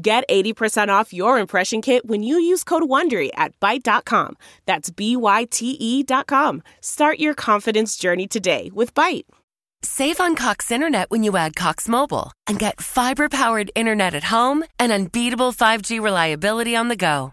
Get 80% off your impression kit when you use code WONDERY at Byte.com. That's B-Y-T-E dot com. Start your confidence journey today with Byte. Save on Cox Internet when you add Cox Mobile and get fiber-powered internet at home and unbeatable 5G reliability on the go.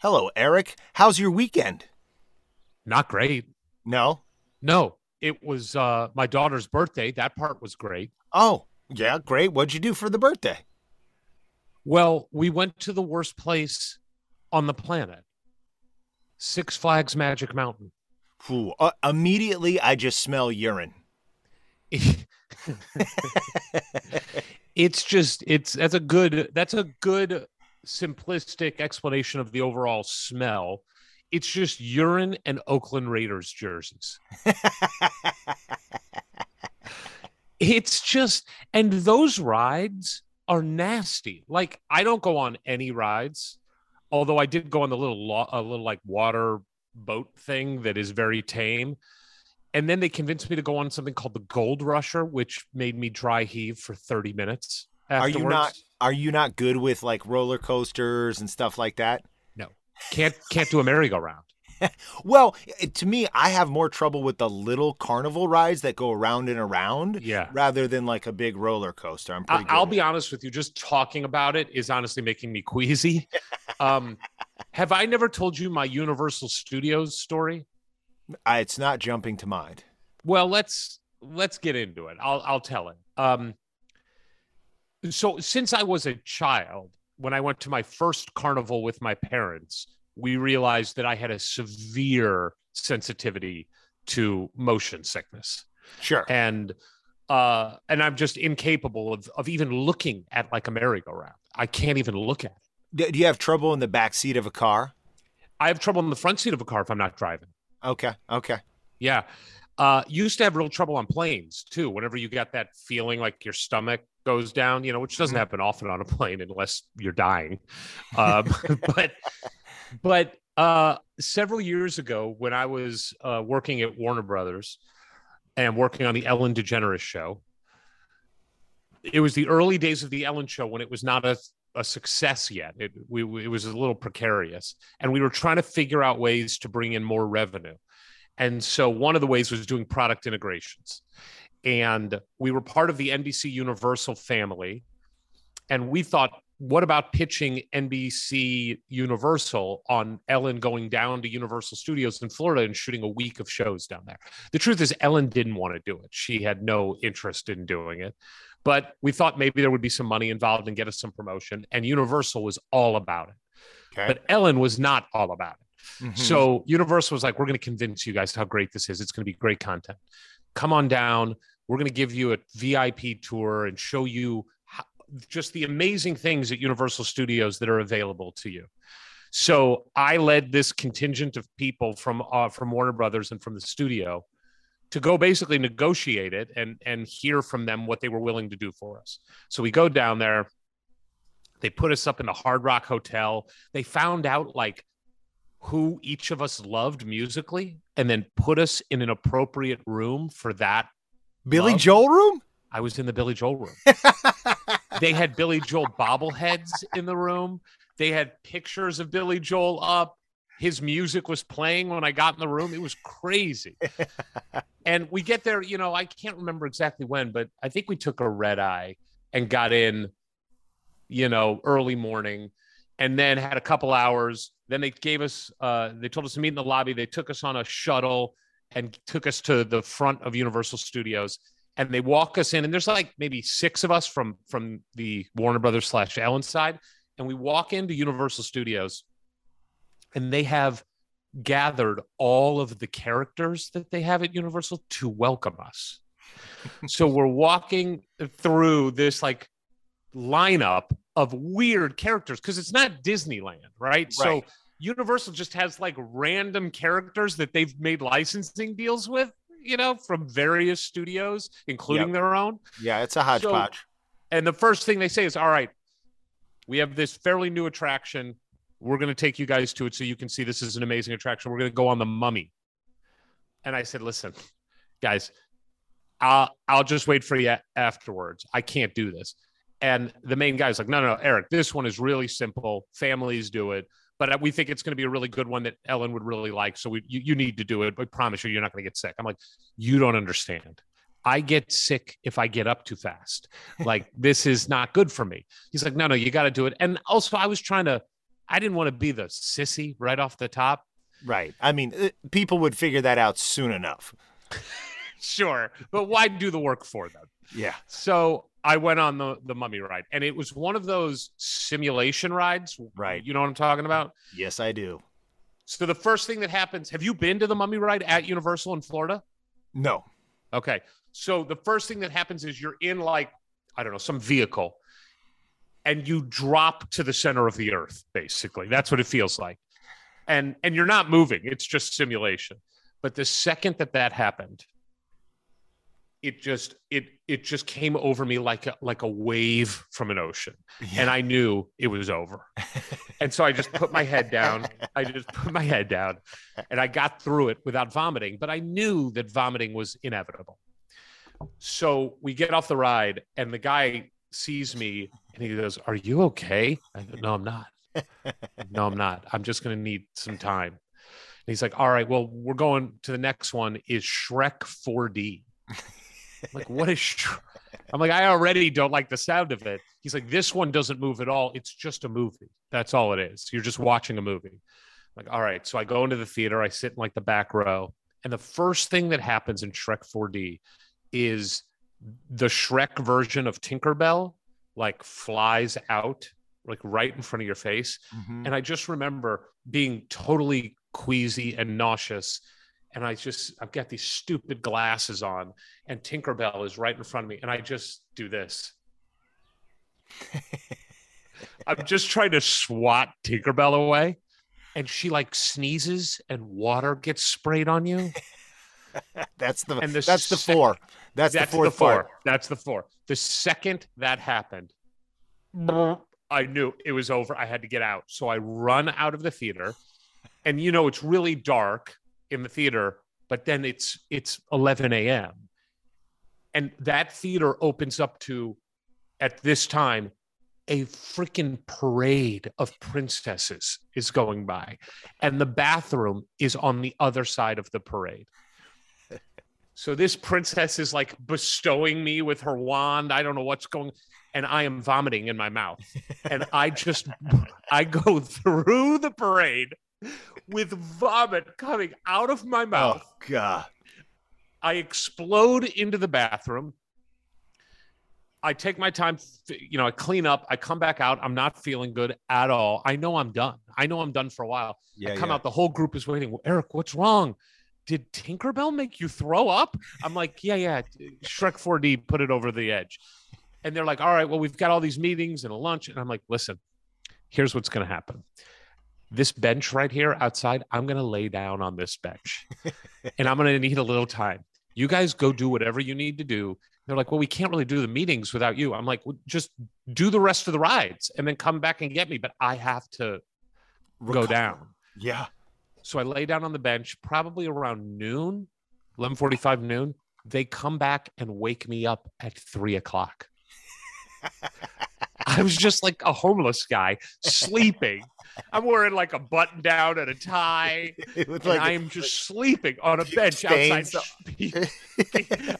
Hello, Eric. How's your weekend? Not great. No? No, it was uh, my daughter's birthday. That part was great. Oh, yeah, great. What'd you do for the birthday? Well, we went to the worst place on the planet Six Flags Magic Mountain. Ooh, uh, immediately, I just smell urine. it's just it's that's a good that's a good simplistic explanation of the overall smell. It's just urine and oakland raiders jerseys. It's just and those rides are nasty. Like i don't go on any rides although i did go on the little lo- a little like water boat thing that is very tame. And then they convinced me to go on something called the gold rusher which made me dry heave for 30 minutes Are you not are you not good with like roller coasters and stuff like that? no can't can't do a merry-go-round Well, to me, I have more trouble with the little carnival rides that go around and around Yeah. rather than like a big roller coaster. I'm I, pretty good I'll with be honest with you. Just talking about it is honestly making me queasy. um, have I never told you my Universal Studios story? I, it's not jumping to mind. Well, let's let's get into it. I'll I'll tell it. Um, so since I was a child, when I went to my first carnival with my parents, we realized that I had a severe sensitivity to motion sickness. Sure. and uh and i'm just incapable of of even looking at like a merry-go-round i can't even look at it Do you have trouble in the back seat of a car? i have trouble in the front seat of a car if i'm not driving Okay. Okay. yeah uh used to have real trouble on planes too whenever you got that feeling like your stomach goes down you know which doesn't happen often on a plane unless you're dying. Um but but uh several years ago when i was uh working at warner brothers and working on the ellen degeneres show it was the early days of the ellen show when it was not a a success yet. It we it was a little precarious and we were trying to figure out ways to bring in more revenue. And so one of the ways was doing product integrations and we were part of the NBC Universal family and we thought what about pitching NBC Universal on Ellen going down to Universal Studios in Florida and shooting a week of shows down there. The truth is Ellen didn't want to do it. She had no interest in doing it. But we thought maybe there would be some money involved and get us some promotion and Universal was all about it. Okay. But Ellen was not all about it. Mhm. So Universal was like, we're going to convince you guys how great this is. It's going to be great content. Come on down. We're going to give you a VIP tour and show you how, just the amazing things at Universal Studios that are available to you. So I led this contingent of people from uh, from Warner Brothers and from the studio to go basically negotiate it and and hear from them what they were willing to do for us. So we go down there. They put us up in the Hard Rock Hotel. They found out like who each of us loved musically and then put us in an appropriate room for that. Billy Love. Joel room? I was in the Billy Joel room. they had Billy Joel bobbleheads in the room. They had pictures of Billy Joel up. His music was playing when I got in the room. It was crazy. and we get there, you know, I can't remember exactly when, but I think we took a red eye and got in, you know, early morning and then had a couple hours. Then they gave us, uh, they told us to meet in the lobby. They took us on a shuttle and took us to the front of Universal Studios. And they walk us in and there's like maybe six of us from from the warner brothers slash Ellen side. And we walk into universal studios and they have gathered all of the characters that they have at universal to welcome us. So we're walking through this like lineup of weird characters because it's not disneyland right? so universal just has like random characters that they've made licensing deals with you know from various studios including Yep. their own Yeah, it's a hodgepodge. and the first thing they say is, "All right, we have this fairly new attraction. We're going to take you guys to it so you can see this is an amazing attraction. We're going to go on the Mummy." And I said, "Listen, guys, I'll I'll just wait for you afterwards. I can't do this." And the main guy's like, "No, no, no, Eric, this one is really simple. Families do it." But we think it's going to be a really good one that Ellen would really like. So we, you, you need to do it. I promise you, you're not going to get sick. I'm like, you don't understand. I get sick if I get up too fast. Like this is not good for me. He's like, no, no, you got to do it. And also, I was trying to, I didn't want to be the sissy right off the top. Right. I mean, uh, people would figure that out soon enough. Sure, but why do the work for them? Yeah. So I went on the the mummy ride, and it was one of those simulation rides. Right. You know what I'm talking about? Yes, I do. So the first thing that happens, have you been to the mummy ride at Universal in Florida? No. Okay. So the first thing that happens is you're in like, I don't know, some vehicle and you drop to the center of the earth, basically. That's what it feels like. And and you're not moving. It's just simulation. But the second that that happened, it just it it just came over me like a like a wave from an ocean. And I knew it was over. and so I just put my head down. I just put my head down and I got through it without vomiting, but I knew that vomiting was inevitable. So we get off the ride, and the guy sees me and he goes, Are you okay? I go, No, I'm not. No, I'm not. I'm just going to need some time. And he's like, All right, well, we're going to the next one is Shrek 4D. I'm like, what is? I'm like, I already don't like the sound of it. He's like, This one doesn't move at all. It's just a movie. That's all it is. You're just watching a movie. I'm like, all right. So I go into the theater, I sit in like the back row. And the first thing that happens in Shrek 4D is the Shrek version of Tinkerbell like flies out like right in front of your face. Mhm. And I just remember being totally queasy and nauseous. And I just, I've got these stupid glasses on, and Tinkerbell is right in front of me. And I just do this. I'm just trying to swat Tinkerbell away. And she like sneezes and water gets sprayed on you. That's the And the that's the four. That's, That's the fourth four. part. That's the four. The second that happened, I knew it was over. I had to get out. So I run out of the theater. And you know, it's really dark in the theater, but then it's it's 11 a.m. And that theater opens up to at this time a freaking parade of princesses is going by. And the bathroom is on the other side of the parade. So this princess is like bestowing me with her wand. I don't know what's going and i am vomiting in my mouth. And i just i go through the parade with vomit coming out of my oh, mouth Oh god. I explode into the bathroom. I take my time, you know, I clean up, I come back out. I'm not feeling good at all. I know I'm done. I know I'm done for a while. Yeah. I come yeah. out, the whole group is waiting. Well, Eric, what's wrong? Did Tinkerbell make you throw up? I'm like, yeah, yeah. Shrek 4D put it over the edge. And they're like, all right, well, we've got all these meetings and a lunch. And I'm like, listen, here's what's going to happen. This bench right here outside, I'm going to lay down on this bench and I'm going to need a little time. You guys go do whatever you need to do. They're like, well, we can't really do the meetings without you. I'm like, well, just do the rest of the rides and then come back and get me. But I have to go down. Yeah. So I lay down on the bench probably around noon, 11:45 noon. They come back and wake me up at three o'clock. I was just like a homeless guy sleeping. I'm wearing like a button down and a tie. It looked and like I am just sleeping on a bench outside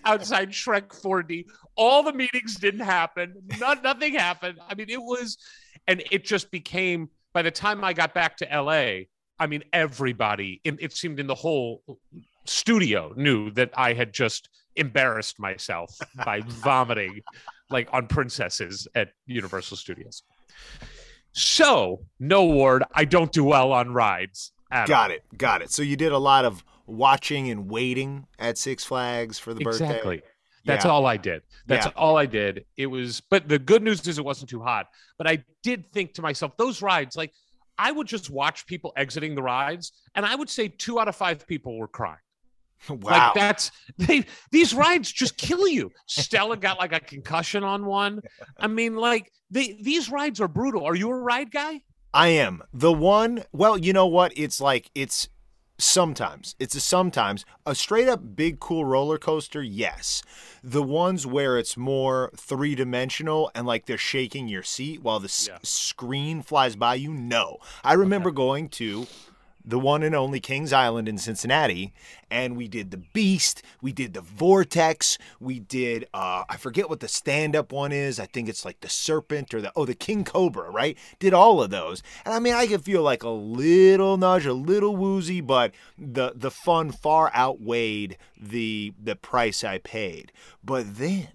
outside Shrek 4D. All the meetings didn't happen. Not, nothing happened. I mean, it was, and it just became. By the time I got back to LA, I mean, everybody. It, it seemed in the whole studio knew that I had just embarrassed myself by vomiting like on princesses at Universal Studios. So, no ward, I don't do well on rides. at all. Got it. Got it. So you did a lot of watching and waiting at Six Flags for the birthday. Exactly. That's Yeah. all I did. That's Yeah. all I did. It was, but the good news is it wasn't too hot. But I did think to myself, those rides, like I would just watch people exiting the rides, and I would say two out of five people were crying. Wow. Like that's they these rides just kill you. Stella got like a concussion on one. I mean, like they these rides are brutal. Are you a ride guy? I am. The one, well, you know what? It's like, it's sometimes. It's a sometimes. A straight up big, cool roller coaster, yes. The ones where it's more three dimensional and like they're shaking your seat while the s- screen flies by you, no. I remember going to the one and only Kings Island in Cincinnati, and we did the Beast, we did the Vortex, we did uh I forget what the stand-up one is. I think it's like the Serpent or the oh the King Cobra, right? Did all of those. And I mean I could feel like a little nudge, a little woozy, but the the fun far outweighed the the price I paid. But then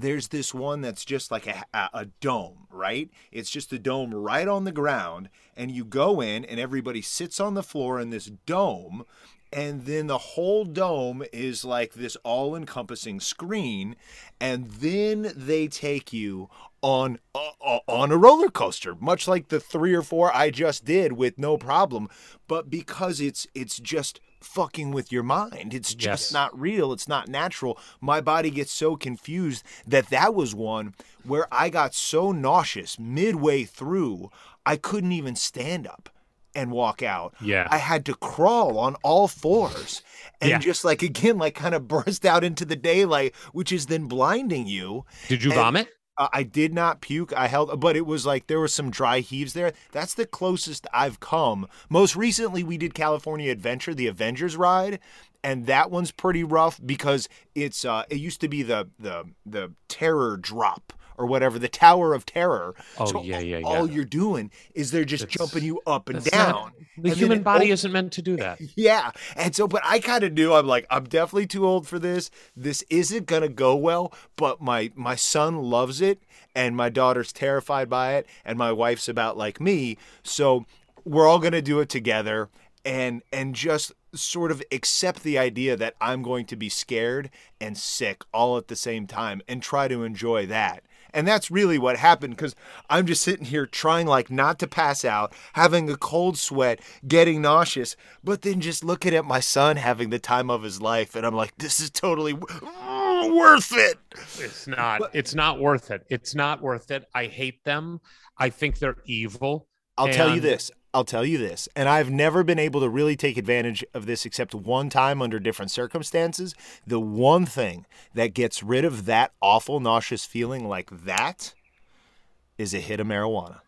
there's this one that's just like a, a, dome, right? It's just a dome right on the ground, and you go in, and everybody sits on the floor in this dome, and then the whole dome is like this all encompassing screen, and then they take you on uh, on a roller coaster much like the 3 or 4 I just did with no problem but because it's it's just fucking with your mind it's just Yes. not real it's not natural my body gets so confused that that was one where I got so nauseous midway through I couldn't even stand up and walk out Yeah. I had to crawl on all fours and Yeah. just like again like kind of burst out into the daylight which is then blinding you Did you And- vomit? Uh, I did not puke. I held, but it was like there were some dry heaves there. That's the closest I've come. Most recently, we did California Adventure, the Avengers ride, and that one's pretty rough because it's. Uh, it used to be the the the terror drop or whatever, the Tower of Terror. Oh, So yeah, yeah, All you're doing is they're just That's- jumping you up and down. not- the and human it body isn't meant to do that. yeah. And so, but I kind of knew I'm like, I'm definitely too old for this. This isn't going to go well, but my, my son loves it and my daughter's terrified by it and my wife's about like me. So we're all going to do it together and, and just sort of accept the idea that I'm going to be scared and sick all at the same time and try to enjoy that. And that's really what happened because I'm just sitting here trying like not to pass out, having a cold sweat, getting nauseous, but then just looking at my son having the time of his life. And I'm like, this is totally mm, worth it. It's not. It's not worth it. It's not worth it. I hate them. I think they're evil. I'll tell you this. I'll tell you this. And I've never been able to really take advantage of this except one time under different circumstances. The one thing that gets rid of that awful nauseous feeling like that is a hit of marijuana.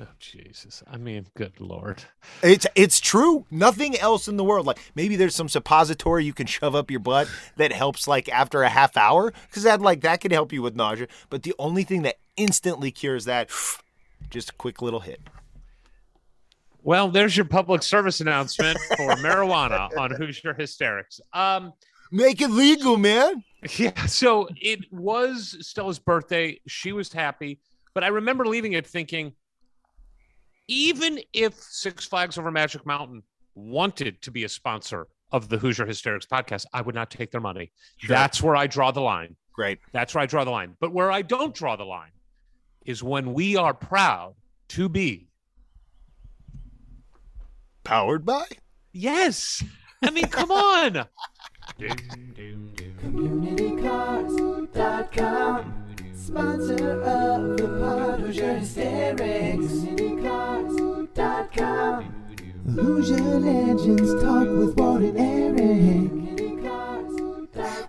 Oh Jesus! I mean, good lord. It's it's true. Nothing else in the world. Like maybe there's some suppository you can shove up your butt that helps like after a half hour because that like that can help you with nausea. But the only thing that instantly cures that, just a quick little hit. Well, there's your public service announcement for marijuana on Hoosier Hysterics. Um, Make it legal, man. yeah. So it was Stella's birthday. She was happy, but I remember leaving it thinking, even if Six Flags Over Magic Mountain wanted to be a sponsor of the Hoosier Hysterics podcast, I would not take their money. That's where I draw the line. Great. That's where I draw the line. But where I don't draw the line is when we are proud to be. Powered by. Yes. I mean, come on. CommunityCars.com Sponsor of the pod, Hoosier Hysterics CommunityCars.com Hoosier Legends talk with Walt and Eric.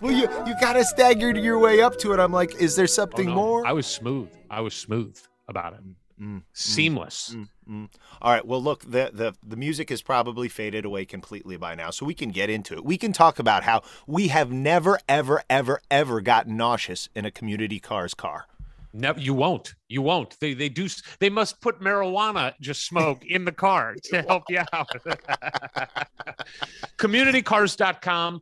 Well, you you kind of staggered your way up to it. I'm like, is there Oh, something no. more? I was smooth. I was smooth about it. Mm, mm, Seamless. Mm, mm. All right. Well, look, the, the the music has probably faded away completely by now, so we can get into it. We can talk about how we have never, ever, ever, ever gotten nauseous in a community car's car. No, you won't. You won't. They they do. They must put marijuana, just smoke, in the car to help you out. CommunityCars.com.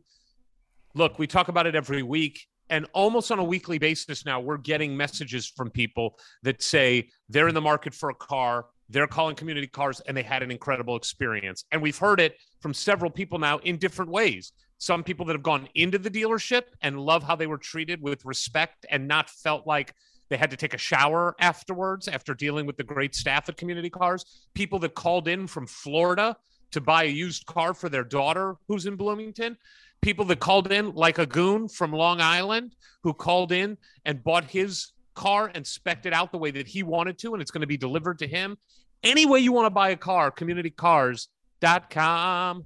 Look, we talk about it every week, and almost on a weekly basis now, we're getting messages from people that say they're in the market for a car. They're calling community cars and they had an incredible experience. And we've heard it from several people now in different ways. Some people that have gone into the dealership and love how they were treated with respect and not felt like they had to take a shower afterwards after dealing with the great staff at Community Cars. People that called in from Florida to buy a used car for their daughter who's in Bloomington. People that called in, like a goon from Long Island, who called in and bought his car and specced it out the way that he wanted to, and it's going to be delivered to him. Any way you want to buy a car, communitycars.com.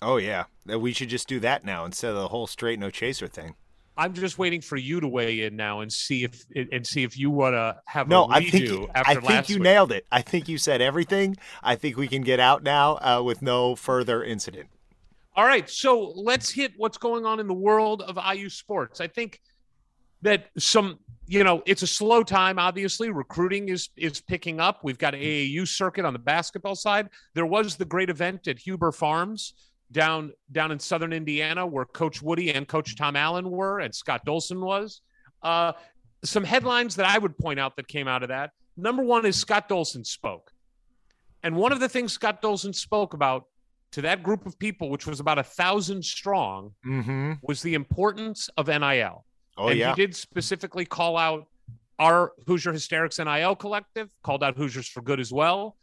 Oh yeah, we should just do that now instead of the whole straight no chaser thing. I'm just waiting for you to weigh in now and see if and see if you want to have No, a I think you, after I think you week. nailed it. I think you said everything. I think we can get out now uh, with no further incident. All right, so let's hit what's going on in the world of IU sports. I think that some, you know, it's a slow time. Obviously, recruiting is is picking up. We've got AAU circuit on the basketball side. There was the great event at Huber Farms down down in southern Indiana, where Coach Woody and Coach Tom Allen were, and Scott Dolson was. Uh, some headlines that I would point out that came out of that. Number one is Scott Dolson spoke, and one of the things Scott Dolson spoke about to that group of people, which was about a thousand strong, Mm-hmm. was the importance of NIL. Oh and yeah. he did specifically call out our Hoosier Hysterics NIL collective, called out Hoosiers for Good as well,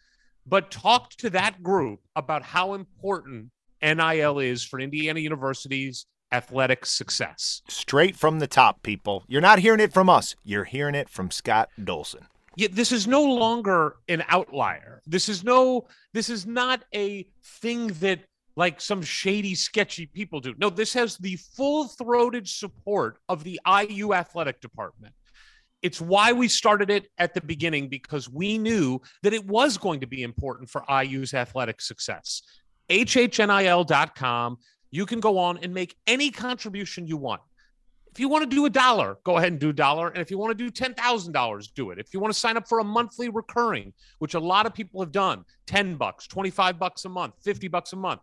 but talked to that group about how important NIL is for Indiana University's athletic success. Straight from the top, people. You're not hearing it from us. You're hearing it from Scott Dolson. This is no longer an outlier. This is no this is not a thing that like some shady sketchy people do. No, this has the full-throated support of the IU athletic department. It's why we started it at the beginning because we knew that it was going to be important for IU's athletic success. HHNIL.com, you can go on and make any contribution you want. If you want to do a dollar, go ahead and do a dollar. And if you want to do $10,000, do it. If you want to sign up for a monthly recurring, which a lot of people have done, 10 bucks, 25 bucks a month, 50 bucks a month.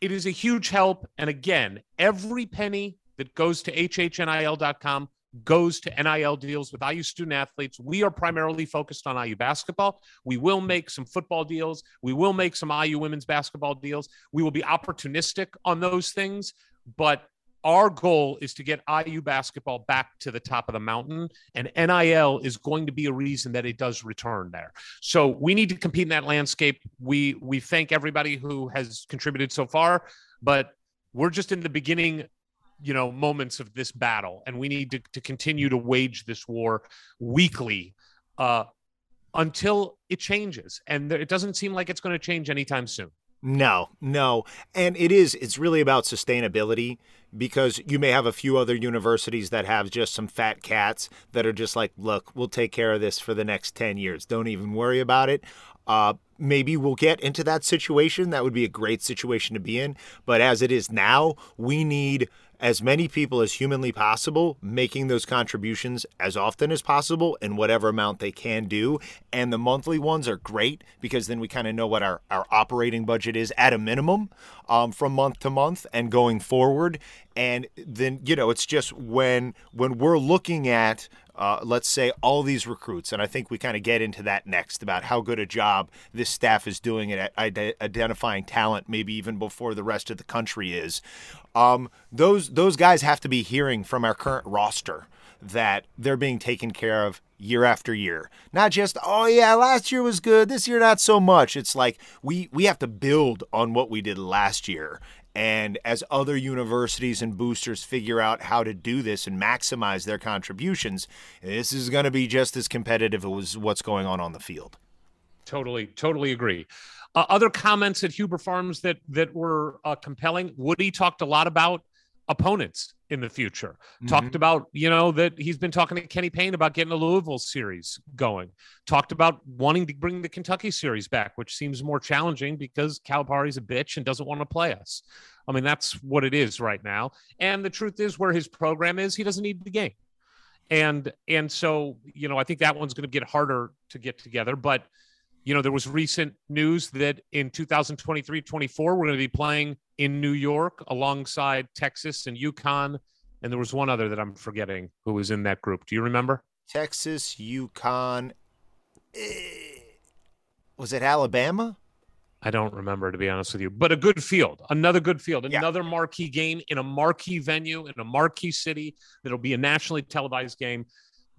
It is a huge help. And again, every penny that goes to hhnil.com goes to NIL deals with IU student athletes. We are primarily focused on IU basketball. We will make some football deals. We will make some IU women's basketball deals. We will be opportunistic on those things, but our goal is to get IU basketball back to the top of the mountain, and NIL is going to be a reason that it does return there. So we need to compete in that landscape. We we thank everybody who has contributed so far, but we're just in the beginning you know moments of this battle and we need to, to continue to wage this war weekly uh until it changes and it doesn't seem like it's going to change anytime soon No, no. And it is, it's really about sustainability because you may have a few other universities that have just some fat cats that are just like, look, we'll take care of this for the next 10 years. Don't even worry about it. Uh, maybe we'll get into that situation. That would be a great situation to be in. But as it is now, we need as many people as humanly possible making those contributions as often as possible in whatever amount they can do. And the monthly ones are great because then we kind of know what our, our operating budget is at a minimum um, from month to month and going forward. And then, you know, it's just when when we're looking at uh, let's say all these recruits, and I think we kind of get into that next about how good a job this staff is doing at ide- identifying talent, maybe even before the rest of the country is. Um, those those guys have to be hearing from our current roster that they're being taken care of year after year. Not just, oh yeah, last year was good, this year not so much. It's like we we have to build on what we did last year. And as other universities and boosters figure out how to do this and maximize their contributions, this is going to be just as competitive as what's going on on the field. Totally, totally agree. Uh, other comments at Huber Farms that that were uh, compelling. Woody talked a lot about opponents in the future. Mm-hmm. Talked about, you know, that he's been talking to Kenny Payne about getting the Louisville series going. Talked about wanting to bring the Kentucky series back, which seems more challenging because Calipari's a bitch and doesn't want to play us. I mean, that's what it is right now. And the truth is, where his program is, he doesn't need the game. And and so, you know, I think that one's going to get harder to get together. But you know, there was recent news that in 2023 24, we're going to be playing in New York alongside Texas and UConn. And there was one other that I'm forgetting who was in that group. Do you remember? Texas, UConn. Eh, was it Alabama? I don't remember to be honest with you, but a good field, another good field, another yeah. marquee game in a marquee venue in a marquee city that'll be a nationally televised game.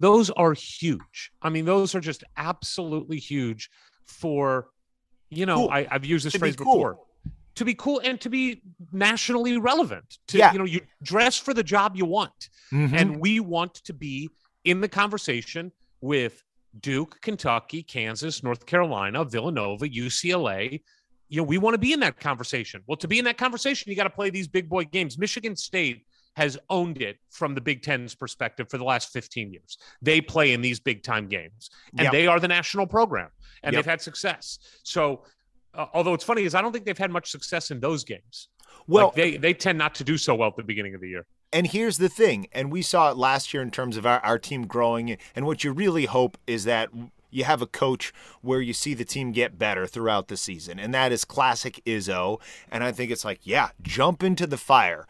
Those are huge. I mean, those are just absolutely huge for, you know, cool. I, have used this to phrase be cool. before to be cool and to be nationally relevant. To yeah. you know, you dress for the job you want, mm-hmm. and we want to be in the conversation with Duke, Kentucky, Kansas, North Carolina, Villanova, UCLA. You know, we want to be in that conversation. Well, to be in that conversation, you got to play these big boy games. Michigan State has owned it from the Big Ten's perspective for the last 15 years. They play in these big time games, and yep. they are the national program, and yep. they've had success. So, uh, although it's funny, is I don't think they've had much success in those games. Well, like they they tend not to do so well at the beginning of the year. And here's the thing, and we saw it last year in terms of our, our team growing. And what you really hope is that you have a coach where you see the team get better throughout the season. And that is classic Izzo. And I think it's like, yeah, jump into the fire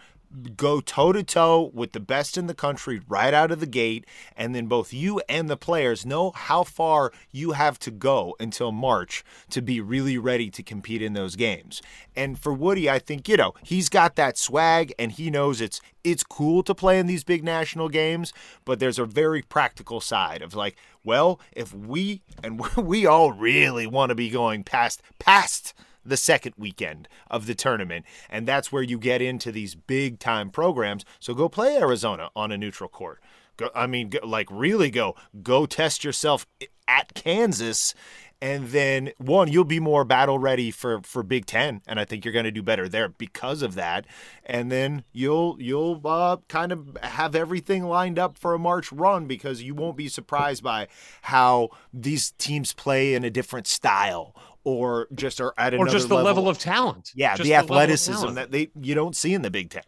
go toe to toe with the best in the country right out of the gate. And then both you and the players know how far you have to go until March to be really ready to compete in those games. And for Woody, I think, you know, he's got that swag and he knows it's it's cool to play in these big national games, but there's a very practical side of like, well, if we and we all really want to be going past past the second weekend of the tournament. And that's where you get into these big time programs. So go play Arizona on a neutral court. Go, I mean, go, like really go go test yourself at Kansas and then one you'll be more battle ready for for Big 10 and I think you're going to do better there because of that and then you'll you'll uh, kind of have everything lined up for a March run because you won't be surprised by how these teams play in a different style or just are at or just the level. level of talent. Yeah, just the athleticism the that they you don't see in the Big Ten.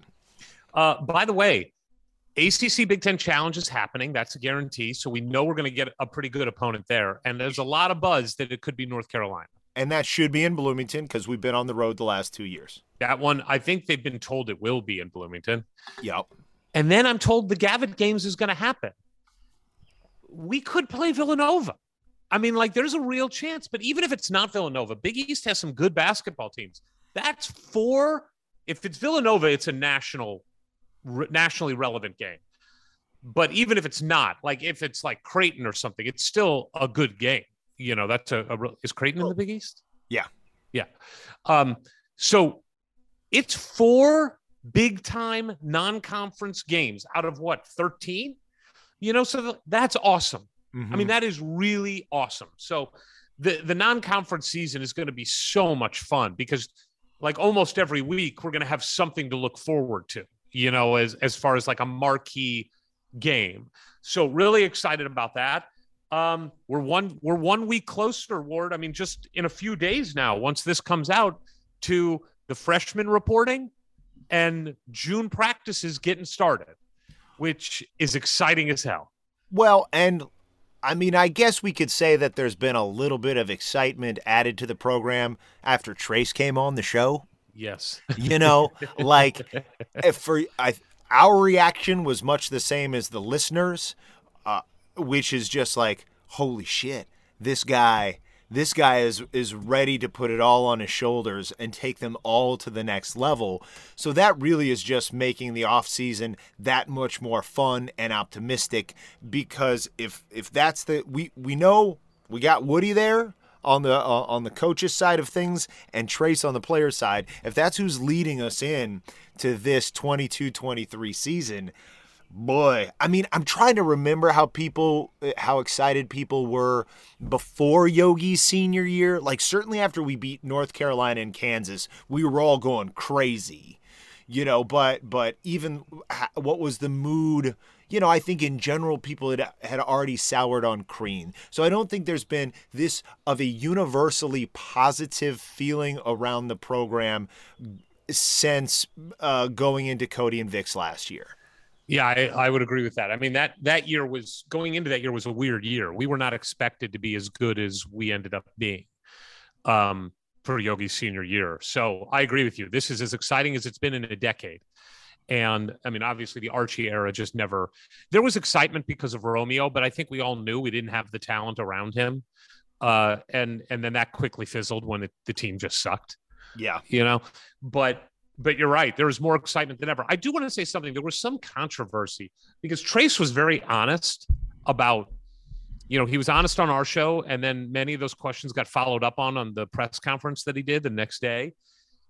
Uh, by the way, ACC Big Ten Challenge is happening. That's a guarantee. So we know we're going to get a pretty good opponent there. And there's a lot of buzz that it could be North Carolina. And that should be in Bloomington because we've been on the road the last two years. That one, I think they've been told it will be in Bloomington. Yep. And then I'm told the Gavitt games is going to happen. We could play Villanova. I mean, like there's a real chance, but even if it's not Villanova, Big East has some good basketball teams. That's four. If it's Villanova, it's a national, re- nationally relevant game. But even if it's not, like if it's like Creighton or something, it's still a good game. You know, that's a, a is Creighton in the Big East? Yeah, yeah. Um, so it's four big time non conference games out of what thirteen. You know, so that's awesome. Mm-hmm. I mean, that is really awesome. So the the non-conference season is going to be so much fun because like almost every week we're going to have something to look forward to, you know, as as far as like a marquee game. So really excited about that. Um, we're one we're one week closer, Ward. I mean, just in a few days now, once this comes out, to the freshman reporting and June practices getting started, which is exciting as hell. Well, and I mean, I guess we could say that there's been a little bit of excitement added to the program after Trayce came on the show. Yes. You know, like if for I, our reaction was much the same as the listeners, uh, which is just like, holy shit, this guy this guy is is ready to put it all on his shoulders and take them all to the next level. So that really is just making the offseason that much more fun and optimistic because if if that's the we we know we got Woody there on the uh, on the coach's side of things and Trayce on the player side. If that's who's leading us in to this 22-23 season, Boy, I mean, I'm trying to remember how people, how excited people were before Yogi's senior year. Like, certainly after we beat North Carolina and Kansas, we were all going crazy, you know. But, but even what was the mood? You know, I think in general people had had already soured on Crean, so I don't think there's been this of a universally positive feeling around the program since uh, going into Cody and Vic's last year. Yeah, I, I, would agree with that. I mean that that year was going into that year was a weird year. We were not expected to be as good as we ended up being um, for Yogi's senior year. So I agree with you. This is as exciting as it's been in a decade. And I mean, obviously, the Archie era just never. There was excitement because of Romeo, but I think we all knew we didn't have the talent around him. Uh, and and then that quickly fizzled when it, the team just sucked. Yeah, you know. But but you're right. There was more excitement than ever. I do want to say something. There was some controversy because Trayce was very honest about, you know, he was honest on our show, and then many of those questions got followed up on on the press conference that he did the next day.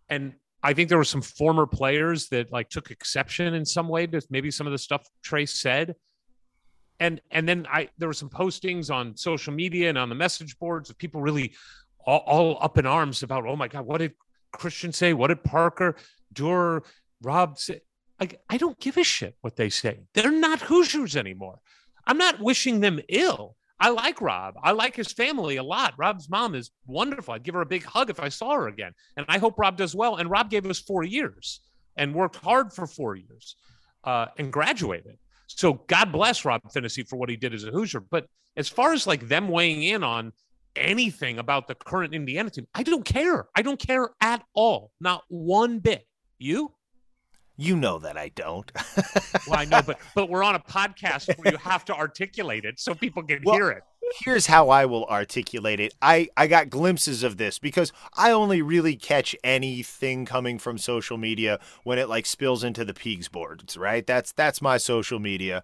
And I think there were some former players that like took exception in some way to maybe some of the stuff Trayce said. And and then I there were some postings on social media and on the message boards of people really all, all up in arms about, oh my God, what did Christian say? What did Parker, Durer, Rob say? Like, I don't give a shit what they say. They're not Hoosiers anymore. I'm not wishing them ill. I like Rob. I like his family a lot. Rob's mom is wonderful. I'd give her a big hug if I saw her again. And I hope Rob does well. And Rob gave us four years and worked hard for four years uh, and graduated. So God bless Rob Phinisee for what he did as a Hoosier. But as far as like them weighing in on anything about the current Indiana team. I don't care. I don't care at all. Not one bit. You? You know that I don't. well, I know, but but we're on a podcast where you have to articulate it so people can well, hear it. Here's how I will articulate it. I I got glimpses of this because I only really catch anything coming from social media when it like spills into the Peegs boards, right? That's that's my social media.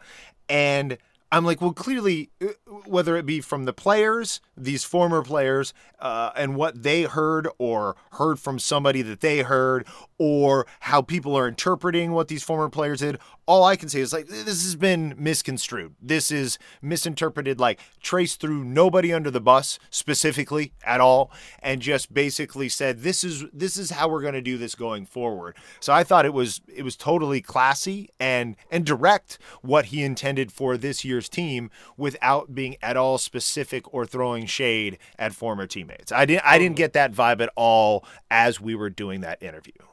And I'm like, well, clearly, uh, whether it be from the players, these former players, uh, and what they heard or heard from somebody that they heard, or how people are interpreting what these former players did, all I can say is like this has been misconstrued. This is misinterpreted, like Trayce threw nobody under the bus specifically at all, and just basically said this is this is how we're going to do this going forward. So I thought it was it was totally classy and and direct what he intended for this year's team without being at all specific or throwing shade at former teammates. I didn't I didn't get that vibe at all as we were doing that interview.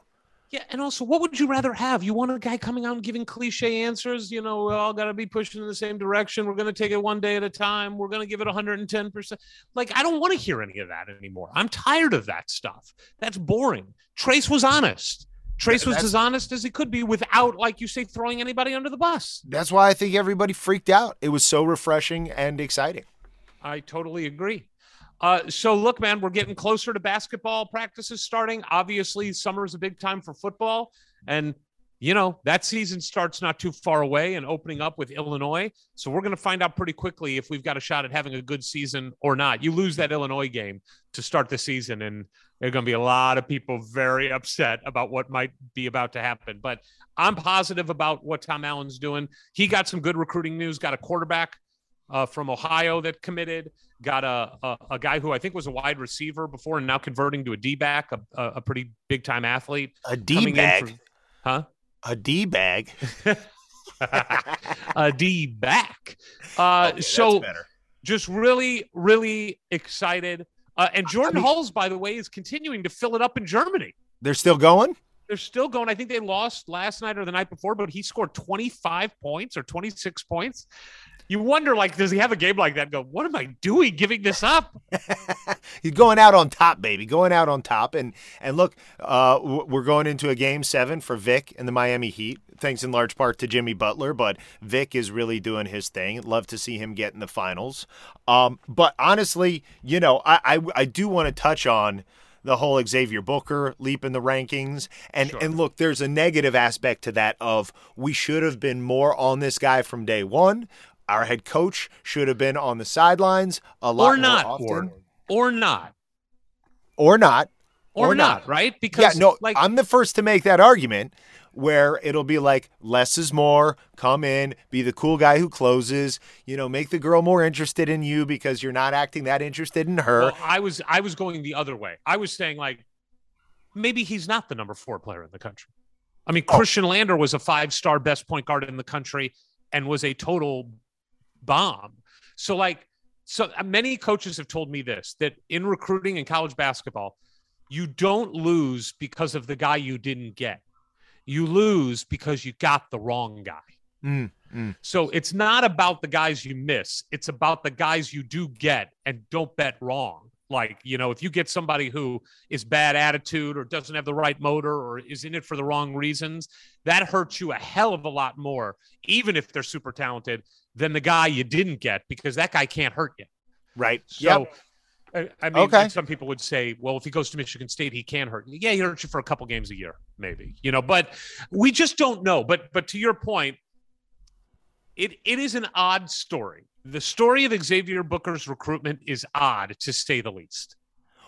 Yeah, and also, what would you rather have? You want a guy coming out and giving cliche answers? You know, we all got to be pushing in the same direction. We're going to take it one day at a time. We're going to give it 110%. Like, I don't want to hear any of that anymore. I'm tired of that stuff. That's boring. Trayce was honest. Trayce was as honest as he could be without, like you say, throwing anybody under the bus. That's why I think everybody freaked out. It was so refreshing and exciting. I totally agree. Uh, so look, man, we're getting closer to basketball practices starting. Obviously, summer is a big time for football, and you know that season starts not too far away and opening up with Illinois. So we're going to find out pretty quickly if we've got a shot at having a good season or not. You lose that Illinois game to start the season, and there are going to be a lot of people very upset about what might be about to happen. But I'm positive about what Tom Allen's doing. He got some good recruiting news. Got a quarterback uh, from Ohio that committed. Got a, a, a guy who I think was a wide receiver before and now converting to a D back, a, a pretty big time athlete. A D bag, huh? A D bag. a D back. Uh, okay, so just really, really excited. Uh, and Jordan I mean, Hulls, by the way, is continuing to fill it up in Germany. They're still going. They're still going. I think they lost last night or the night before, but he scored 25 points or 26 points you wonder, like, does he have a game like that? go, what am I doing, giving this up? He's going out on top, baby, going out on top. And and look, uh, we're going into a game seven for Vic and the Miami Heat, thanks in large part to Jimmy Butler. But Vic is really doing his thing. Love to see him get in the finals. Um, but honestly, you know, I I, I do want to touch on the whole Xavier Booker leap in the rankings. And sure. and look, there's a negative aspect to that of we should have been more on this guy from day one. Our head coach should have been on the sidelines a lot or not, more often. Or, or not. Or not. Or, or not, not, right? Because yeah, no, like I'm the first to make that argument. where it'll be like less is more. Come in, be the cool guy who closes. You know, make the girl more interested in you because you're not acting that interested in her. Well, I was I was going the other way. I was saying like maybe he's not the number four player in the country. I mean, Oh. Khristian Lander was a five star best point guard in the country and was a total bomb. So, like, so uh, many coaches have told me this that in recruiting in college basketball, you don't lose because of the guy you didn't get. You lose because you got the wrong guy. Mm, mm. So it's not about the guys you miss. It's about the guys you do get and don't bet wrong. Like, you know, if you get somebody who is bad attitude or doesn't have the right motor or is in it for the wrong reasons, that hurts you a hell of a lot more, even if they're super talented, than the guy you didn't get because that guy can't hurt you. Right. So, Yep. I, I mean, Okay. some people would say, well, if he goes to Michigan State, he can hurt you. Yeah, he hurts you for a couple games a year, maybe, you know, but we just don't know. But, but to your point, it, it is an odd story. The story of Xavier Booker's recruitment is odd, to say the least.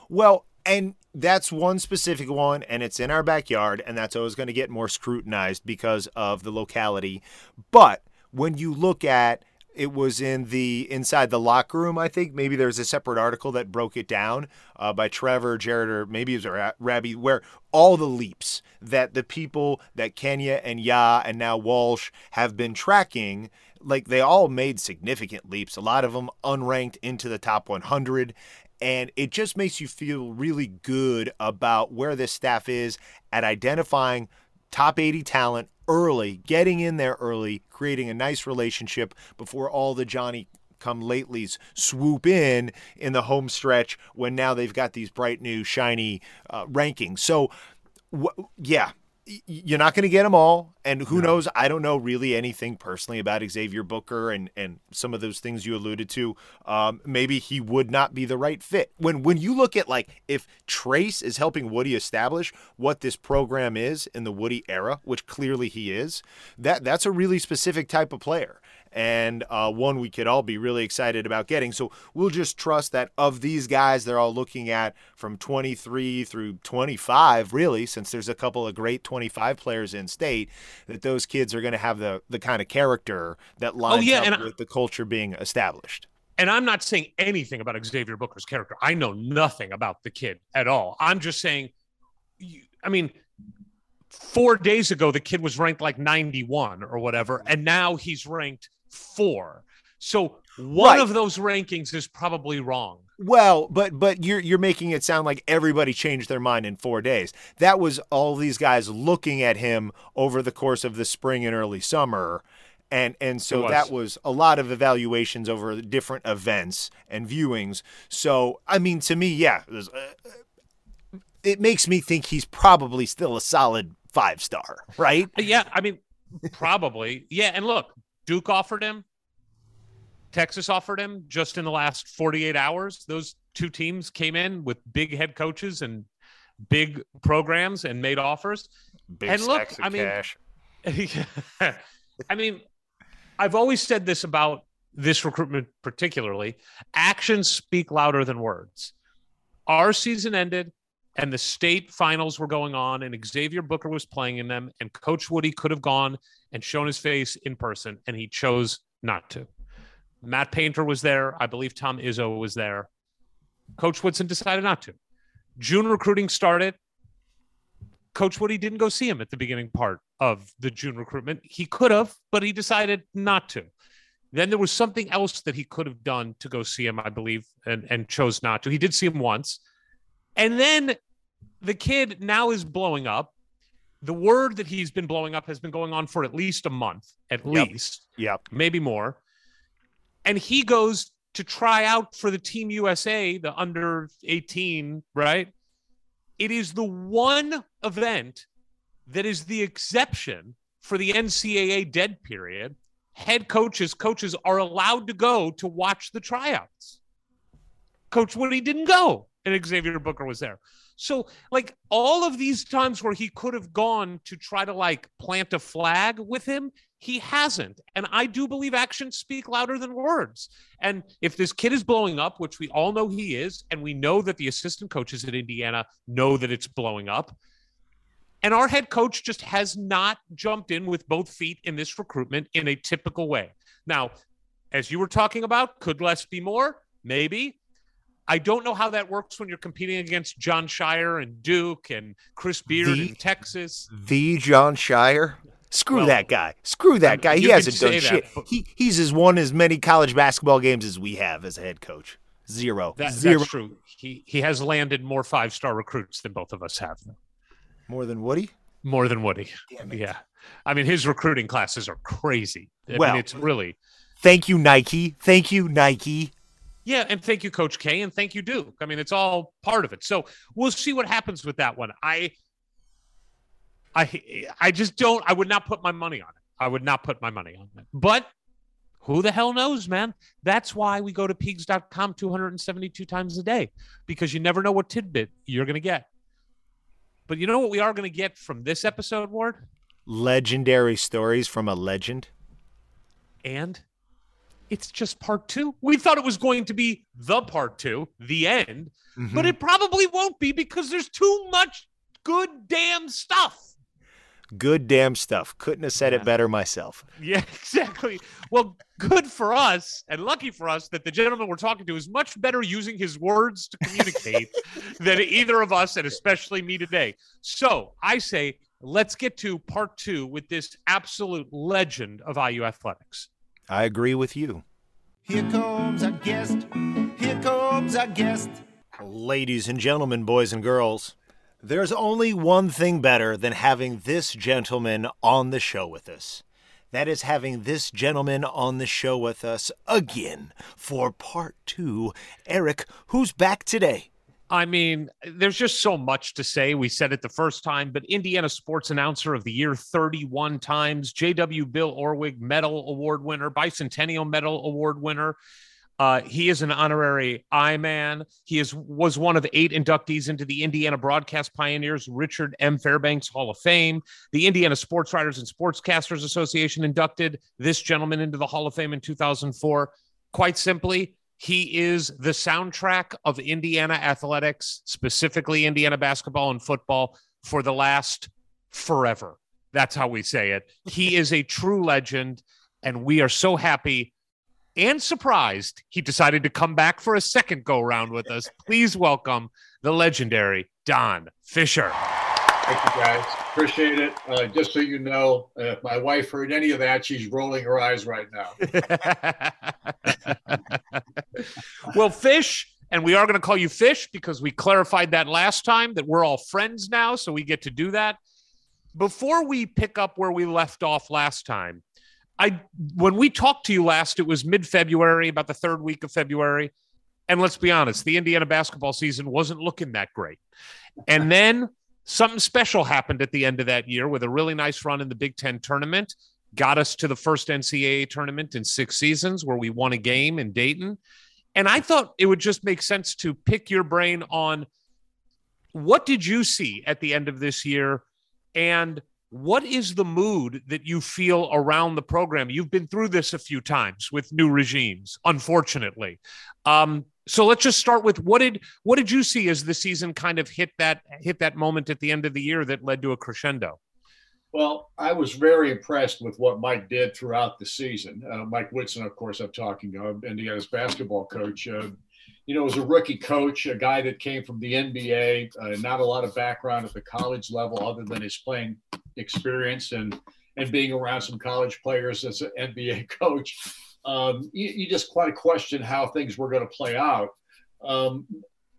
Well, and that's one specific one, and it's in our backyard, and that's always going to get more scrutinized because of the locality. But when you look at it was in the inside the locker room. I think maybe there's a separate article that broke it down uh, by Trevor, Jared, or maybe it was Rabbi, where all the leaps that the people that Kenya and Ya and now Walsh have been tracking, like they all made significant leaps. A lot of them unranked into the top 100, and it just makes you feel really good about where this staff is at identifying top 80 talent early, getting in there early, creating a nice relationship before all the Johnny come latelys swoop in in the home stretch when now they've got these bright new shiny uh, rankings. So, wh- yeah, you're not going to get them all. And who knows? I don't know really anything personally about Xavier Booker and, and some of those things you alluded to. Um, maybe he would not be the right fit. When when you look at like if Trayce is helping Woody establish what this program is in the Woody era, which clearly he is, that that's a really specific type of player and uh, one we could all be really excited about getting. So we'll just trust that of these guys, they're all looking at from 23 through 25, really, since there's a couple of great 25 players in state, that those kids are going to have the the kind of character that lines yeah, up and I- with the culture being established. and I'm not saying anything about Xavier Booker's character. I know nothing about the kid at all. I'm just saying, you, I mean, four days ago, the kid was ranked like 91 or whatever, and now he's ranked four. So one Right. of those rankings is probably wrong. Well, but but you're you're making it sound like everybody changed their mind in four days. That was all these guys looking at him over the course of the spring and early summer, and and so was. that was a lot of evaluations over different events and viewings. So I mean, to me, yeah, it, was, uh, it makes me think he's probably still a solid five star, right? Yeah, I mean, probably. Yeah, and look, Duke offered him. Texas offered him just in the last 48 hours. Those two teams came in with big head coaches and big programs and made offers. Big And look, I mean- cash. I mean, I've always said this about this recruitment, particularly actions speak louder than words. Our season ended and the state finals were going on, and Xavier Booker was playing in them, and Coach Woody could have gone and shown his face in person, and he chose not to. Matt Painter was there. I believe Tom Izzo was there. Coach Woodson decided not to. June recruiting started. Coach Woody didn't go see him at the beginning part of the June recruitment. He could have, but he decided not to. Then there was something else that he could have done to go see him, I believe, and, and chose not to. He did see him once. And then the kid now is blowing up. The word that he's been blowing up has been going on for at least a month, at Yep. least, Yep. maybe more. And he goes to try out for the Team USA, the under 18, right? It is the one event that is the exception for the NCAA dead period. Head coaches, coaches are allowed to go to watch the tryouts. Coach Woody didn't go, and Xavier Booker was there. So, like all of these times where he could have gone to try to like plant a flag with him, he hasn't. And I do believe actions speak louder than words. And if this kid is blowing up, which we all know he is, and we know that the assistant coaches at Indiana know that it's blowing up, And our head coach just has not jumped in with both feet in this recruitment in a typical way. Now, as you were talking about, could less be more? Maybe. I don't know how that works when you're competing against Jon Scheyer and Duke and Chris Beard The- in Texas. The Jon Scheyer. Screw Well, that guy. Screw that guy. He hasn't done say shit. He he's as won as many college basketball games as we have as a head coach. Zero. That, Zero. That's true. He he has landed more five star recruits than both of us have. More than Woody. More than Woody. Yeah. I mean, his recruiting classes are crazy. I Well- mean, it's really Thank you, Nike. Thank you, Nike. Yeah, and thank you, Coach K, and thank you, Duke. I mean, it's all part of it. So we'll see what happens with that one. I, I, I just don't. I would not put my money on it. I would not put my money on it. But who the hell knows, man? That's why we go to Peegs.com 272 times a day because you never know what tidbit you're going to get. But you know what we are going to get from this episode, Ward? Legendary stories from a legend. and it's just part two. We thought it was going to be the part two, the end, mm-hmm. but it probably won't be because there's too much good damn stuff. Good damn stuff. Couldn't have said Yeah. it better myself. Yeah, exactly. Well, good for us and lucky for us that the gentleman we're talking to is much better using his words to communicate than either of us, and especially me today. So I say, let's get to part two with this absolute legend of IU athletics. I agree with you. Here comes our guest. Here comes our guest. Ladies and gentlemen, boys and girls, there's only one thing better than having this gentleman on the show with us. That is having this gentleman on the show with us again for part two. Eric, who's back today? I mean, there's just so much to say. We said it the first time, but Indiana Sports Announcer of the Year 31 times, JW Bill Orwig Medal Award winner, Bicentennial Medal Award winner. Uh, he is an honorary I-man. He is was one of eight inductees into the Indiana Broadcast Pioneers Richard M. Fairbanks Hall of Fame. The Indiana Sports Writers and Sportscasters Association inducted this gentleman into the Hall of Fame in 2004. Quite simply, he is the soundtrack of Indiana athletics, specifically Indiana basketball and football, for the last forever. That's how we say it. He is a true legend, and we are so happy and surprised he decided to come back for a second go round with us. Please welcome the legendary Don Fischer. Thank you, guys. Appreciate it. Uh, just so you know, uh, if my wife heard any of that, she's rolling her eyes right now. well, Fisch, and we are going to call you Fisch because we clarified that last time that we're all friends now, so we get to do that. Before we pick up where we left off last time, I when we talked to you last, it was mid-February, about the third week of February, and let's be honest, the Indiana basketball season wasn't looking that great. And then something special happened at the end of that year with a really nice run in the Big Ten tournament. Got us to the first NCAA tournament in six seasons where we won a game in Dayton. And I thought it would just make sense to pick your brain on what did you see at the end of this year and what is the mood that you feel around the program? You've been through this a few times with new regimes, unfortunately. Um, so let's just start with what did what did you see as the season kind of hit that hit that moment at the end of the year that led to a crescendo? Well, I was very impressed with what Mike did throughout the season. Uh, Mike Woodson, of course, I'm talking of, Indiana's basketball coach. Uh, you know, was a rookie coach, a guy that came from the NBA, uh, not a lot of background at the college level other than his playing experience and and being around some college players as an NBA coach. Um, you, you, just quite question how things were going to play out. Um,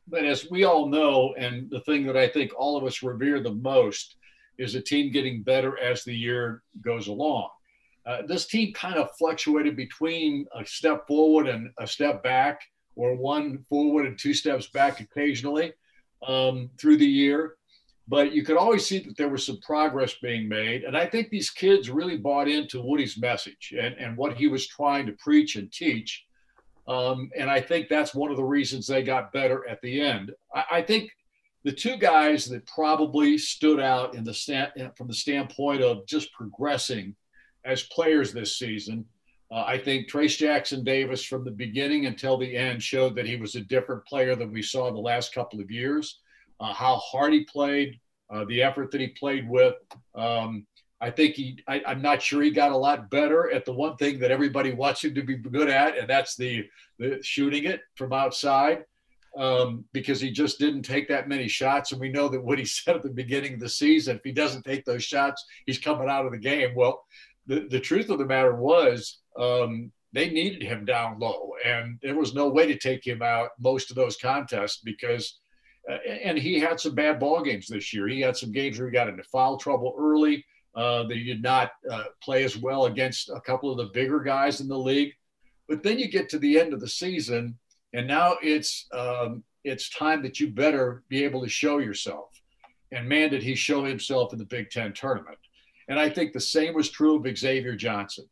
but as we all know, and the thing that I think all of us revere the most is a team getting better as the year goes along. Uh, this team kind of fluctuated between a step forward and a step back, or one forward and two steps back occasionally um, through the year. But you could always see that there was some progress being made. And I think these kids really bought into Woody's message and, and what he was trying to preach and teach. Um, and I think that's one of the reasons they got better at the end. I, I think the two guys that probably stood out in the stand, from the standpoint of just progressing as players this season, uh, I think Trayce Jackson Davis from the beginning until the end showed that he was a different player than we saw in the last couple of years. Uh, how hard he played, uh, the effort that he played with. Um, I think he, I, am not sure he got a lot better at the one thing that everybody wants him to be good at, and that's the, the shooting it from outside um, because he just didn't take that many shots. And we know that what he said at the beginning of the season, if he doesn't take those shots, he's coming out of the game. Well, the, the truth of the matter was um, they needed him down low, and there was no way to take him out most of those contests because. And he had some bad ball games this year. He had some games where he got into foul trouble early. Uh, he did not uh, play as well against a couple of the bigger guys in the league. But then you get to the end of the season, and now it's um, it's time that you better be able to show yourself. And man, did he show himself in the Big Ten tournament. And I think the same was true of Xavier Johnson.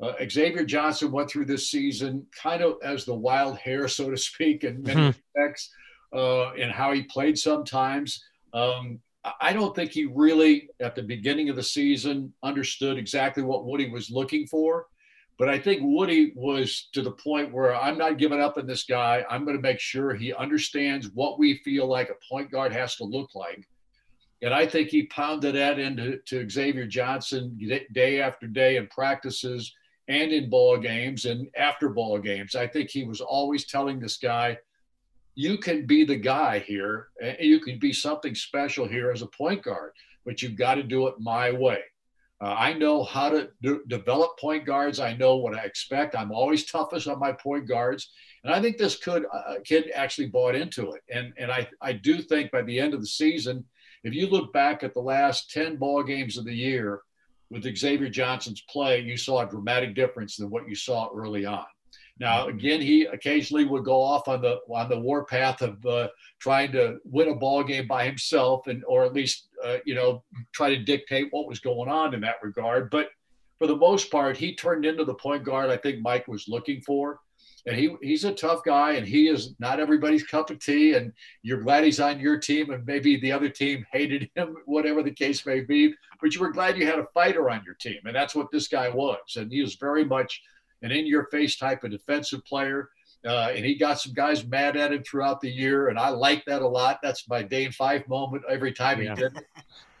Uh, Xavier Johnson went through this season kind of as the wild hair, so to speak, in many mm-hmm. respects, uh, and how he played sometimes. Um, I don't think he really, at the beginning of the season, understood exactly what Woody was looking for. But I think Woody was to the point where I'm not giving up on this guy. I'm going to make sure he understands what we feel like a point guard has to look like. And I think he pounded that into to Xavier Johnson day after day in practices and in ball games and after ball games. I think he was always telling this guy, you can be the guy here. And you can be something special here as a point guard, but you've got to do it my way. Uh, I know how to do, develop point guards. I know what I expect. I'm always toughest on my point guards, and I think this could uh, kid actually bought into it. And and I I do think by the end of the season, if you look back at the last ten ball games of the year with Xavier Johnson's play, you saw a dramatic difference than what you saw early on. Now, again, he occasionally would go off on the on the warpath of uh, trying to win a ball game by himself, and or at least uh, you know try to dictate what was going on in that regard. But for the most part, he turned into the point guard I think Mike was looking for. And he he's a tough guy, and he is not everybody's cup of tea. And you're glad he's on your team, and maybe the other team hated him, whatever the case may be. But you were glad you had a fighter on your team, and that's what this guy was. And he was very much an in your face type of defensive player. Uh, and he got some guys mad at him throughout the year, and I like that a lot. That's my Dane Five moment every time he did it.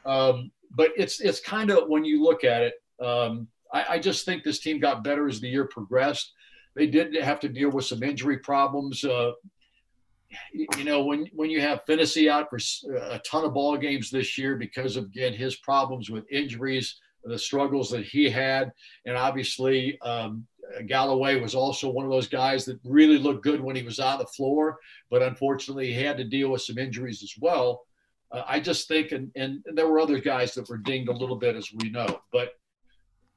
Um, but it's it's kind of when you look at it, um, I, I, just think this team got better as the year progressed. They did have to deal with some injury problems. Uh, you know, when when you have Phinisee out for a ton of ball games this year because of again his problems with injuries, the struggles that he had, and obviously um, Galloway was also one of those guys that really looked good when he was on the floor, but unfortunately he had to deal with some injuries as well. Uh, I just think, and, and, there were other guys that were dinged a little bit, as we know, but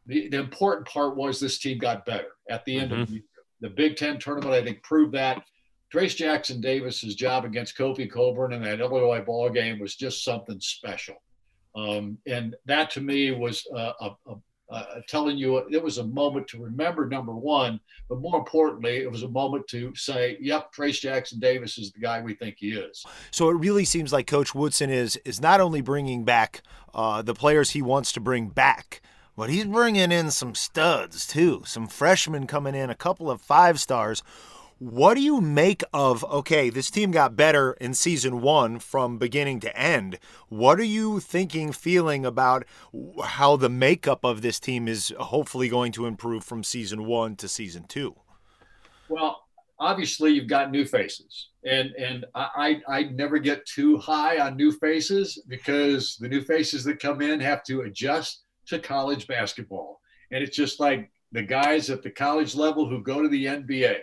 the, the important part was this team got better at the end mm-hmm. of the, the Big Ten tournament. I think proved that. Trayce Jackson Davis's job against Kofi Cockburn in that Illinois ball game was just something special. Um, and that to me was a, a, uh, telling you it was a moment to remember number one, but more importantly, it was a moment to say, "Yep, Trayce Jackson Davis is the guy we think he is." So it really seems like Coach Woodson is is not only bringing back uh, the players he wants to bring back, but he's bringing in some studs too, some freshmen coming in, a couple of five stars what do you make of, okay, this team got better in season one from beginning to end. What are you thinking, feeling about how the makeup of this team is hopefully going to improve from season one to season two? Well, obviously you've got new faces and and I, I never get too high on new faces because the new faces that come in have to adjust to college basketball and it's just like the guys at the college level who go to the nba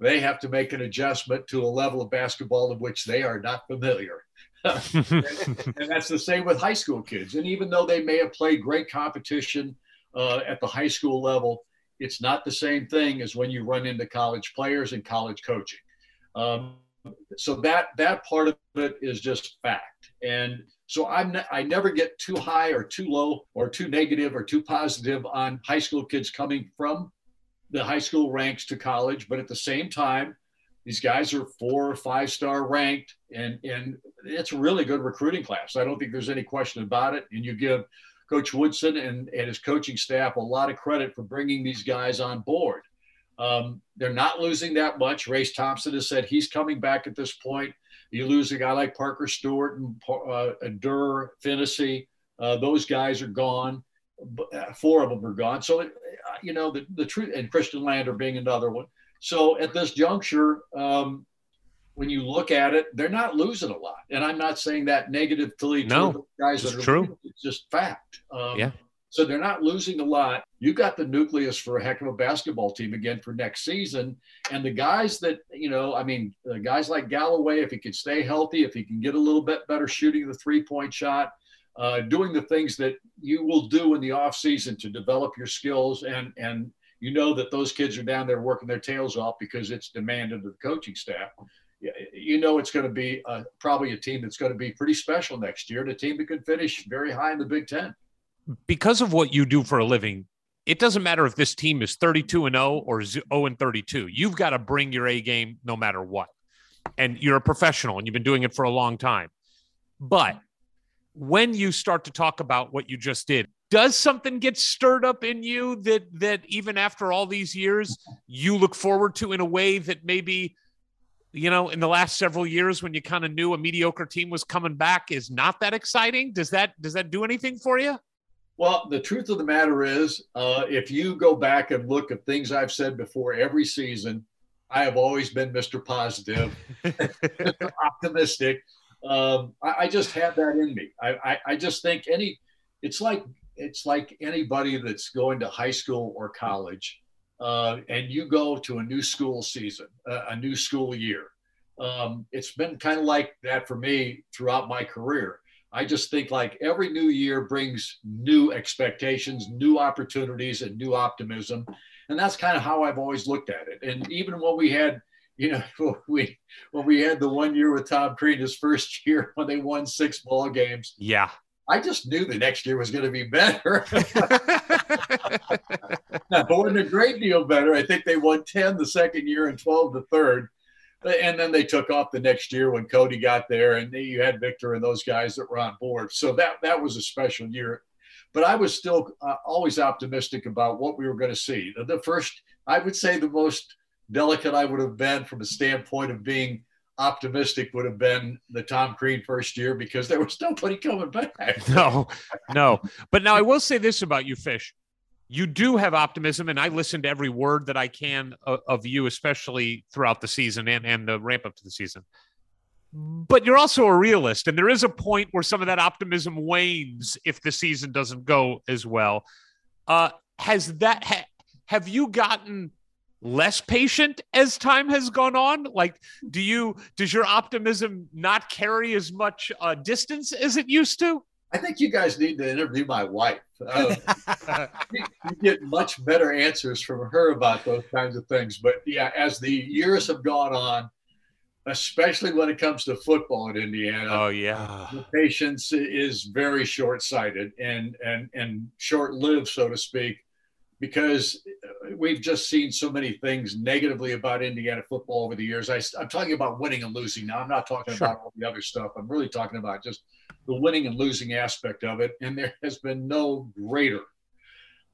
they have to make an adjustment to a level of basketball of which they are not familiar. and, and, that's the same with high school kids. And even though they may have played great competition uh, at the high school level, it's not the same thing as when you run into college players and college coaching. Um, so that that part of it is just fact. And so I'm ne- I never get too high or too low or too negative or too positive on high school kids coming from the high school ranks to college, but at the same time, these guys are four or five star ranked, and and it's a really good recruiting class. I don't think there's any question about it. And you give Coach Woodson and, and his coaching staff a lot of credit for bringing these guys on board. Um, they're not losing that much. Race Thompson has said he's coming back at this point. You lose a guy like Parker Stewart and uh, Durr, Phinisee. Uh, those guys are gone. Uh, four of them are gone. So, uh, you know, the, the truth, and Khristian Lander being another one. So at this juncture, um, when you look at it, they're not losing a lot. And I'm not saying that negatively no, to guys that are true. It's just fact. Um, yeah. So they're not losing a lot. You got the nucleus for a heck of a basketball team again for next season. And the guys that, you know, I mean, guys like Galloway, if he can stay healthy, if he can get a little bit better shooting the three point shot, uh, doing the things that you will do in the off season to develop your skills and, and, you know that those kids are down there working their tails off because it's demanded of the coaching staff you know it's going to be uh, probably a team that's going to be pretty special next year, and a team that could finish very high in the Big Ten because of what you do for a living, it doesn't matter if this team is 32 and 0 or 0 and 32. You've got to bring your A game no matter what. And you're a professional and you've been doing it for a long time. But when you start to talk about what you just did, does something get stirred up in you that that even after all these years you look forward to in a way that maybe you know in the last several years when you kind of knew a mediocre team was coming back is not that exciting does that does that do anything for you well, the truth of the matter is, uh, if you go back and look at things I've said before every season, I have always been Mr. Positive, optimistic. Um, I, I, just have that in me. I, I, I, just think any, it's like it's like anybody that's going to high school or college, uh, and you go to a new school season, a new school year. Um, it's been kind of like that for me throughout my career. I just think like every new year brings new expectations, new opportunities, and new optimism. And that's kind of how I've always looked at it. And even when we had, you know, we when we had the one year with Tom Crean, his first year when they won six ball games. Yeah. I just knew the next year was going to be better. it wasn't a great deal better. I think they won 10 the second year and 12 the third and then they took off the next year when Cody got there, and you had Victor and those guys that were on board. So that that was a special year. But I was still uh, always optimistic about what we were going to see. The first, I would say, the most delicate I would have been from a standpoint of being optimistic would have been the Tom Crean first year because there was nobody coming back. No, no. But now I will say this about you, Fisch you do have optimism, and I listen to every word that I can of, you, especially throughout the season and, and the ramp up to the season. But you're also a realist, and there is a point where some of that optimism wanes if the season doesn't go as well. Uh, has that ha, have you gotten less patient as time has gone on? Like, do you does your optimism not carry as much uh, distance as it used to? I think you guys need to interview my wife. Uh, you, you, get much better answers from her about those kinds of things. But yeah, as the years have gone on, especially when it comes to football in Indiana, oh yeah, the patience is very short-sighted and and and short-lived, so to speak, because we've just seen so many things negatively about Indiana football over the years. I, am talking about winning and losing now. I'm not talking sure. about all the other stuff. I'm really talking about just the winning and losing aspect of it. And there has been no greater,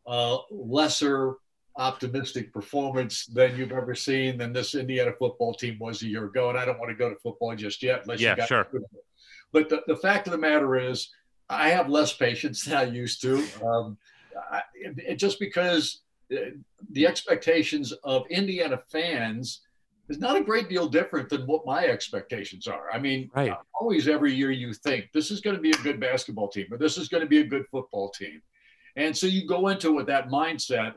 uh, lesser optimistic performance than you've ever seen than this Indiana football team was a year ago. And I don't want to go to football just yet. Unless yeah, sure. But the, the fact of the matter is, I have less patience than I used to. Um, I, it, just because the expectations of Indiana fans is not a great deal different than what my expectations are. I mean, right. always every year you think this is going to be a good basketball team or this is going to be a good football team. And so you go into it with that mindset,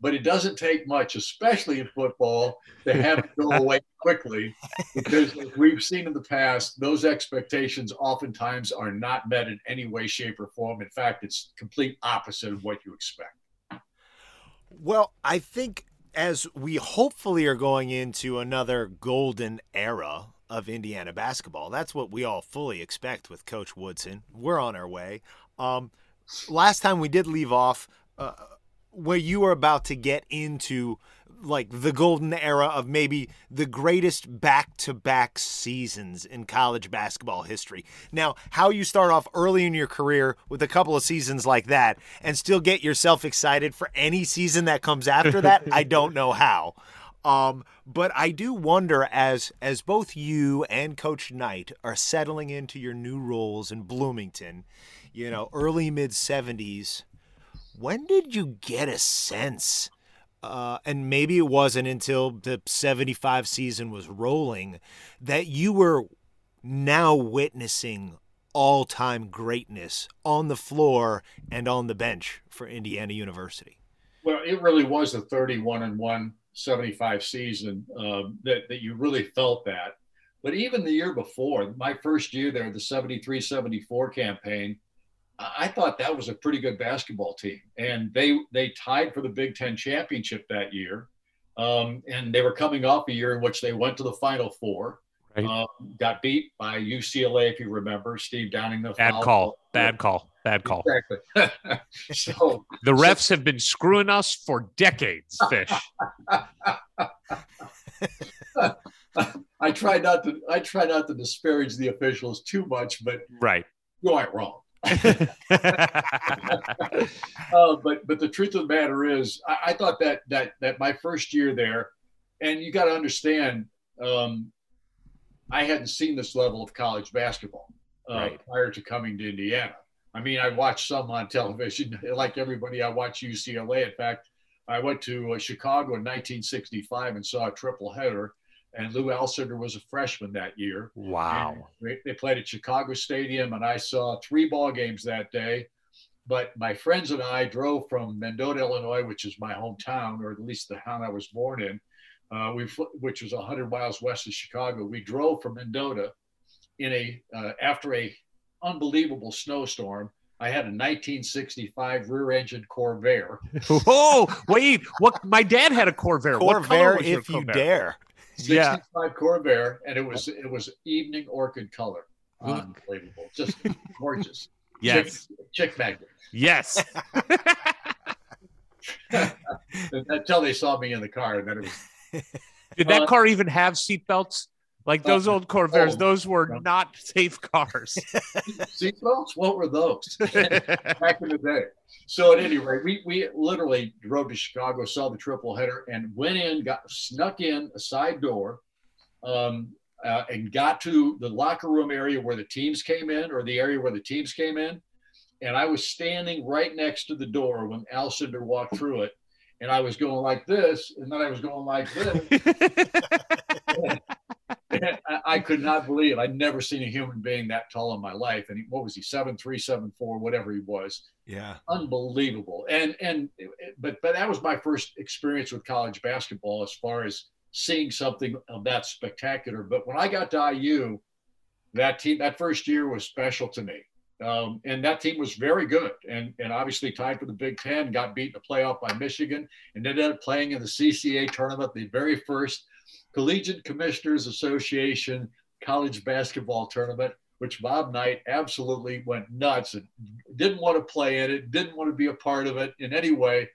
but it doesn't take much, especially in football, to have it go away quickly because we've seen in the past, those expectations oftentimes are not met in any way, shape, or form. In fact, it's complete opposite of what you expect. Well, I think as we hopefully are going into another golden era of Indiana basketball, that's what we all fully expect with Coach Woodson. We're on our way. Um, last time we did leave off uh, where you are about to get into like the golden era of maybe the greatest back-to-back seasons in college basketball history. Now, how you start off early in your career with a couple of seasons like that and still get yourself excited for any season that comes after that, I don't know how. Um, but I do wonder as as both you and Coach Knight are settling into your new roles in Bloomington, you know, early mid seventies, when did you get a sense? Uh, and maybe it wasn't until the 75 season was rolling that you were now witnessing all time greatness on the floor and on the bench for Indiana University. Well, it really was a 31 and 1 75 season um, that, that you really felt that. But even the year before, my first year there, the 73 74 campaign, I thought that was a pretty good basketball team. And they, they tied for the Big Ten championship that year. Um, and they were coming off a year in which they went to the Final Four. Right. Uh, got beat by UCLA, if you remember. Steve Downing, the bad call, bad call, bad call. Exactly. so the refs so, have been screwing us for decades. Fish. I try not to. I try not to disparage the officials too much, but right, you aren't wrong. Uh, but but the truth of the matter is, I, I, thought that that that my first year there, and you got to understand, um, I hadn't seen this level of college basketball uh, right. prior to coming to Indiana. I mean, I watched some on television, like everybody. I watched UCLA. In fact, I went to uh, Chicago in 1965 and saw a triple header and Lou Alcindor was a freshman that year. Wow. they played at Chicago Stadium, and I saw three ball games that day. But my friends and I drove from Mendota, Illinois, which is my hometown, or at least the town I was born in, uh, we which was 100 miles west of Chicago. We drove from Mendota in a uh, after a unbelievable snowstorm. I had a 1965 rear-engine Corvair. oh, wait! What? My dad had a Corvair. Corvair, if you dare. 65 yeah. Corvair, and it was it was evening orchid color. Unbelievable, just gorgeous. Yes, chick, chick magnet. Yes. Until they saw me in the car, and then it was. Did that uh, car even have seatbelts? Like those uh, old Corvairs, oh, those were no. not safe cars. Seatbelts? What were those back in the day? So at any rate, we, we literally drove to Chicago, saw the triple header, and went in, got snuck in a side door, um, uh, and got to the locker room area where the teams came in, or the area where the teams came in. And I was standing right next to the door when Alcindor walked through it, and I was going like this, and then I was going like this. I could not believe. I'd never seen a human being that tall in my life. And he, what was he, seven three, seven four, whatever he was. Yeah, unbelievable. And and but but that was my first experience with college basketball as far as seeing something of that spectacular. But when I got to IU, that team that first year was special to me. Um, and that team was very good and, and obviously tied for the Big Ten, got beat in the playoff by Michigan, and ended up playing in the CCA tournament, the very first Collegiate Commissioners Association college basketball tournament, which Bob Knight absolutely went nuts and didn't want to play in it, didn't want to be a part of it in any way,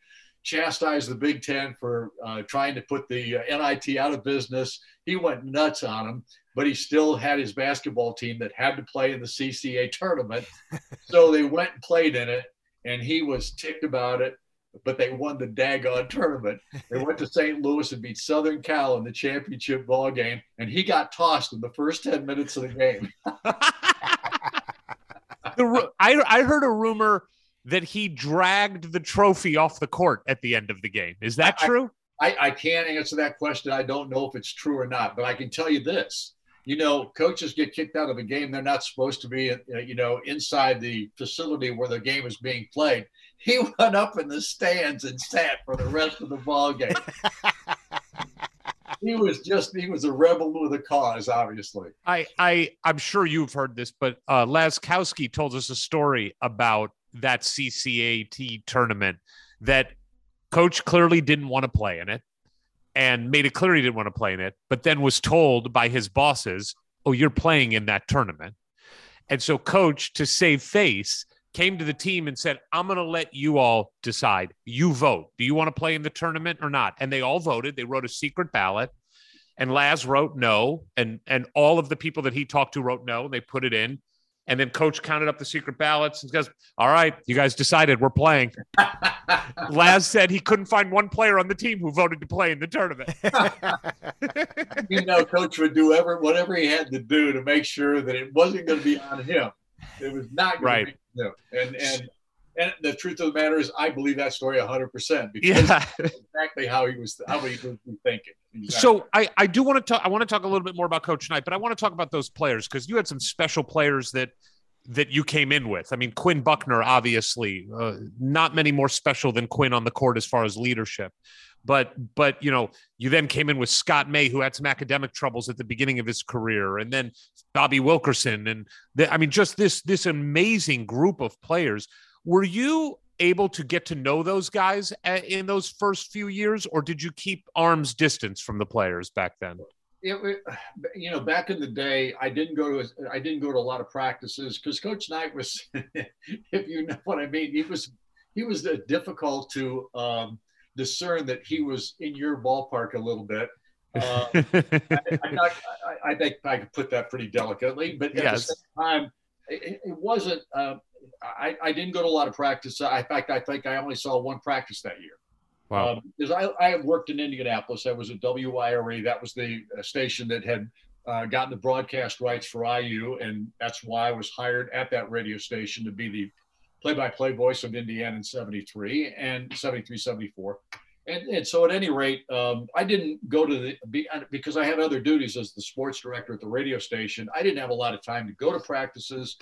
chastised the Big Ten for uh, trying to put the uh, NIT out of business. He went nuts on them, but he still had his basketball team that had to play in the CCA tournament. so they went and played in it, and he was ticked about it but they won the daggone tournament. They went to St. Louis and beat Southern Cal in the championship ball game, and he got tossed in the first 10 minutes of the game. the, I, I heard a rumor that he dragged the trophy off the court at the end of the game. Is that true? I, I, I can't answer that question. I don't know if it's true or not, but I can tell you this you know, coaches get kicked out of a game. They're not supposed to be, uh, you know, inside the facility where the game is being played. He went up in the stands and sat for the rest of the ball game. he was just he was a rebel with a cause, obviously. I I I'm sure you've heard this, but uh, Laskowski told us a story about that CCAT tournament that coach clearly didn't want to play in it and made it clear he didn't want to play in it, but then was told by his bosses, "Oh, you're playing in that tournament." And so coach to save face came to the team and said, I'm going to let you all decide. You vote. Do you want to play in the tournament or not? And they all voted. They wrote a secret ballot. And Laz wrote no. And and all of the people that he talked to wrote no. And they put it in. And then coach counted up the secret ballots and goes, All right, you guys decided we're playing. Laz said he couldn't find one player on the team who voted to play in the tournament. you know, coach would do ever whatever he had to do to make sure that it wasn't going to be on him. It was not going Right. to be. And and and the truth of the matter is, I believe that story 100 percent because yeah. exactly how he was how he was thinking. Exactly. So I, I do want to talk. I want to talk a little bit more about Coach Knight, but I want to talk about those players because you had some special players that that you came in with. I mean, Quinn Buckner, obviously, uh, not many more special than Quinn on the court as far as leadership. But but you know, you then came in with Scott May, who had some academic troubles at the beginning of his career, and then Bobby Wilkerson, and the, I mean, just this this amazing group of players. Were you able to get to know those guys in those first few years, or did you keep arm's distance from the players back then? it, you know, back in the day, I didn't go to I didn't go to a lot of practices because Coach Knight was, if you know what I mean, he was he was difficult to um, discern that he was in your ballpark a little bit. Uh, I, I'm not, I, I think I could put that pretty delicately, but at Yes. the same time, it, it wasn't. Uh, I, I didn't go to a lot of practice. I, in fact, I think I only saw one practice that year wow. because I, I worked in Indianapolis. I was at WIRE. That was the uh, station that had uh, gotten the broadcast rights for IU, and that's why I was hired at that radio station to be the play-by-play voice of Indiana in '73 and '73, '74. And, and so, at any rate, um, I didn't go to the because I had other duties as the sports director at the radio station. I didn't have a lot of time to go to practices.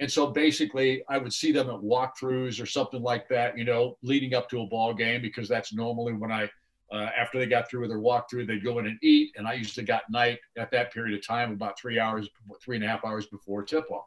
And so basically, I would see them at walkthroughs or something like that, you know, leading up to a ball game, because that's normally when I, uh, after they got through with their walkthrough, they'd go in and eat. And I usually got Knight at that period of time, about three hours, three and a half hours before tip off.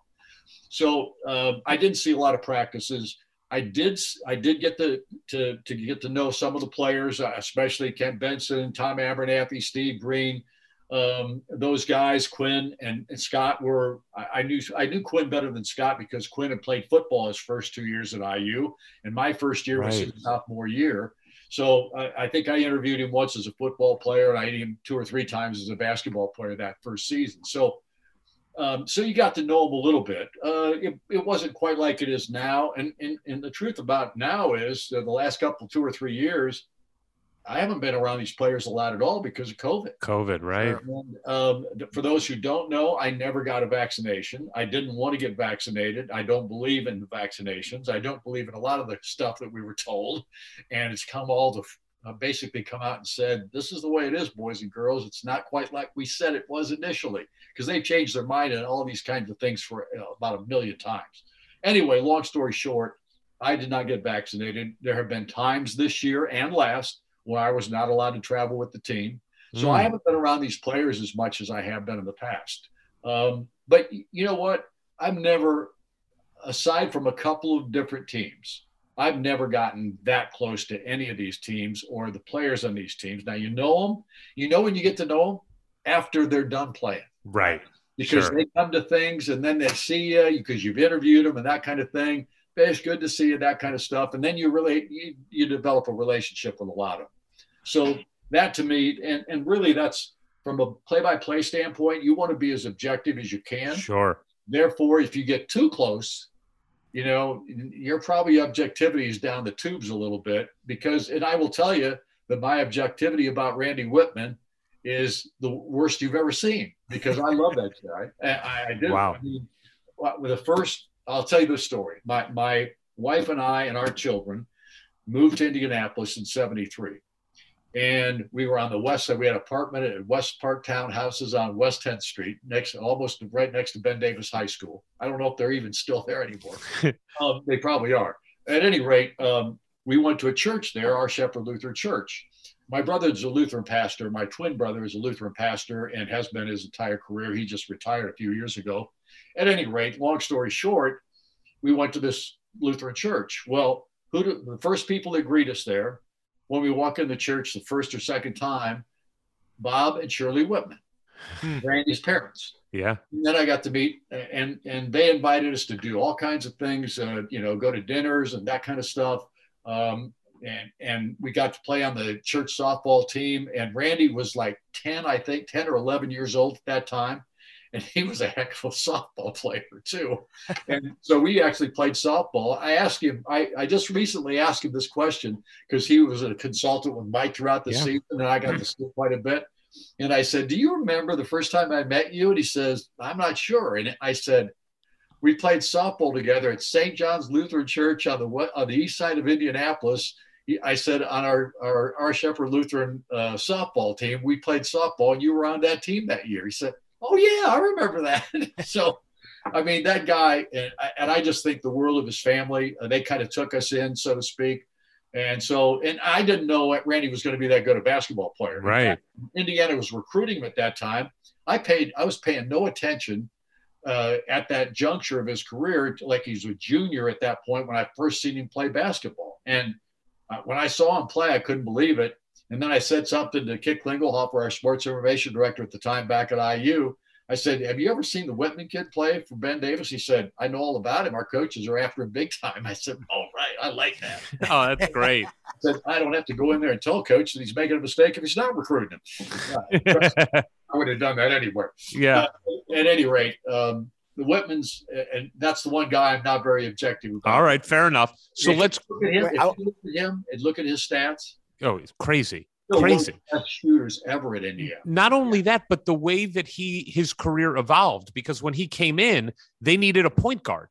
So uh, I didn't see a lot of practices. I did, I did get to, to, to get to know some of the players, uh, especially Kent Benson, Tom Abernethy, Steve Green, um, those guys, Quinn and, and Scott were, I, I knew, I knew Quinn better than Scott because Quinn had played football his first two years at IU. And my first year was his sophomore year. So I, I think I interviewed him once as a football player and I interviewed him two or three times as a basketball player that first season. So, um, so you got to know him a little bit. Uh, it, it wasn't quite like it is now. And, and, and the truth about now is the last couple, two or three years, I haven't been around these players a lot at all because of COVID. COVID, right? And, um, for those who don't know, I never got a vaccination. I didn't want to get vaccinated. I don't believe in vaccinations. I don't believe in a lot of the stuff that we were told. And it's come all to uh, basically come out and said, this is the way it is, boys and girls. It's not quite like we said it was initially because they've changed their mind and all these kinds of things for uh, about a million times. Anyway, long story short, I did not get vaccinated. There have been times this year and last when I was not allowed to travel with the team. So I Mm. haven't been around these players as much as I have been in the past. Um, but you know what? I've never, aside from a couple of different teams, I've never gotten that close to any of these teams or the players on these teams. Now you know them. You know when you get to know them after they're done playing Right. because Sure. they come to things and then they see you because you've interviewed them and that kind of thing. It's good to see you, that kind of stuff. And then you really you, you develop a relationship with a lot of them. So that to me, and, and really that's from a play-by-play standpoint, you want to be as objective as you can. Sure. Therefore, if you get too close, you know, your probably objectivity is down the tubes a little bit because, and I will tell you that my objectivity about Randy Wittman is the worst you've ever seen because I love that guy. I, I do. Wow. I mean, the first, I'll tell you the story. My, my wife and I and our children moved to Indianapolis in 73. And we were on the west side. We had an apartment at West Park Townhouses on West 10th Street, next almost right next to Ben Davis High School. I don't know if they're even still there anymore. um, they probably are. At any rate, um, we went to a church there, our Shepherd Lutheran Church. My brother is a Lutheran pastor. My twin brother is a Lutheran pastor and has been his entire career. He just retired a few years ago. At any rate, long story short, we went to this Lutheran church. Well, who do, the first people that greet us there when we walk in the church the first or second time, Bob and Shirley Wittman, Hmm. Randy's parents. Yeah. And then I got to meet, and and they invited us to do all kinds of things, uh, you know, go to dinners and that kind of stuff. Um, and and we got to play on the church softball team. And Randy was like ten, I think, ten or eleven years old at that time. And he was a heck of a softball player too. And so we actually played softball. I asked him, I, I just recently asked him this question because he was a consultant with Mike throughout the Yeah. season, and I got to see quite a bit. And I said, Do you remember the first time I met you? And he says, I'm not sure. And I said, We played softball together at St. John's Lutheran Church on the on the east side of Indianapolis. He- I said on our our, our Shepherd Lutheran uh, softball team, we played softball, and you were on that team that year. He said, "Oh yeah, I remember that." so, I mean, that guy, and I, and I just think the world of his family. Uh, they kind of took us in, so to speak. And so, and I didn't know Randy was going to be that good a basketball player. In Right. fact, Indiana was recruiting him at that time. I paid, I was paying no attention uh, at that juncture of his career, like he's a junior at that point when I first seen him play basketball. And uh, when I saw him play, I couldn't believe it. And then I said something to Kit Klingelhoffer, our sports information director at the time back at IU. I said, Have you ever seen the Wittman kid play for Ben Davis? He said, I know all about him. Our coaches are after him big time. I said, All right, I like that. Oh, that's great. I said, I don't have to go in there and tell coach that he's making a mistake if he's not recruiting him. I would have done that anywhere yeah. at any rate, um, the Wittmans, and that's the one guy I'm not very objective about. All right. Fair enough. So If let's. look at him. Look at him and look at his stats, Oh, it's crazy. still Crazy. best shooters ever at Indiana. Not only that, but the way that he his career evolved. Because when he came in, they needed a point guard,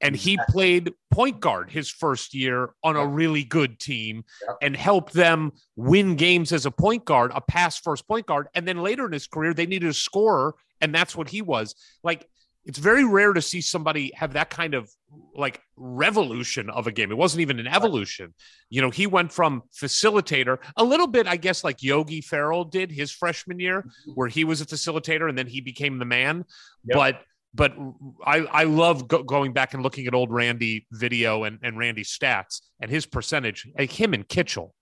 and he played point guard his first year on a really good team, Yep. and helped them win games as a point guard, a pass first point guard. And then later in his career, they needed a scorer, and that's what he was. Like it's very rare to see somebody have that kind of like revolution of a game. It wasn't even an evolution. You know, he went from facilitator a little bit, I guess, like Yogi Ferrell did his freshman year, mm-hmm. where he was a facilitator and then he became the man. Yep. But but I, I love go, going back and looking at old Randy video and, and Randy's stats and his percentage, like him and Kitchel.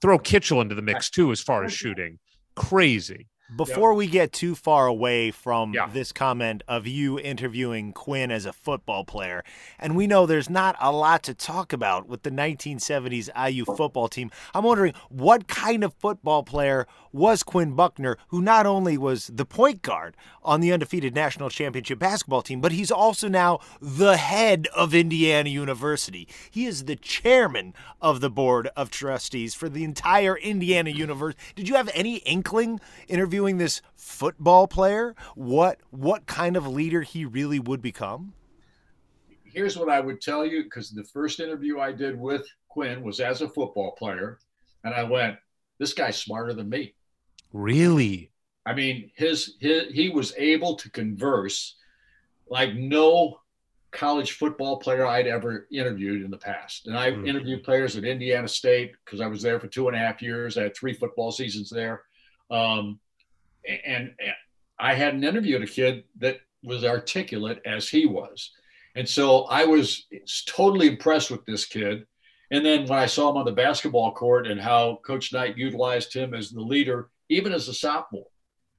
Throw Kitchel into the mix too, as far as shooting. Crazy. Before we get too far away from Yeah. this comment of you interviewing Quinn as a football player, and we know there's not a lot to talk about with the 1970s IU football team, I'm wondering what kind of football player was Quinn Buckner, who not only was the point guard on the undefeated national championship basketball team, but he's also now the head of Indiana University. He is the chairman of the board of trustees for the entire Indiana University. Did you have any inkling interviewing this football player what what kind of leader he really would become? Here's what I would tell you because the first interview I did with Quinn was as a football player, and I went, "This guy's smarter than me." Really? I mean, his, his he was able to converse like no college football player I'd ever interviewed in the past. And I Hmm. interviewed players at Indiana State because I was there for two and a half years. I had three football seasons there. Um, and, and I hadn't interviewed a kid that was articulate as he was. And so I was totally impressed with this kid. And then when I saw him on the basketball court and how Coach Knight utilized him as the leader, even as a sophomore,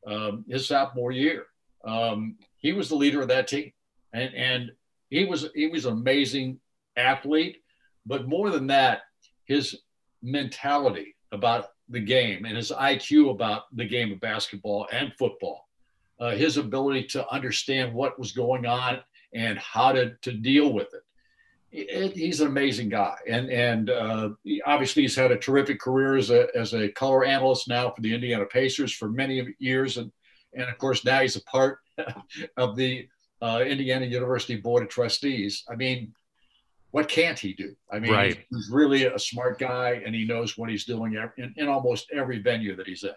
um, his sophomore year, um, he was the leader of that team, and and he was he was an amazing athlete. But more than that, his mentality about the game and his IQ about the game of basketball and football, uh, his ability to understand what was going on and how to to deal with it it, he's an amazing guy, and and uh, he- obviously he's had a terrific career as a as a color analyst now for the Indiana Pacers for many years, and and of course now he's a part of the uh, Indiana University Board of Trustees. I mean, what can't he do? I mean, Right. he's really a smart guy, and he knows what he's doing in, in almost every venue that he's in.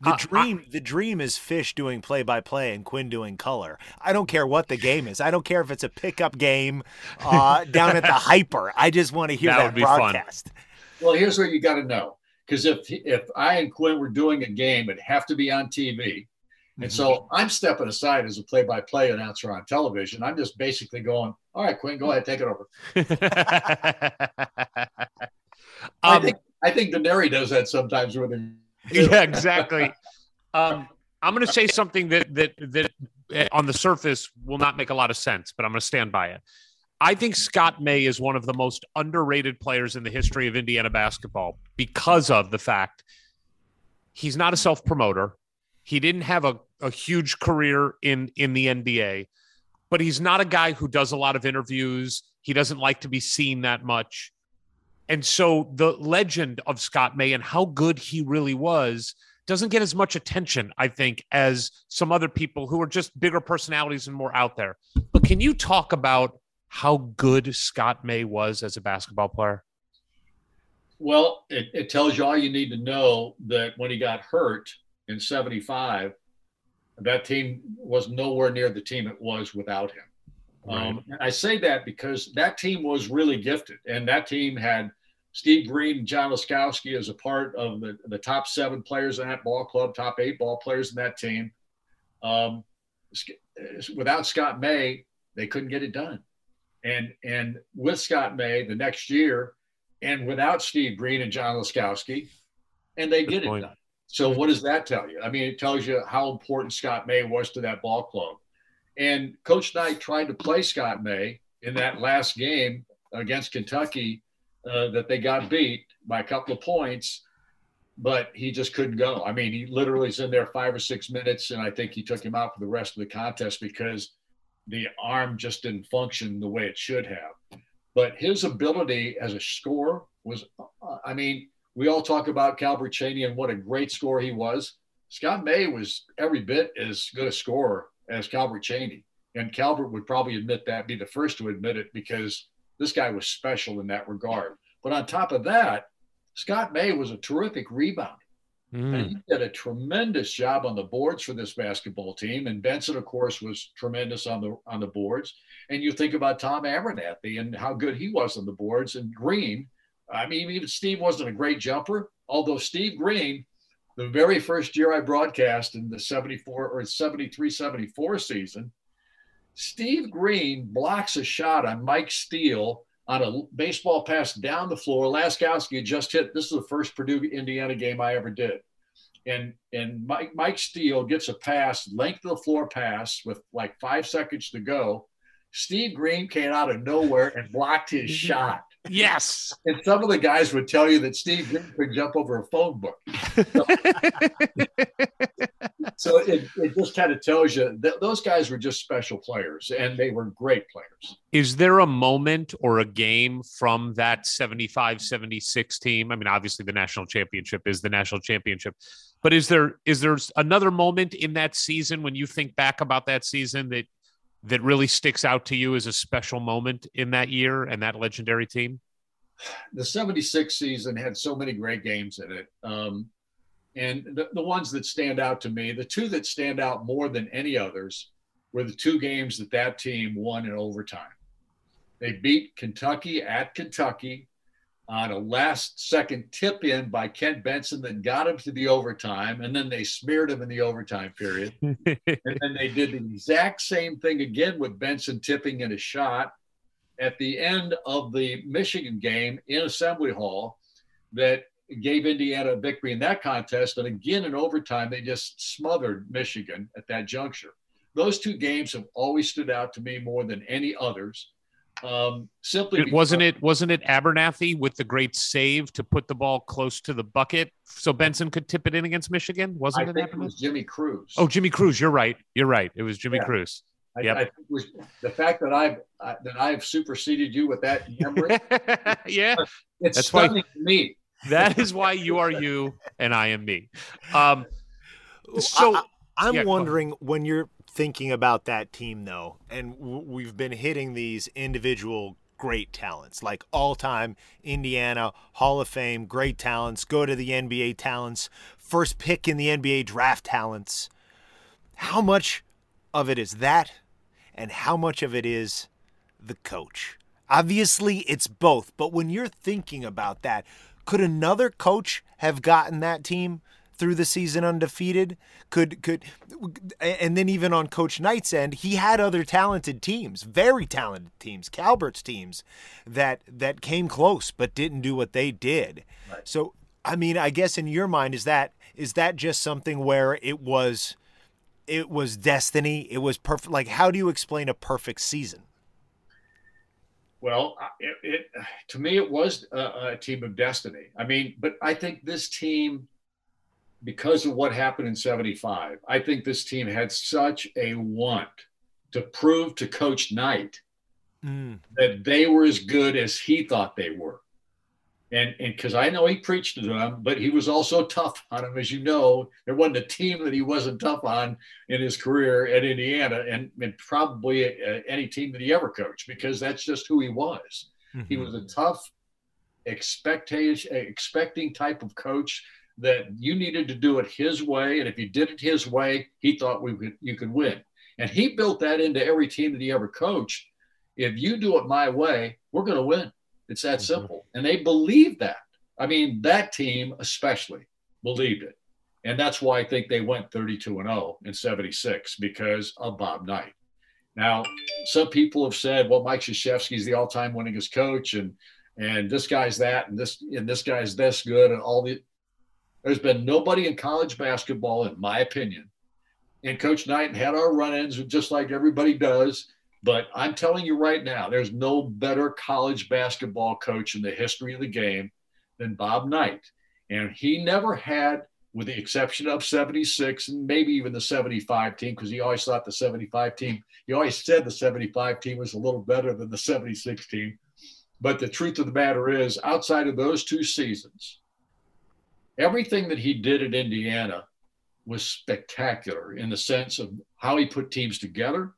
The Uh, dream, the dream is Fisch doing play by play and Quinn doing color. I don't care what the game is. I don't care if it's a pickup game uh, down at the Hyper. I just want to hear That that, would be fun. broadcast. Well, here's what you got to know. Because if if I and Quinn were doing a game, it'd have to be on TV. And so I'm stepping aside as a play-by-play announcer on television. I'm just basically going, "All right, Quinn, go ahead, take it over." I um, think I think Denari does that sometimes with him. yeah, exactly. Um, I'm going to say something that that that uh, on the surface will not make a lot of sense, but I'm going to stand by it. I think Scott May is one of the most underrated players in the history of Indiana basketball because of the fact he's not a self promoter. He didn't have a, a huge career in in the NBA, but he's not a guy who does a lot of interviews. He doesn't like to be seen that much. And so the legend of Scott May and how good he really was doesn't get as much attention, I think, as some other people who are just bigger personalities and more out there. But can you talk about how good Scott May was as a basketball player? Well, it, it tells you all you need to know that when he got hurt in 75, that team was nowhere near the team it was without him. Right. Um, I say that because that team was really gifted, and that team had Steve Green and John Laskowski as a part of the, the top seven players in that ball club, top eight ball players in that team. Um, without Scott May, they couldn't get it done. And and with Scott May the next year, and without Steve Green and John Laskowski, and they Good get point. it done. So what does that tell you? I mean, it tells you how important Scott May was to that ball club. And Coach Knight tried to play Scott May in that last game against Kentucky uh, that they got beat by a couple of points, but he just couldn't go. I mean, he literally is in there five or six minutes, and I think he took him out for the rest of the contest because the arm just didn't function the way it should have. But his ability as a scorer was, I mean, we all talk about Calbert Cheaney and what a great scorer he was. Scott May was every bit as good a scorer as Calbert Cheaney. And Calbert would probably admit that, be the first to admit it, because this guy was special in that regard. But on top of that, Scott May was a terrific rebounder. Mm. And he did a tremendous job on the boards for this basketball team. And Benson, of course, was tremendous on the on the boards. And you think about Tom Abernethy and how good he was on the boards. And Green, I mean, even Steve wasn't a great jumper, although Steve Green, the very first year I broadcast in the 74 or 73 74 season, Steve Green blocks a shot on Mike Steele on a baseball pass down the floor. Laskowski just hit. This is the first Purdue Indiana game I ever did. And and Mike Mike Steele gets a pass, length of the floor pass with like five seconds to go. Steve Green came out of nowhere and blocked his mm-hmm. shot. Yes. And some of the guys would tell you that Steve Green could jump over a phone book. So, so it, it just kind of tells you that those guys were just special players and they were great players. Is there a moment or a game from that 75 76 team? I mean, obviously the national championship is the national championship. But is there is there another moment in that season when you think back about that season that that really sticks out to you as a special moment in that year and that legendary team? The 76 season had so many great games in it. Um, and the, the ones that stand out to me, the two that stand out more than any others, were the two games that that team won in overtime. They beat Kentucky at Kentucky on a last second tip in by Kent Benson that got him to the overtime, and then they smeared him in the overtime period. and then they did the exact same thing again with Benson tipping in a shot at the end of the Michigan game in Assembly Hall that gave Indiana a victory in that contest. And again in overtime, they just smothered Michigan at that juncture. Those two games have always stood out to me more than any others um, simply it wasn't it wasn't it Abernethy with the great save to put the ball close to the bucket so Benson could tip it in against Michigan? Wasn't I it? Think it was Jimmy Crews. Oh, Jimmy Crews, you're right. You're right. It was Jimmy yeah. Crews. I, yep. I think was the fact that I've uh, that I've superseded you with that memory. yeah, it's That's stunning why, to me. That is why you are you and I am me. Um, so I, am yeah, wondering when you're thinking about that team though, and we've been hitting these individual great talents, like all-time Indiana Hall of Fame great talents, go to the NBA talents, first pick in the NBA draft talents. How much of it is that and how much of it is the coach? Obviously, it's both, but when you're thinking about that, could another coach have gotten that team through the season undefeated could could and then even on coach knight's end he had other talented teams very talented teams calbert's teams that that came close but didn't do what they did right. so i mean i guess in your mind is that is that just something where it was it was destiny it was perfect like how do you explain a perfect season well, it, it, to me it was a, a, team of destiny. I mean, but I think this team because of what happened in 75. I think this team had such a want to prove to Coach Knight Mm. that they were as good as he thought they were. And and because I know he preached to them, but he was also tough on them, as you know. There wasn't a team that he wasn't tough on in his career at Indiana, and, and probably uh, any team that he ever coached, because that's just who he was. He was a tough, expectation, expecting type of coach that you needed to do it his way, and if you did it his way, he thought we could you could win. And he built that into every team that he ever coached. If you do it my way, we're going to win. It's that mm-hmm. simple. And they believed that. I mean, that team especially believed it. And that's why I think they went 32 and 0 in 76 because of Bob Knight. Now, some people have said, well, Mike Krzyzewski's the all-time winningest coach, and and this guy's that, and this and this guy's this good, and all the. There's been nobody in college basketball, in my opinion, and Coach Knight had our run-ins just like everybody does. But I'm telling you right now, there's no better college basketball coach in the history of the game than Bob Knight. And he never had, with the exception of 76 and maybe even the 75 team, because he always thought the 75 team, he always said the 75 team was a little better than the 76 team. But the truth of the matter is, outside of those two seasons, everything that he did at Indiana was spectacular in the sense of how he put teams together,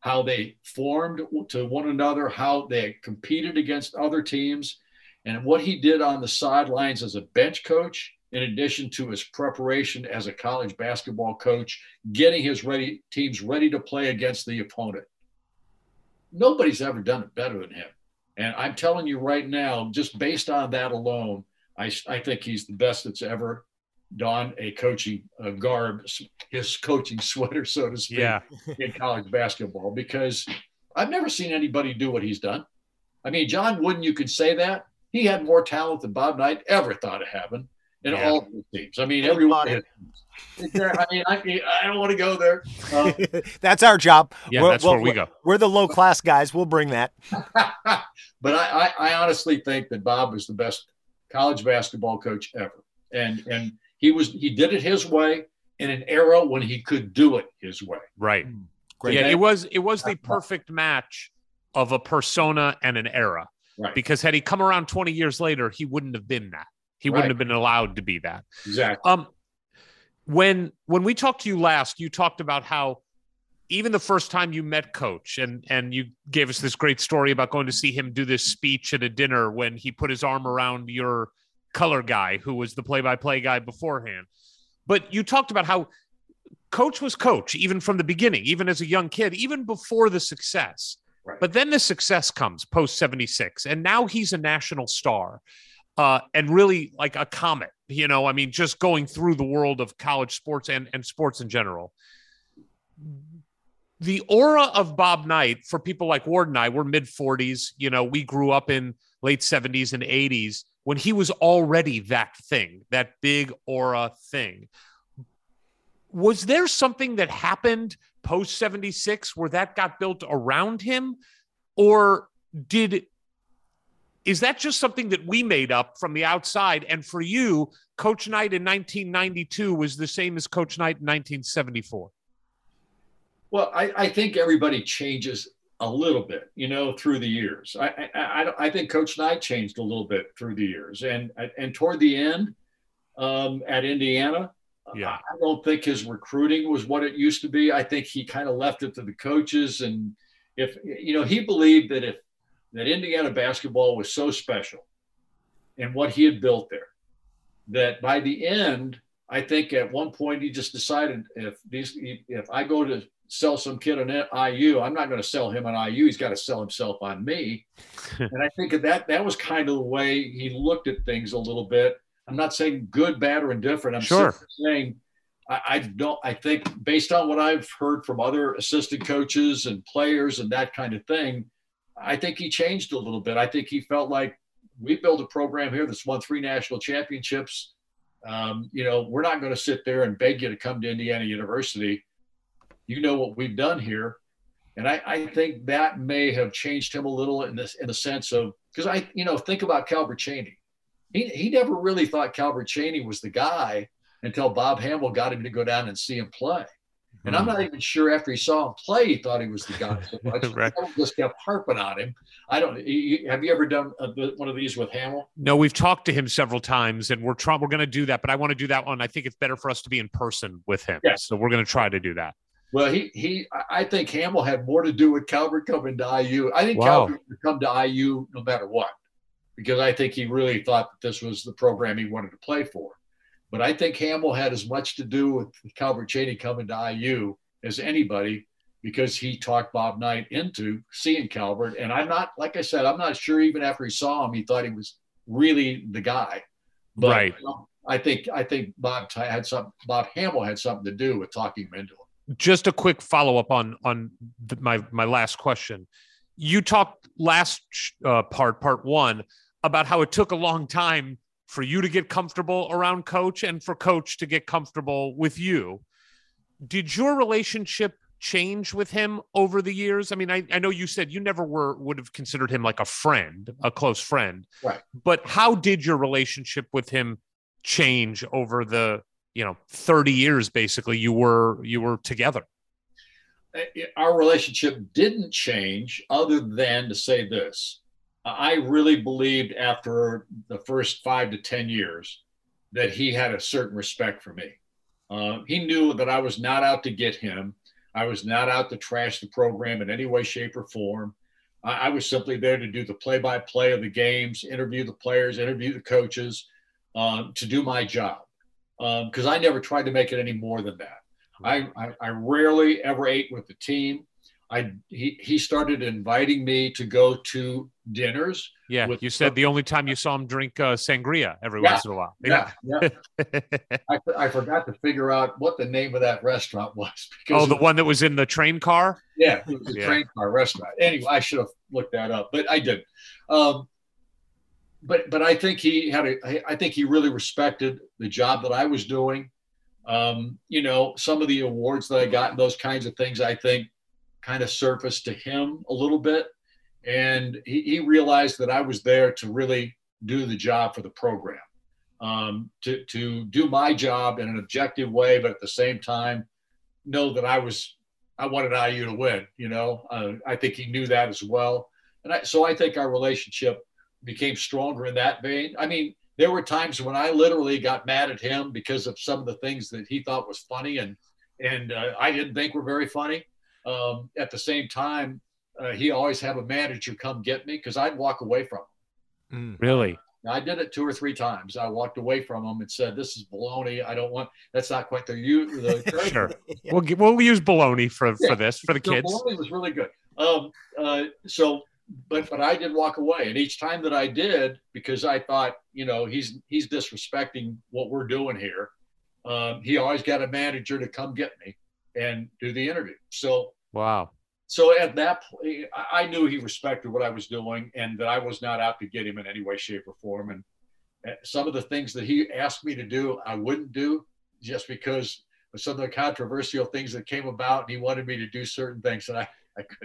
how they formed to one another, how they competed against other teams, and what he did on the sidelines as a bench coach, in addition to his preparation as a college basketball coach, getting his ready teams ready to play against the opponent. Nobody's ever done it better than him. And I'm telling you right now, just based on that alone, I, I think he's the best that's ever donned a coaching uh, garb, his coaching sweater, so to speak, Yeah. in college basketball, because I've never seen anybody do what he's done. I mean, John Wooden, you could say that. He had more talent than Bob Knight ever thought of having in Yeah. all the teams. I mean, Think everyone. about I mean, I, I don't want to go there. Uh, that's our job. Yeah, We're- that's we're- where we go. We're the low class guys. We'll bring that. but I, I, I honestly think that Bob was the best college basketball coach ever, and and he was he did it his way in an era when he could do it his way. Right. Great. Yeah, it was it was the perfect match of a persona and an era. Right. Because had he come around 20 years later, he wouldn't have been that. He Right. wouldn't have been allowed to be that. Exactly. Um, when when we talked to you last, you talked about how even the first time you met Coach, and and you gave us this great story about going to see him do this speech at a dinner when he put his arm around your color guy, who was the play-by-play guy beforehand. But you talked about how Coach was Coach even from the beginning, even as a young kid, even before the success. Right. But then the success comes post 76, and now he's a national star uh, and really like a comet. You know, I mean, just going through the world of college sports and, and sports in general. The aura of Bob Knight for people like Ward and I, we're mid 40s. You know, we grew up in late 70s and 80s when he was already that thing, that big aura thing. Was there something that happened post 76 where that got built around him? Or did is that just something that we made up from the outside? And for you, Coach Knight in 1992 was the same as Coach Knight in 1974. Well, I, I think everybody changes a little bit, you know, through the years. I, I, I, I think Coach Knight changed a little bit through the years, and and toward the end, um, at Indiana, Yeah. I don't think his recruiting was what it used to be. I think he kind of left it to the coaches, and if you know, he believed that if that Indiana basketball was so special, and what he had built there, that by the end, I think at one point he just decided if these if I go to sell some kid on IU, I'm not going to sell him on IU. He's got to sell himself on me. and I think that that was kind of the way he looked at things a little bit. I'm not saying good, bad, or indifferent. I'm Sure. saying I, I don't. I think based on what I've heard from other assistant coaches and players and that kind of thing, I think he changed a little bit. I think he felt like we built a program here that's won three national championships. Um, you know, we're not going to sit there and beg you to come to Indiana University. You know what we've done here, and I, I think that may have changed him a little in this in the sense of because I, you know, think about Calbert Cheaney. He he never really thought Calbert Cheaney was the guy until Bob Hammel got him to go down and see him play. And Hmm. I'm not even sure after he saw him play, he thought he was the guy so much. Right. Just kept harping on him. I don't. you- Have you ever done a, one of these with Hammel? No, we've talked to him several times, and we're trying. We're going to do that, but I want to do that one. I think it's better for us to be in person with him. Yes. So we're going to try to do that. Well, he he. I- think Hammel had more to do with Calbert coming to IU. I think Wow. Calbert would come to IU no matter what, because I think he really thought that this was the program he wanted to play for. But I think Hammel had as much to do with Calbert Cheaney coming to IU as anybody, because he talked Bob Knight into seeing Calbert. And I'm not, like I said, I'm not sure even after he saw him, he thought he was really the guy. But Right. I think I think Bob had some. Bob Hammel had something to do with talking him into it. Just a quick follow up on on the, my my last question. You talked last uh, part, part one, about how it took a long time for you to get comfortable around Coach and for Coach to get comfortable with you. Did your relationship change with him over the years? I mean, I, I know you said you never were would have considered him like a friend, a close friend. Right. But how did your relationship with him change over the, you know, 30 years basically you were you were together? our relationship didn't change other than to say this. I really believed after the first five to ten years that he had a certain respect for me. Uh, he knew that i was not out to get him. I was not out to trash the program in any way shape or form. I, I was simply there to do the play-by-play of the games interview the players interview the coaches um, to do my job because i never tried to make it any more than that I, I, I rarely ever ate with the team. I he, he started inviting me to go to dinners. Yeah, you said the only time you saw him drink uh, sangria every Yeah. once in a while. yeah. I, I forgot to figure out what the name of that restaurant was. oh, the one that was in the train car. yeah, it was a Yeah. train car restaurant. Anyway, I should have looked that up, but I didn't. Um, but but I think he had a. I- think he really respected the job that I was doing. Um, you know, some of the awards that I got and those kinds of things, I think, kind of surfaced to him a little bit, and he, he realized that I was there to really do the job for the program, um, to to do my job in an objective way, but at the same time, know that I was I wanted IU to win. You know, uh, I think he knew that as well, and I, so I think our relationship became stronger in that vein. I mean, there were times when I literally got mad at him because of some of the things that he thought was funny, and and uh, I didn't think were very funny. Um, at the same time, uh, he always had a manager come get me because I'd walk away from him. Really? I did it two or three times. I walked away from him and said, "This is baloney. I don't want. That's not quite the you." The Sure. We'll we'll use baloney for Yeah. for this for the So kids. Bologna was really good. Um, uh, so, but but I did walk away, and each time that I did, because I thought, you know, he's he's disrespecting what we're doing here. Um, he always got a manager to come get me and do the interview. So Wow. so at that point, I knew he respected what I was doing, and that I was not out to get him in any way, shape, or form. And some of the things that he asked me to do, I wouldn't do, just because of some of the controversial things that came about, and he wanted me to do certain things and I.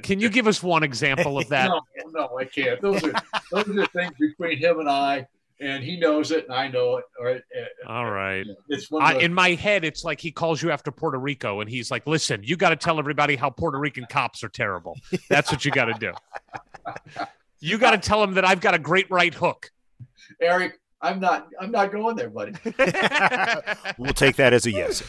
Can you give us one example of that? No, no, I can't. Those are those are things between him and I, and he knows it, and I know it. All right, uh, All right. it's one I, of the, in my head, it's like he calls you after Puerto Rico and he's like, listen, you got to tell everybody how Puerto Rican cops are terrible. That's what you got to do. You got to tell them that I've got a great right hook. Eric. I'm not. I'm not going there, buddy. We'll take that as a yes.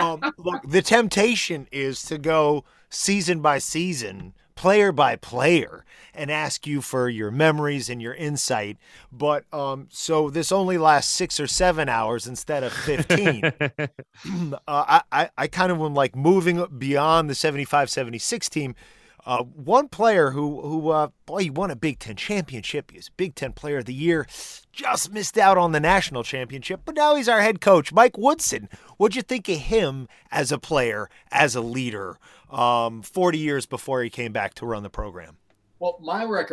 Um, look, the temptation is to go season by season, player by player, and ask you for your memories and your insight. But um, so this only lasts six or seven hours instead of 15. uh, I, I, I kind of am like moving beyond the 75 76 team. Uh, one player who, who uh, boy, he won a Big Ten championship. He was Big Ten Player of the Year. Just missed out on the national championship, but now he's our head coach, Mike Woodson. What'd you think of him as a player, as a leader, um, 40 years before he came back to run the program? Well, my rec-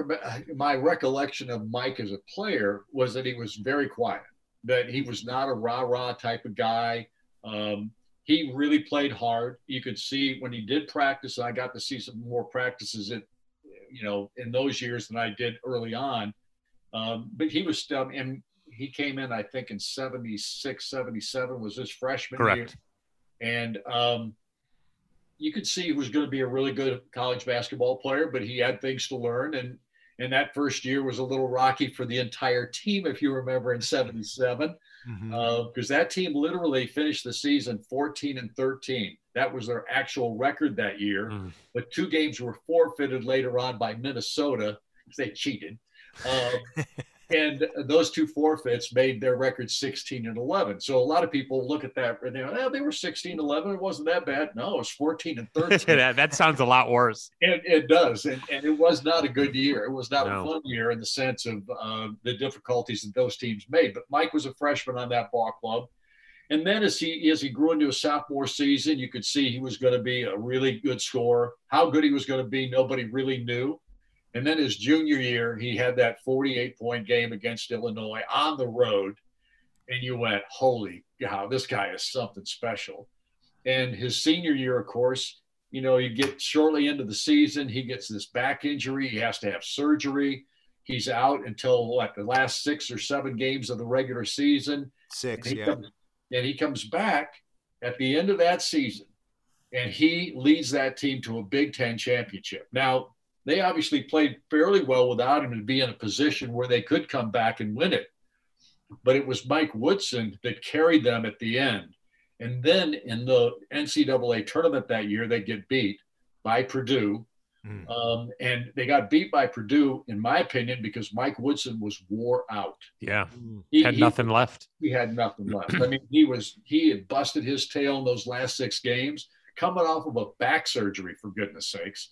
my recollection of Mike as a player was that he was very quiet, that he was not a rah rah type of guy. Um, he really played hard. You could see when he did practice, and I got to see some more practices in, you know, in those years than I did early on. Um, but he was still, and he came in, I think, in 76, 77 was his freshman Correct. year. And um, you could see he was going to be a really good college basketball player, but he had things to learn. And and that first year was a little rocky for the entire team, if you remember, in 77, Because that team literally finished the season 14 and 13. That was their actual record that year. Mm. But two games were forfeited later on by Minnesota because they cheated. Um, and those two forfeits made their record 16 and 11. So a lot of people look at that and they go, oh, they were 16 11. It wasn't that bad. No, it was 14 and 13. that, that sounds a lot worse. It, it does, and, and it was not a good year. It was not No. a fun year in the sense of uh, the difficulties that those teams made. But Mike was a freshman on that ball club, and then as he as he grew into a sophomore season, you could see he was going to be a really good scorer. How good he was going to be, nobody really knew. And then his junior year, he had that 48 point game against Illinois on the road, and you went, "Holy cow, this guy is something special." And his senior year, of course, you know, you get shortly into the season, he gets this back injury. He has to have surgery. He's out until what the last six or seven games of the regular season. Six, And yeah. comes, and he comes back at the end of that season and he leads that team to a Big Ten championship. Now, they obviously played fairly well without him to be in a position where they could come back and win it. But it was Mike Woodson that carried them at the end. And then in the NCAA tournament that year, they get beat by Purdue. Mm. Um, and they got beat by Purdue, in my opinion, because Mike Woodson was wore out. Yeah. He Had he- nothing left. he had nothing left. I mean, he was he had busted his tail in those last six games, coming off of a back surgery for goodness sakes.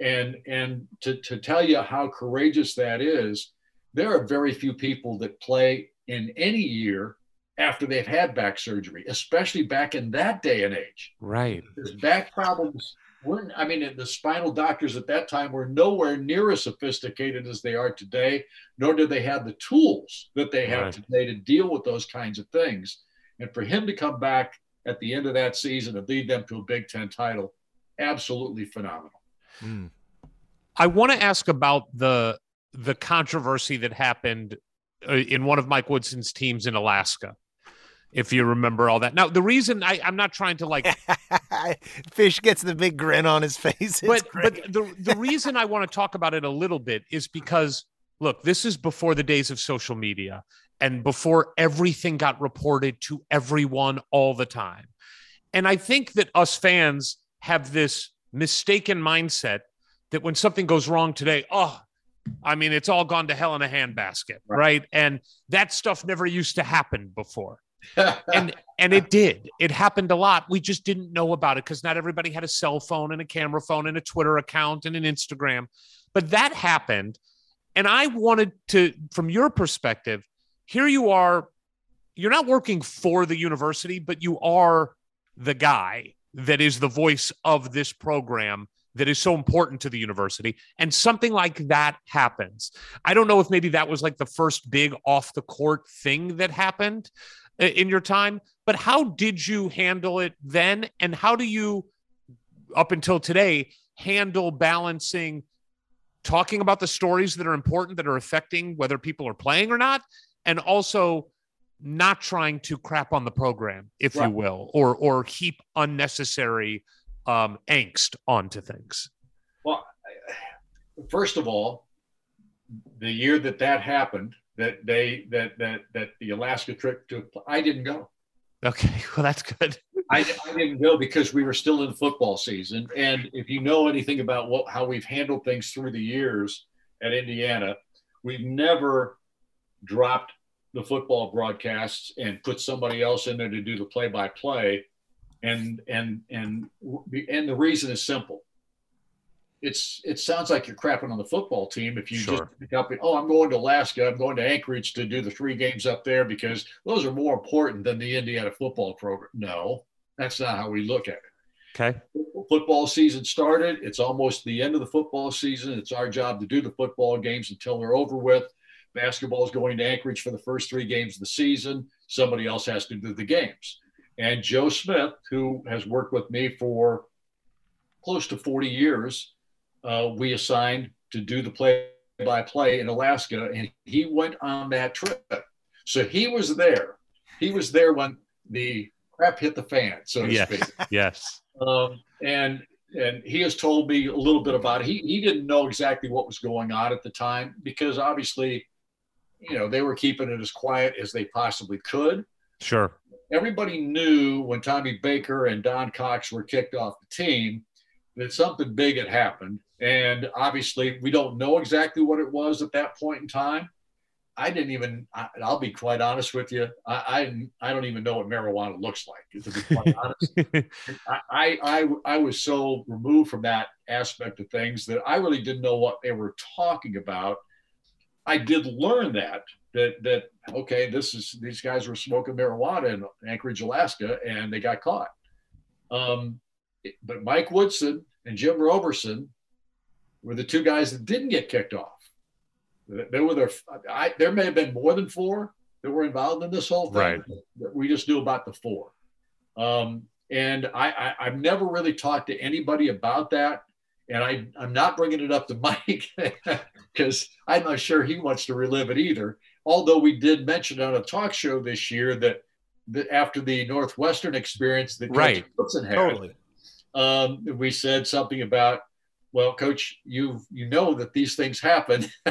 And and to, to tell you how courageous that is, there are very few people that play in any year after they've had back surgery, especially back in that day and age. Right. Because back problems weren't, I mean, the spinal doctors at that time were nowhere near as sophisticated as they are today, nor did they have the tools that they have Right. today to deal with those kinds of things. And for him to come back at the end of that season and lead them to a Big Ten title, absolutely phenomenal. Mm. I want to ask about the the controversy that happened uh, in one of Mike Woodson's teams in Alaska. If you remember all that. Now, the reason I, I'm not trying to like Fisch gets the big grin on his face. It's but great. but the the reason I want to talk about it a little bit is because look, this is before the days of social media and before everything got reported to everyone all the time. And I think that us fans have this mistaken mindset that when something goes wrong today, oh, I mean, it's all gone to hell in a handbasket, right? And that stuff never used to happen before. And and it did. It happened a lot. We just didn't know about it because not everybody had a cell phone and a camera phone and a twitter account and an instagram. But that happened. And i wanted to from your perspective here you are you're not working for the university but you are the guy that is the voice of this program that is so important to the university. And something like that happens. I don't know if maybe that was like the first big off the court thing that happened uh, in your time but how did you handle it then? And how do you up until today handle balancing talking about the stories that are important that are affecting whether people are playing or not? And also not trying to crap on the program if you will or or heap unnecessary um angst onto things Well, first of all, the year that that happened, that they that that that the Alaska trip took, I didn't go. okay well that's good I, I didn't go because we were still in football season. And if you know anything about what how we've handled things through the years at Indiana, we've never dropped the football broadcasts and put somebody else in there to do the play by play. And and and and the reason is simple. It's it sounds like you're crapping on the football team if you Sure. just pick up. Oh, I'm going to Alaska. I'm going to Anchorage to do the three games up there because those are more important than the Indiana football program. No, that's not how we look at it. okay Football season started. It's almost the end of the football season. It's our job to do the football games until they're over with. Basketball is going to Anchorage for the first three games of the season. Somebody else has to do the games. And Joe Smith, who has worked with me for close to 40 years, uh, we assigned to do the play by play in Alaska. And he went on that trip. So he was there. He was there when the crap hit the fan, so to yes, speak. yes. Um, and and he has told me a little bit about it. He he didn't know exactly what was going on at the time because obviously, you know, they were keeping it as quiet as they possibly could. Sure. Everybody knew when Tommy Baker and Don Cox were kicked off the team that something big had happened. And obviously, we don't know exactly what it was at that point in time. I didn't even. I, will be quite honest with you. I, I, I don't even know what marijuana looks like. To be quite honest, I, I I was so removed from that aspect of things that I really didn't know what they were talking about. I did learn that that that okay, this is these guys were smoking marijuana in Anchorage, Alaska, and they got caught. Um, but Mike Woodson and Jim Roberson were the two guys that didn't get kicked off. There were there. I, there may have been more than four that were involved in this whole thing. Right. We just knew about the four. Um, and I, I, have never really talked to anybody about that. And I, I'm not bringing it up to Mike because I'm not sure he wants to relive it either. Although we did mention on a talk show this year that, that after the Northwestern experience that right. Woodson had, Totally. um, we said something about well, coach, you you know that these things happen.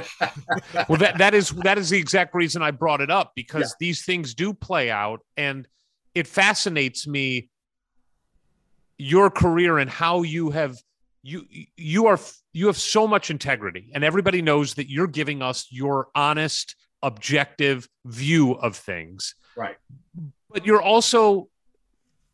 well, that that is that is the exact reason I brought it up because yeah. these things do play out, and it fascinates me your career and how you have you you are you have so much integrity, and everybody knows that you're giving us your honest, objective view of things. Right. But you're also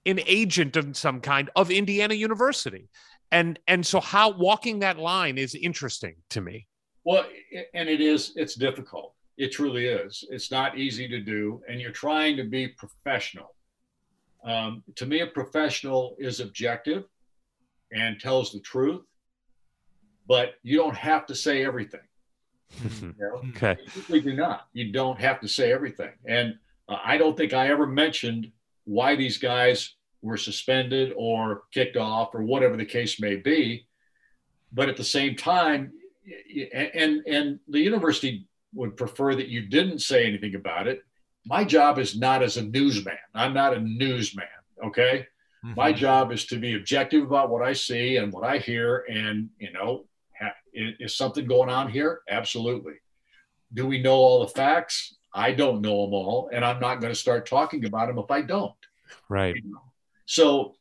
an agent of some kind of Indiana University. And and so how walking that line is interesting to me. Well and it is it's difficult. It truly is. It's not easy to do and you're trying to be professional. Um, to me a professional is objective and tells the truth but you don't have to say everything you know? okay we do not you don't have to say everything and uh, i don't think i ever mentioned why these guys were suspended or kicked off or whatever the case may be. But at the same time, and and the university would prefer that you didn't say anything about it. My job is not as a newsman. I'm not a newsman. Okay. Mm-hmm. My job is to be objective about what I see and what I hear. And, you know, is something going on here? Absolutely. Do we know all the facts? I don't know them all. And I'm not going to start talking about them if I don't. Right. You know? So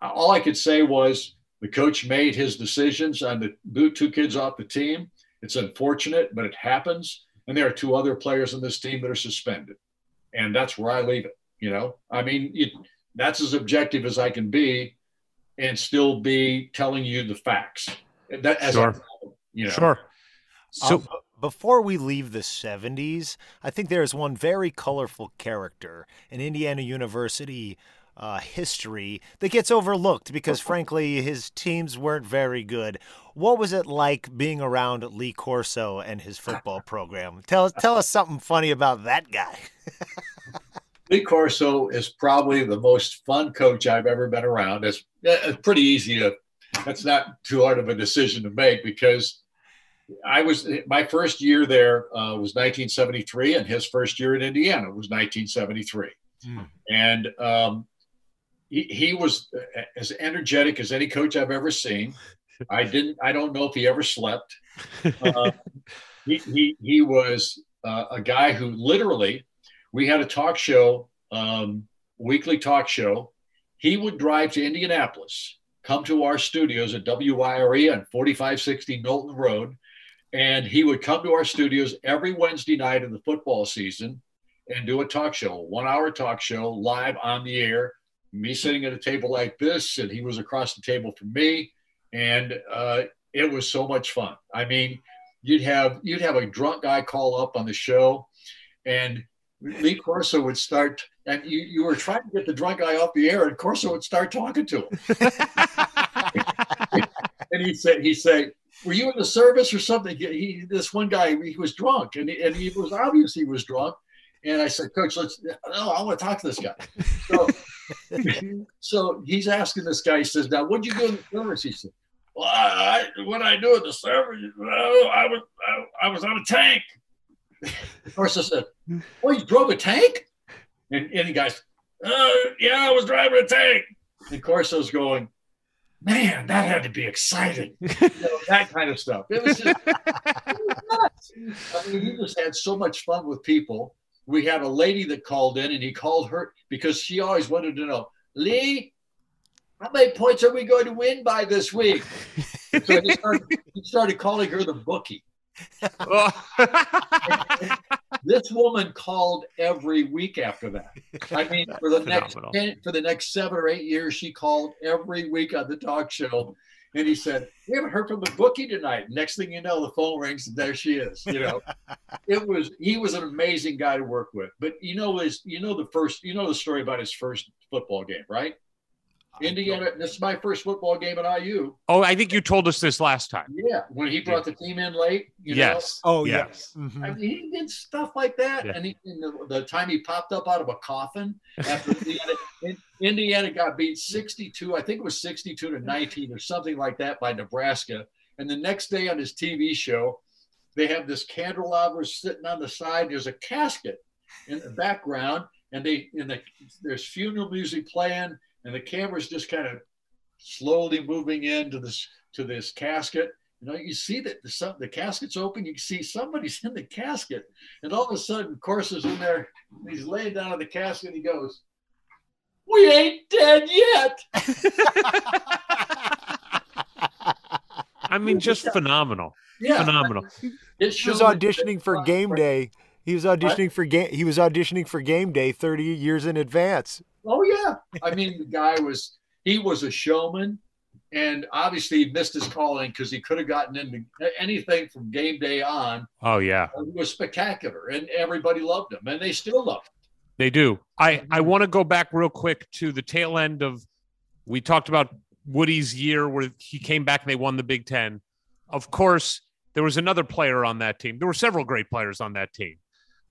all I could say was the coach made his decisions on the boot two kids off the team. It's unfortunate, but it happens. And there are two other players on this team that are suspended. And that's where I leave it. You know, I mean, it, that's as objective as I can be and still be telling you the facts. That, as sure. I, you know. Sure. So, um, before we leave the 70s, I think there is one very colorful character in Indiana University uh, history that gets overlooked because, frankly, his teams weren't very good. What was it like being around Lee Corso and his football program? Tell tell us something funny about that guy. Lee Corso is probably the most fun coach I've ever been around. It's, it's pretty easy to. That's not too hard of a decision to make because I was my first year there uh, was 1973, and his first year in Indiana was 1973. Mm. And um, he, he was as energetic as any coach I've ever seen. I didn't. I don't know if he ever slept. Uh, he, he he was uh, a guy who literally. We had a talk show, um, weekly talk show. He would drive to Indianapolis, come to our studios at WIRE on 4560 Knollton Road, and he would come to our studios every Wednesday night of the football season and do a talk show, one hour talk show live on the air me sitting at a table like this, and he was across the table from me, and uh, it was so much fun. I mean, you'd have you'd have a drunk guy call up on the show, and Lee Corso would start, and you, you were trying to get the drunk guy off the air, and Corso would start talking to him. and he said, he said, "Were you in the service or something?" He, this one guy, he was drunk, and he, and he was obvious he was drunk. And I said, Coach, let's. No, I want to talk to this guy. So so he's asking this guy, he says, Now, what'd you do in the service? He said, Well, I, I what I do in the service, well, I was I, I was on a tank. Of course, I said, "Well, you drove a tank," and, and he goes, uh, "Yeah, I was driving a tank." And Corso's going, "Man, that had to be exciting." You know, that kind of stuff. It was just, it was nuts. I mean, he just had so much fun with people. We had a lady that called in, and he called her because she always wanted to know, Lee, how many points are we going to win by this week? So he started, he started calling her the bookie. this woman called every week after that. I mean, for the next Phenomenal. 10, for the next seven or eight years, she called every week on the talk show. And he said, We haven't heard from the bookie tonight. Next thing you know, the phone rings and there she is. You know, it was he was an amazing guy to work with. But you know, his you know the first you know the story about his first football game, right? Indiana, this is my first football game at IU. oh, I think you told us this last time. Yeah, when he brought the team in late, you know, yes. Oh yes. yes. Mhm. I mean, he did stuff like that. Yeah. And, he, and the, the time he popped up out of a coffin after Indiana, Indiana got beat 62, I think it was 62 to 19 or something like that by Nebraska. And the next day on his TV show, they have this candelabra sitting on the side. There's a casket in the background, and they in the there's funeral music playing, and the camera's just kind of slowly moving into this to this casket. You know, you see that the, the casket's open. You can see somebody's in the casket, and all of a sudden, Corso is in there. and He's laying down in the casket. And he goes, "We ain't dead yet." I mean, just phenomenal. Yeah, Phenomenal. It He was auditioning for game day. He was auditioning for game. He was auditioning for game day 30 years in advance. Oh yeah, I mean the guy was he was a showman, and obviously he missed his calling because he could have gotten into anything from game day on. Oh yeah. He was spectacular, and everybody loved him, and they still love him. They do. I I want to go back real quick to the tail end of we talked about Woody's year where he came back and they won the Big 10. Of course, there was another player on that team. There were several great players on that team.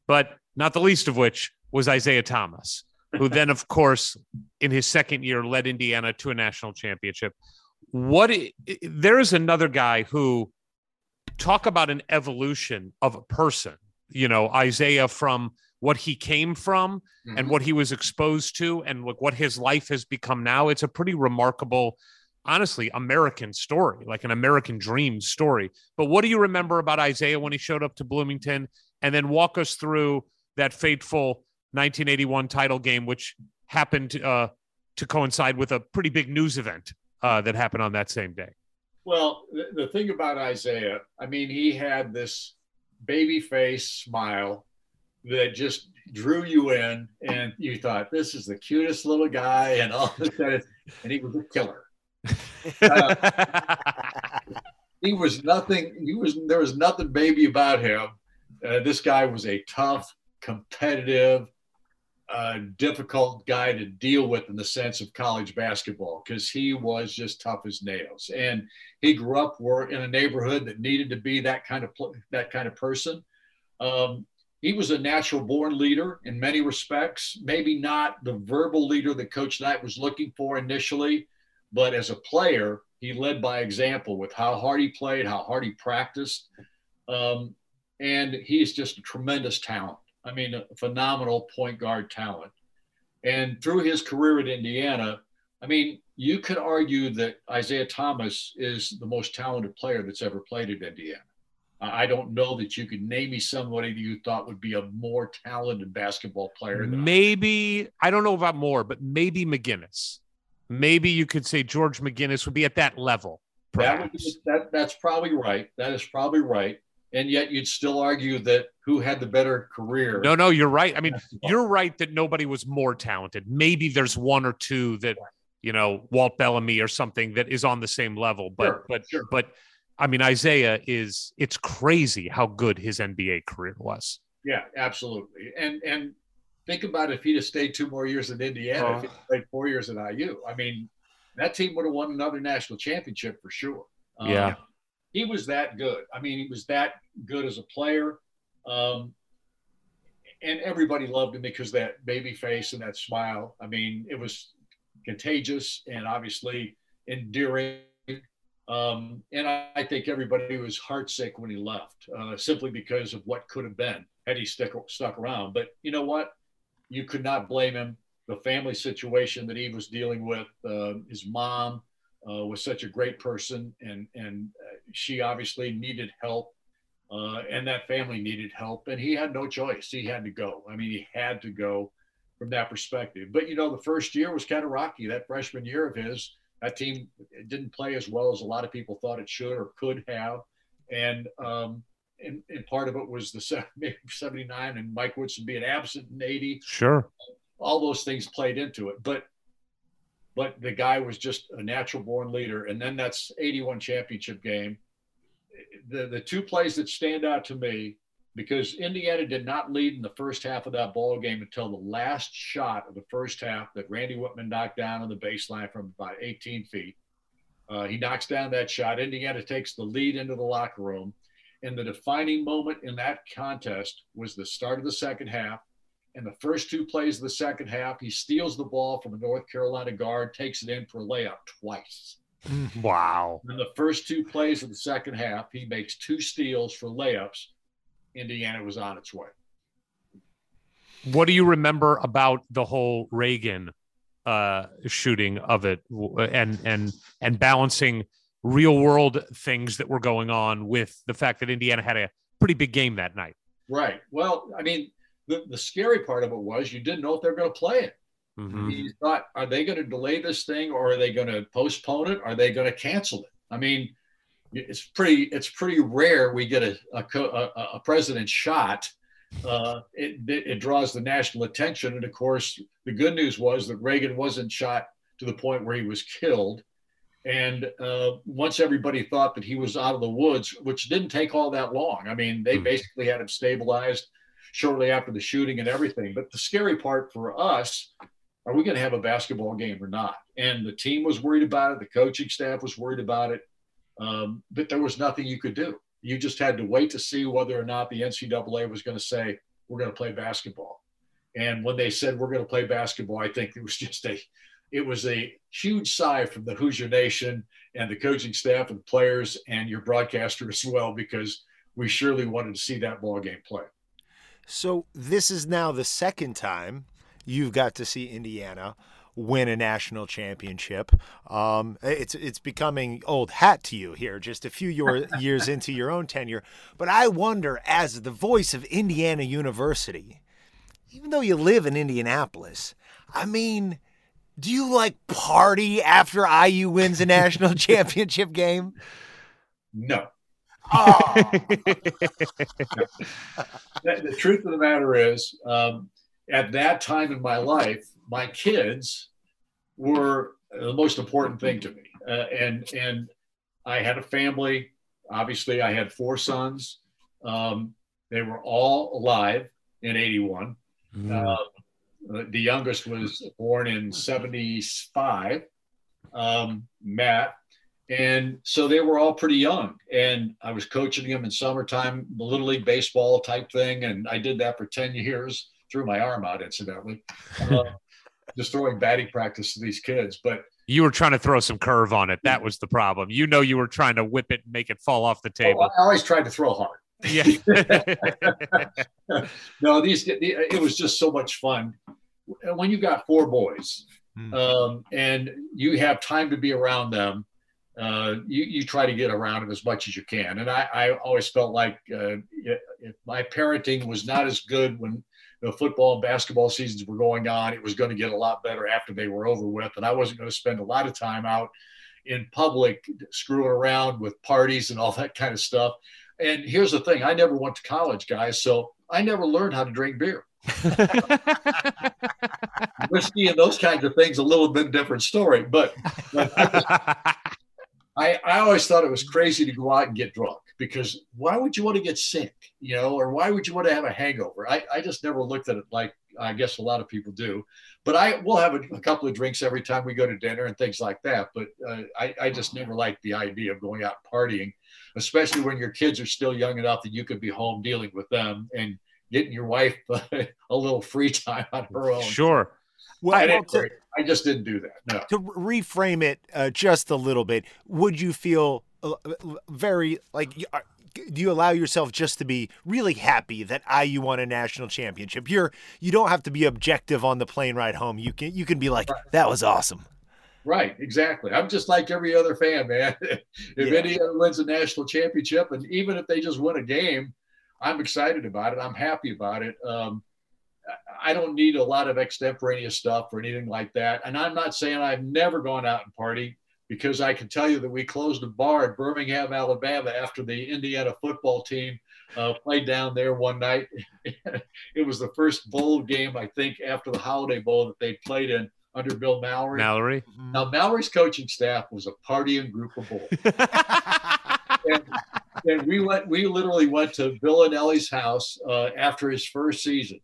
But not the least of which was Isaiah Thomas, who then of course in his second year led Indiana to a national championship. What there is another guy who talk about an evolution of a person. You know, Isaiah from what he came from and mm-hmm. what he was exposed to and like what his life has become now it's a pretty remarkable honestly american story like an american dream story but what do you remember about isaiah when he showed up to bloomington and then walk us through that fateful 1981 title game which happened uh, to coincide with a pretty big news event uh, that happened on that same day Well, the, the thing about Isaiah, I mean, he had this baby face smile that just drew you in, and you thought, this is the cutest little guy, and all of a sudden, and he was a killer. He was nothing, he was, there was nothing baby about him. Uh, this guy was a tough, competitive, uh, difficult guy to deal with in the sense of college basketball because he was just tough as nails. And he grew up were in a neighborhood that needed to be that kind of that kind of person. Um, he was a natural born leader in many respects. Maybe not the verbal leader that Coach Knight was looking for initially, but as a player, he led by example with how hard he played, how hard he practiced, um, and he's just a tremendous talent. I mean, a phenomenal point guard talent. And through his career at Indiana, I mean, you could argue that Isaiah Thomas is the most talented player that's ever played at Indiana. I I don't know that you could name me somebody that you thought would be a more talented basketball player than maybe I don't know about more, but maybe McGinnis. Maybe you could say George McGinnis would be at that level. that, be, that. That's probably right. That is probably right. And yet you'd still argue that who had the better career. No, no, you're right. I mean, you're right that nobody was more talented. Maybe there's one or two that, you know, Walt Bellamy or something that is on the same level. But Sure, but sure. but I mean, Isaiah is it's crazy how good his NBA career was. Yeah, absolutely. And and think about if he'd have stayed two more years in Indiana, if he played four years at IU. I mean, that team would have won another national championship for sure. Um, Yeah. He was that good. I mean, he was that good as a player. Um, and everybody loved him because that baby face and that smile. I mean, it was contagious and obviously endearing. Um, and I, I think everybody was heartsick when he left, uh, simply because of what could have been had he stick, stuck around. But you know what? You could not blame him. The family situation that he was dealing with, uh, his mom uh, was such a great person, and and she obviously needed help, uh, and that family needed help, and he had no choice. He had to go. I mean, he had to go from that perspective. But you know, the first year was kind of rocky. That freshman year of his, that team didn't play as well as a lot of people thought it should or could have, and um, and, and part of it was the 79 and Mike Woodson being absent in 80. Sure. All those things played into it. But but the guy was just a natural born leader. And then that's 81 championship game. The the two plays that stand out to me, because Indiana did not lead in the first half of that ball game until the last shot of the first half that Randy Wittman knocked down on the baseline from about 18 feet. Uh, he knocks down that shot. Indiana takes the lead into the locker room. And the defining moment in that contest was the start of the second half. And the first two plays of the second half, he steals the ball from a North Carolina guard, takes it in for a layup twice. Wow. In the first two plays of the second half, he makes two steals for layups. Indiana was on its way. What do you remember about the whole Reagan uh, shooting of it, and and and balancing real world things that were going on with the fact that Indiana had a pretty big game that night. Right. Well, I mean, the, the scary part of it was you didn't know if they're going to play it. Mm-hmm. You thought, are they going to delay this thing or are they going to postpone it? Are they going to cancel it? I mean, it's pretty it's pretty rare we get a a, a, a president shot. Uh, it, it draws the national attention, and of course, the good news was that Reagan wasn't shot to the point where he was killed. And uh, once everybody thought that he was out of the woods, which didn't take all that long. I mean, they Mhm. basically had him stabilized shortly after the shooting and everything. But the scary part for us, are we going to have a basketball game or not? And the team was worried about it. The coaching staff was worried about it. Um, but there was nothing you could do. You just had to wait to see whether or not the NCAA was going to say, we're going to play basketball. And when they said we're going to play basketball, I think it was just a it was a huge sigh from the Hoosier Nation and the coaching staff and players and your broadcaster as well, because we surely wanted to see that ball game play. So this is now the second time you've got to see Indiana win a national championship. Um, it's it's becoming old hat to you here, just a few your, years into your own tenure. But I wonder, as the voice of Indiana University, even though you live in Indianapolis, I mean, do you like party after IU wins a national championship game? No. Oh, the, the truth of the matter is, um, at that time in my life, my kids were the most important thing to me, uh, and and I had a family. Obviously, I had four sons. Um, they were all alive in '81. Mm. Uh, the youngest was born in 75, um, Matt. And so they were all pretty young. And I was coaching them in summertime, Little League baseball type thing. And I did that for 10 years, threw my arm out, incidentally, uh, just throwing batting practice to these kids. But You were trying to throw some curve on it. That was the problem. You know, you were trying to whip it and make it fall off the oh, table. I always tried to throw hard. Yeah. no, these it was just so much fun. When you got four boys, Hmm. um, and you have time to be around them, uh, you you try to get around them as much as you can. And I, I always felt like uh, if my parenting was not as good when the football and basketball seasons were going on, it was going to get a lot better after they were over with, and I wasn't going to spend a lot of time out in public screwing around with parties and all that kind of stuff. And here's the thing: I never went to college, guys, so I never learned how to drink beer. Whiskey and those kinds of things, a little bit different story. But, but I, I, I always thought it was crazy to go out and get drunk because why would you want to get sick, you know, or why would you want to have a hangover? I, I just never looked at it like I guess a lot of people do. But I will have a, a couple of drinks every time we go to dinner and things like that. But uh, I, I just never liked the idea of going out partying, especially when your kids are still young enough that you could be home dealing with them and getting your wife a little free time on her own. sure. Well, I, to, I just didn't do that. No. to reframe it uh, just a little bit, would you feel uh, very like you- uh, do you allow yourself just to be really happy that IU won a national championship? You're you don't have to be objective on the plane ride home. You can you can be like that was awesome. Right, exactly. I'm just like every other fan, man. if Yeah. Indiana wins a national championship, and even if they just win a game, I'm excited about it. I'm happy about it. Um, I- I don't need a lot of extemporaneous stuff or anything like that. And I'm not saying I've never gone out and party because I can tell you that we closed a bar at Birmingham, Alabama after the Indiana football team uh, played down there one night. it was the first bowl game, I think, after the Holiday Bowl that they played in under Bill Mallory. Mallory. Now, Mallory's coaching staff was a partying group of boys. and, and we went, we literally went to Bill and Ellie's house uh, after his first season.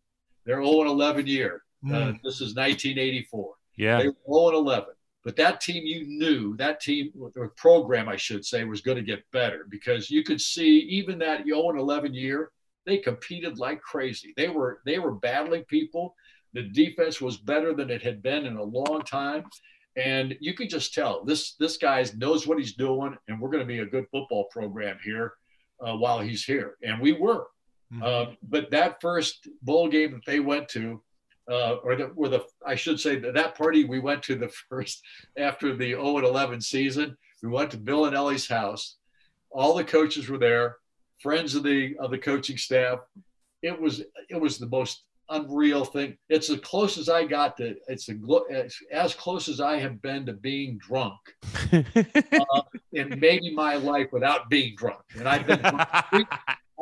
They're 0 11 year. Uh, this is 1984. Yeah. They were 0 11. But that team, you knew that team, or program, I should say, was going to get better because you could see even that 0 11 year, they competed like crazy. They were they were battling people. The defense was better than it had been in a long time, and you could just tell this this guy knows what he's doing, and we're going to be a good football program here uh, while he's here, and we were. Um, but that first bowl game that they went to, uh, or the, or the, I should say that that party we went to the first after the 0 and 11 season, we went to Bill and Ellie's house. All the coaches were there, friends of the of the coaching staff. It was it was the most unreal thing. It's the closest I got to. It's a it's as close as I have been to being drunk uh, in maybe my life without being drunk. And I've been drunk three,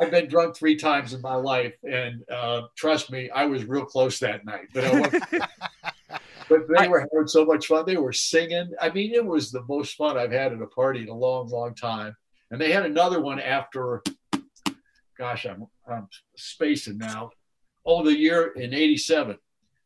I've been drunk three times in my life, and uh, trust me, I was real close that night. But I but they were having so much fun. They were singing. I mean, it was the most fun I've had at a party in a long, long time. And they had another one after. Gosh, I'm, I'm spacing now. Oh, the year in '87.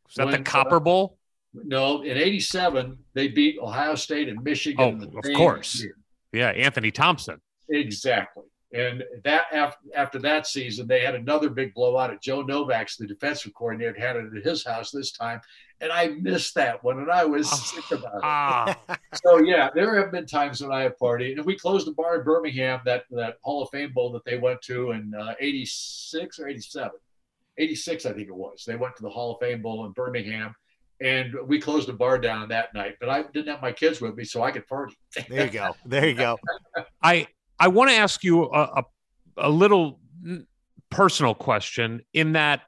Was that the When, uh, Copper Bowl? No, in '87 they beat Ohio State and Michigan. Oh, in the of course. year. Yeah, Anthony Thompson. Exactly. And that after, after that season, they had another big blowout at Joe Novak's, the defensive coordinator, had it at his house this time. And I missed that one, and I was sick about it. Ah, So yeah, there have been times when I have partied, and we closed the bar in Birmingham, that that Hall of Fame bowl that they went to in uh, '86 or '87, '86 I think it was. They went to the Hall of Fame bowl in Birmingham, and we closed the bar down that night. But I didn't have my kids with me, so I could party. There you go. There you go. I I want to ask you a, a a little personal question in that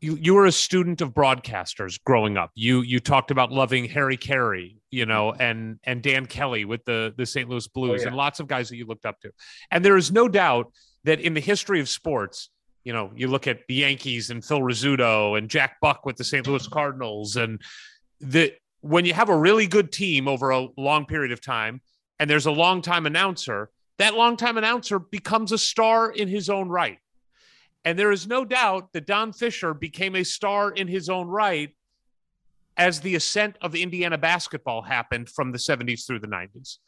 you you were a student of broadcasters growing up. You you talked about loving Harry Caray, you know, mm-hmm. and and Dan Kelly with the the St. Louis Blues, oh, yeah. and lots of guys that you looked up to. And there is no doubt that in the history of sports, you know, you look at the Yankees and Phil Rizzuto and Jack Buck with the St. Louis Cardinals, and the when you have a really good team over a long period of time, and there's a long time announcer, that long time announcer becomes a star in his own right. And there is no doubt that Don Fischer became a star in his own right as the ascent of Indiana basketball happened from the 70s through the 90s.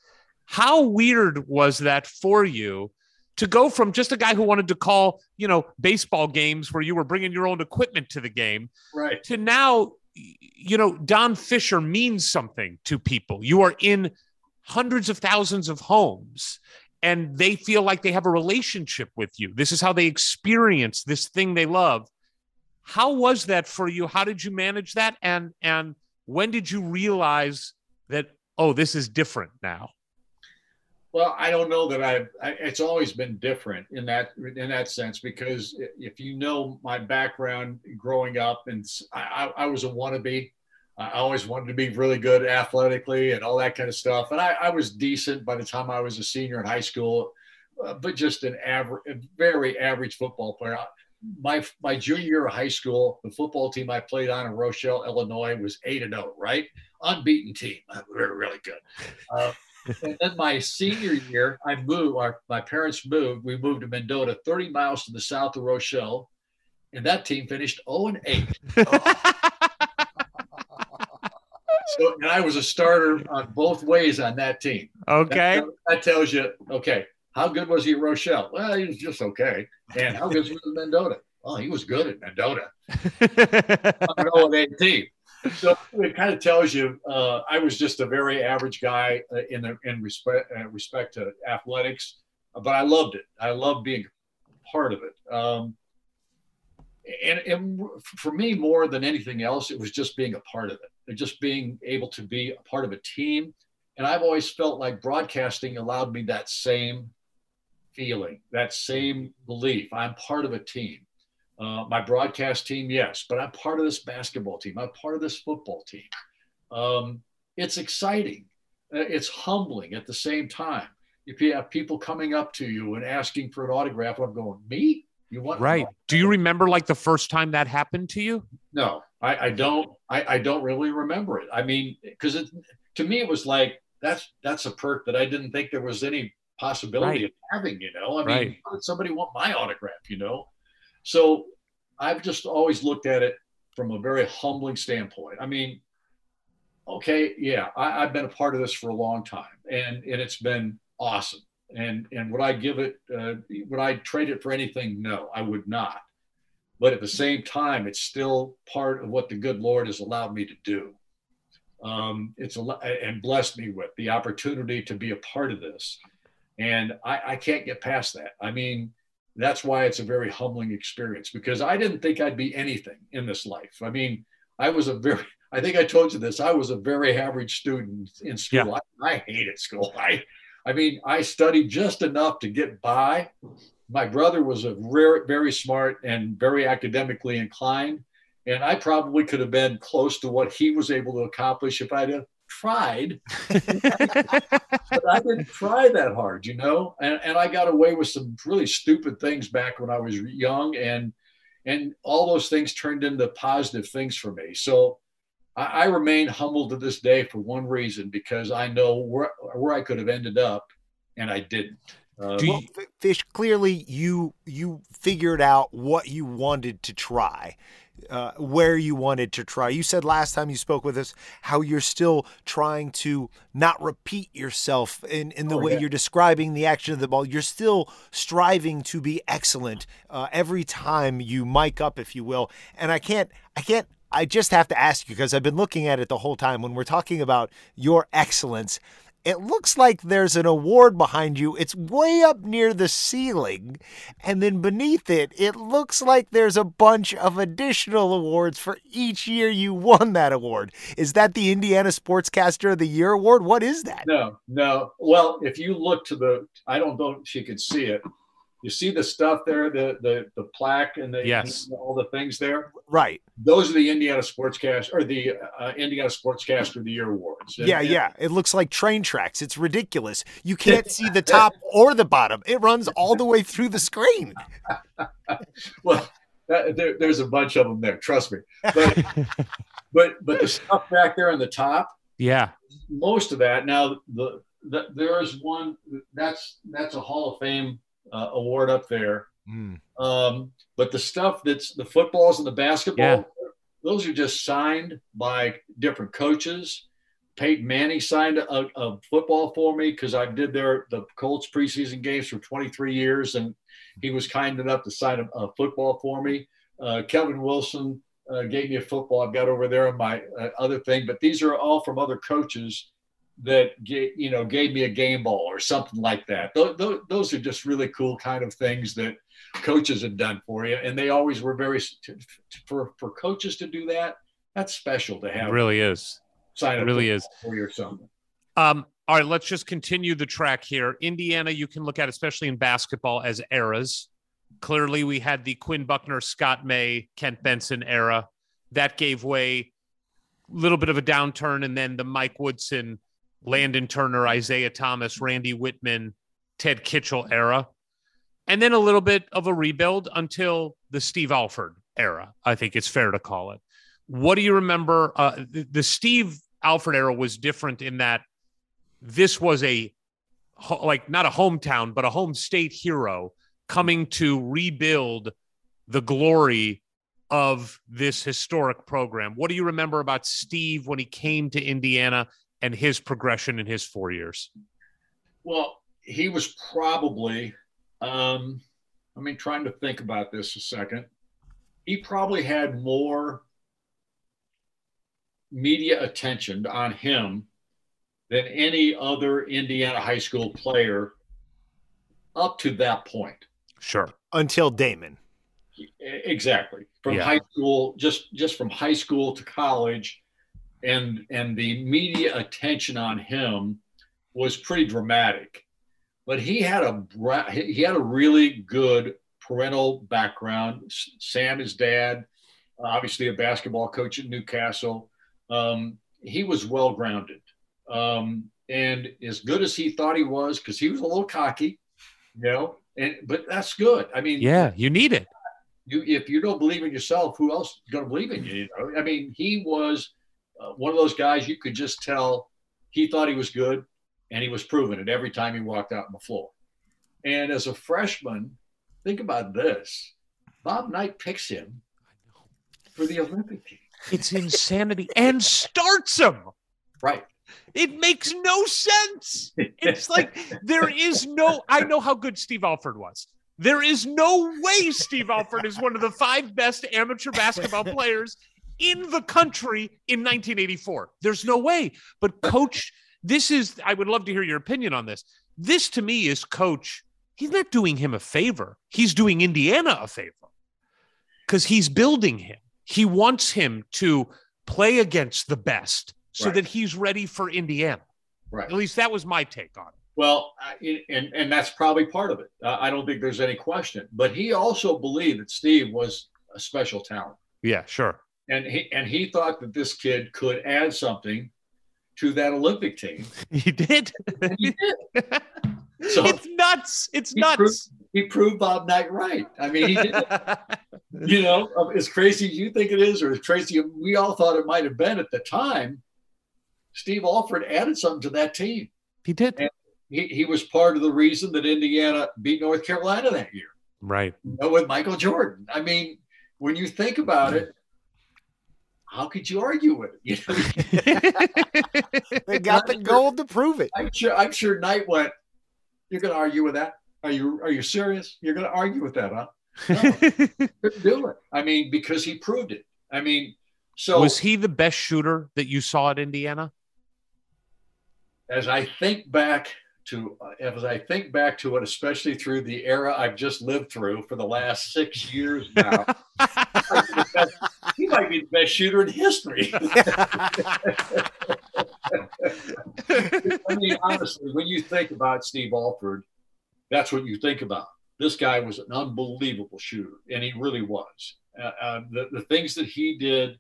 How weird was that for you to go from just a guy who wanted to call, you know, baseball games where you were bringing your own equipment to the game Right. to now, you know, Don Fischer means something to people. You are in hundreds of thousands of homes and they feel like they have a relationship with you. This is how they experience this thing they love. How was that for you? How did you manage that? And and when did you realize that oh, this is different now? Well, I don't know that I've. I, it's always been different in that in that sense because if you know my background growing up, and I was a wannabe. I always wanted to be really good athletically and all that kind of stuff. And I, I was decent by the time I was a senior in high school, uh, but just an average, very average football player. My my junior year of high school, the football team I played on in Rochelle, Illinois, was eight and zero, right? Unbeaten team, really really good. Uh, and then my senior year, I moved. Our, my parents moved. We moved to Mendota, 30 miles to the south of Rochelle, and that team finished 0 and 8. So, and I was a starter on both ways on that team. Okay. That, that tells you, okay, how good was he at Rochelle? Well, he was just okay. And how good was he at Mendota? Well, he was good at Mendota. an 0 and 8 team. So it kind of tells you uh, I was just a very average guy uh, in the in respect uh, respect to athletics. but I loved it. I loved being part of it. Um, and, and for me, more than anything else, it was just being a part of it, just being able to be a part of a team. And I've always felt like broadcasting allowed me that same feeling, that same belief. I'm part of a team. Uh, my broadcast team, yes, but I'm part of this basketball team. I'm part of this football team. Um, it's exciting. Uh, it's humbling at the same time. If you have people coming up to you and asking for an autograph, I'm going, me? You want right? Do you remember like the first time that happened to you? No, I, I don't. I, I don't really remember it. I mean, because it to me it was like that's that's a perk that I didn't think there was any possibility right. of having. You know, I mean, right. somebody want my autograph? You know, so I've just always looked at it from a very humbling standpoint. I mean, okay, yeah, I, have been a part of this for a long time, and and it's been awesome. And and would I give it? Uh, would I trade it for anything? No, I would not. But at the same time, it's still part of what the good Lord has allowed me to do. Um, it's a, and blessed me with the opportunity to be a part of this, and I, I can't get past that. I mean, that's why it's a very humbling experience because I didn't think I'd be anything in this life. I mean, I was a very I think I told you this. I was a very average student in school. Yeah. I, I hated school. I, I mean, I studied just enough to get by. My brother was a very, very smart and very academically inclined, and I probably could have been close to what he was able to accomplish if I'd have tried. but I didn't try that hard, you know. And, and I got away with some really stupid things back when I was young, and and all those things turned into positive things for me. So I, I remain humble to this day for one reason because I know where, where I could have ended up and I didn't. Uh, well, Fisch, clearly you you figured out what you wanted to try, uh, where you wanted to try. You said last time you spoke with us how you're still trying to not repeat yourself in, in the oh, way yeah. you're describing the action of the ball. You're still striving to be excellent uh, every time you mic up, if you will. And I can't I can't I just have to ask you because I've been looking at it the whole time when we're talking about your excellence. It looks like there's an award behind you. It's way up near the ceiling. And then beneath it, it looks like there's a bunch of additional awards for each year you won that award. Is that the Indiana Sportscaster of the Year award? What is that? No, no. Well, if you look to the, I don't know if you can see it, you see the stuff there, the the the plaque and the yes. all the things there. Right. Those are the Indiana Sportscast or the uh, Indiana Sportscaster of the Year awards. And, yeah, and, yeah. It looks like train tracks. It's ridiculous. You can't see the top or the bottom. It runs all the way through the screen. well, that, there, there's a bunch of them there. Trust me. But but but the stuff back there on the top. Yeah. Most of that now the, the there is one that's that's a Hall of Fame uh, award up there. Mm. Um, but the stuff that's the footballs and the basketball, yeah. those are just signed by different coaches. Peyton Manning signed a, a football for me because I did their the Colts preseason games for 23 years, and he was kind enough to sign a, a football for me. Uh, Kevin Wilson uh, gave me a football I've got over there on my uh, other thing, but these are all from other coaches that gave, you know gave me a game ball or something like that. Those, those are just really cool kind of things that coaches have done for you, and they always were very for for coaches to do that. That's special to have. It really is. Sign it really is for you or something. Um, all right, let's just continue the track here. Indiana, you can look at, especially in basketball, as eras. Clearly, we had the Quinn Buckner, Scott May, Kent Benson era. That gave way, a little bit of a downturn, and then the Mike Woodson, Landon Turner, Isaiah Thomas, Randy Wittman, Ted Kitchel era. And then a little bit of a rebuild until the Steve Alford era, I think it's fair to call it. What do you remember? Uh, the, the Steve Alford era was different in that this was a, like, not a hometown, but a home state hero coming to rebuild the glory of this historic program. What do you remember about Steve when he came to Indiana and his progression in his four years? Well, he was probably, um, I mean, trying to think about this a second. He probably had more media attention on him than any other Indiana high school player up to that point. Sure. Until Damon. Exactly. From Yeah. high school, just just from high school to college, and and the media attention on him was pretty dramatic. But he had a he had a really good parental background. Sam, his dad, obviously a basketball coach at Newcastle. Um, he was well grounded, um, and as good as he thought he was, because he was a little cocky, you know. And but that's good. I mean, Yeah, you need it. you if you don't believe in yourself, who else is going to believe in you? You know, I mean, he was uh, one of those guys you could just tell he thought he was good, and he was proving it every time he walked out on the floor. And as a freshman, think about this: Bob Knight picks him for the Olympic team. It's insanity and starts him. Right. It makes no sense. It's like there is no. I know how good Steve Alford was. There is no way Steve Alford is one of the five best amateur basketball players in the country in 1984. There's no way. But coach, this is. I would love to hear your opinion on this. This to me is coach. He's not doing him a favor. He's doing Indiana a favor because he's building him. He wants him to play against the best so Right. that he's ready for Indiana. Right. At least that was my take on it. Well, and and that's probably part of it. Uh, I don't think there's any question. But he also believed that Steve was a special talent. Yeah, sure. And he and he thought that this kid could add something to that Olympic team. He did. And he did. So it's nuts. It's he nuts. proved, he proved Bob Knight right. I mean, he did. you know, um, as crazy as you think it is, or as crazy we all thought it might have been at the time. Steve Alford added something to that team. he did. And- He, he was part of the reason that Indiana beat North Carolina that year Right. you know, with Michael Jordan. I mean, when you think about it, how could you argue with it? You know, They got the gold to prove it. I'm sure I'm sure Knight went, You're gonna argue with that? Are you are you serious? You're gonna argue with that, huh? No, couldn't do it. I mean, because he proved it. I mean, so was he the best shooter that you saw at Indiana? as I think back to as I think back to it, especially through the era I've just lived through for the last six years now, he might be the best shooter in history. I mean, honestly, when you think about Steve Alford, that's what you think about. This guy was an unbelievable shooter, and he really was. Uh, uh, the, the things that he did,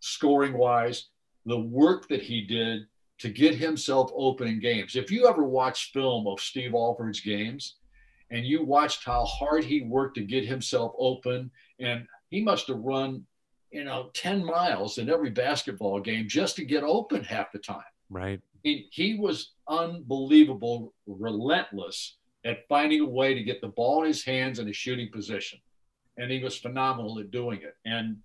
scoring wise, the work that he did to get himself open in games. If you ever watched film of Steve Alford's games and you watched how hard he worked to get himself open, and he must have run, you know, 10 miles in every basketball game just to get open half the time Right. he, he was unbelievable, relentless at finding a way to get the ball in his hands in a shooting position. And he was phenomenal at doing it. And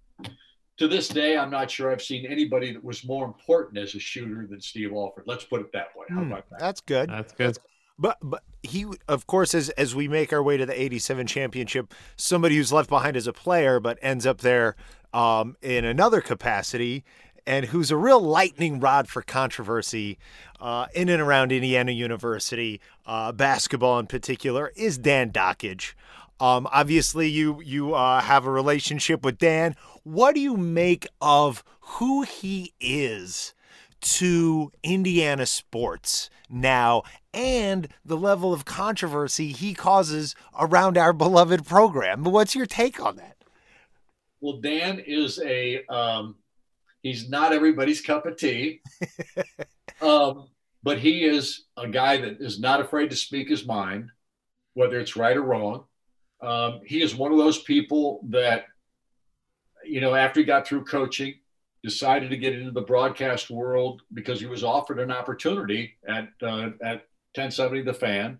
to this day, I'm not sure I've seen anybody that was more important as a shooter than Steve Alford. Let's put it that way. How hmm. about that? That's good. That's good. But but he of course as as we make our way to the 87 championship, somebody who's left behind as a player but ends up there um, in another capacity and who's a real lightning rod for controversy uh, in and around Indiana University, uh, basketball in particular, is Dan Dakich. Um, obviously, you you uh, have a relationship with Dan. What do you make of who he is to Indiana sports now and the level of controversy he causes around our beloved program? What's your take on that? Well, Dan is a um, he's not everybody's cup of tea, um, but he is a guy that is not afraid to speak his mind, whether it's right or wrong. Um, he is one of those people that, you know, after he got through coaching, decided to get into the broadcast world because he was offered an opportunity at uh, at 1070 The Fan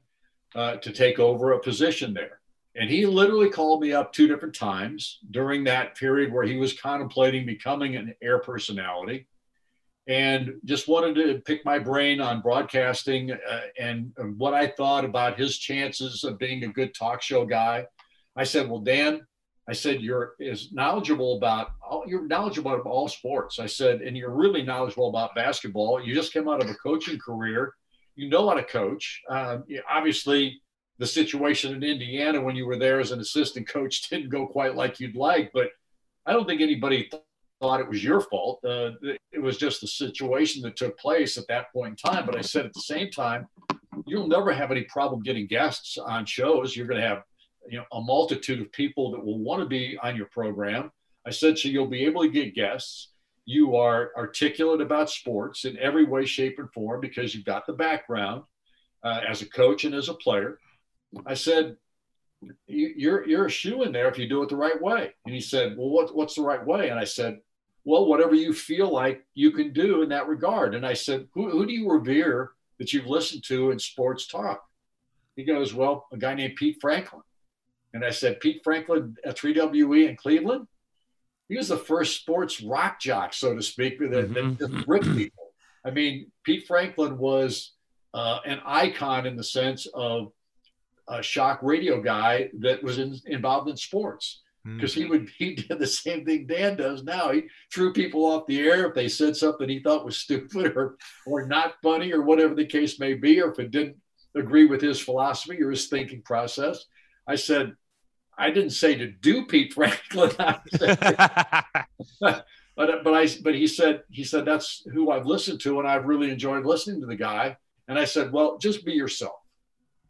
uh, to take over a position there. And he literally called me up two different times during that period where he was contemplating becoming an air personality and just wanted to pick my brain on broadcasting uh, and, and what I thought about his chances of being a good talk show guy. I said, Well, Dan, I said, you're as knowledgeable about all, you're knowledgeable about all sports. I said, and you're really knowledgeable about basketball. You just came out of a coaching career. You know how to coach. Uh, obviously, the situation in Indiana when you were there as an assistant coach didn't go quite like you'd like, but I don't think anybody th- thought it was your fault. Uh, it was just the situation that took place at that point in time. But I said at the same time, you'll never have any problem getting guests on shows. You're going to have you know a multitude of people that will want to be on your program. I said so you'll be able to get guests. You are articulate about sports in every way, shape, and form because you've got the background uh, as a coach and as a player. I said, you're you're a shoe in there if you do it the right way. And he said, well, what, what's the right way? And I said, well, whatever you feel like you can do in that regard. And I said, who, who do you revere that you've listened to in sports talk? He goes, well, a guy named Pete Franklin. And I said, Pete Franklin at 3WE in Cleveland? He was the first sports rock jock, so to speak, that, mm-hmm. that just ripped people. I mean, Pete Franklin was uh, an icon in the sense of a shock radio guy that was in, involved in sports because mm-hmm. he would he did the same thing Dan does now. He threw people off the air if they said something he thought was stupid or or not funny or whatever the case may be, or if it didn't agree with his philosophy or his thinking process. I said, I didn't say to do Pete Franklin. but but I but he said he said that's who I've listened to and I've really enjoyed listening to the guy. And I said, well, just be yourself.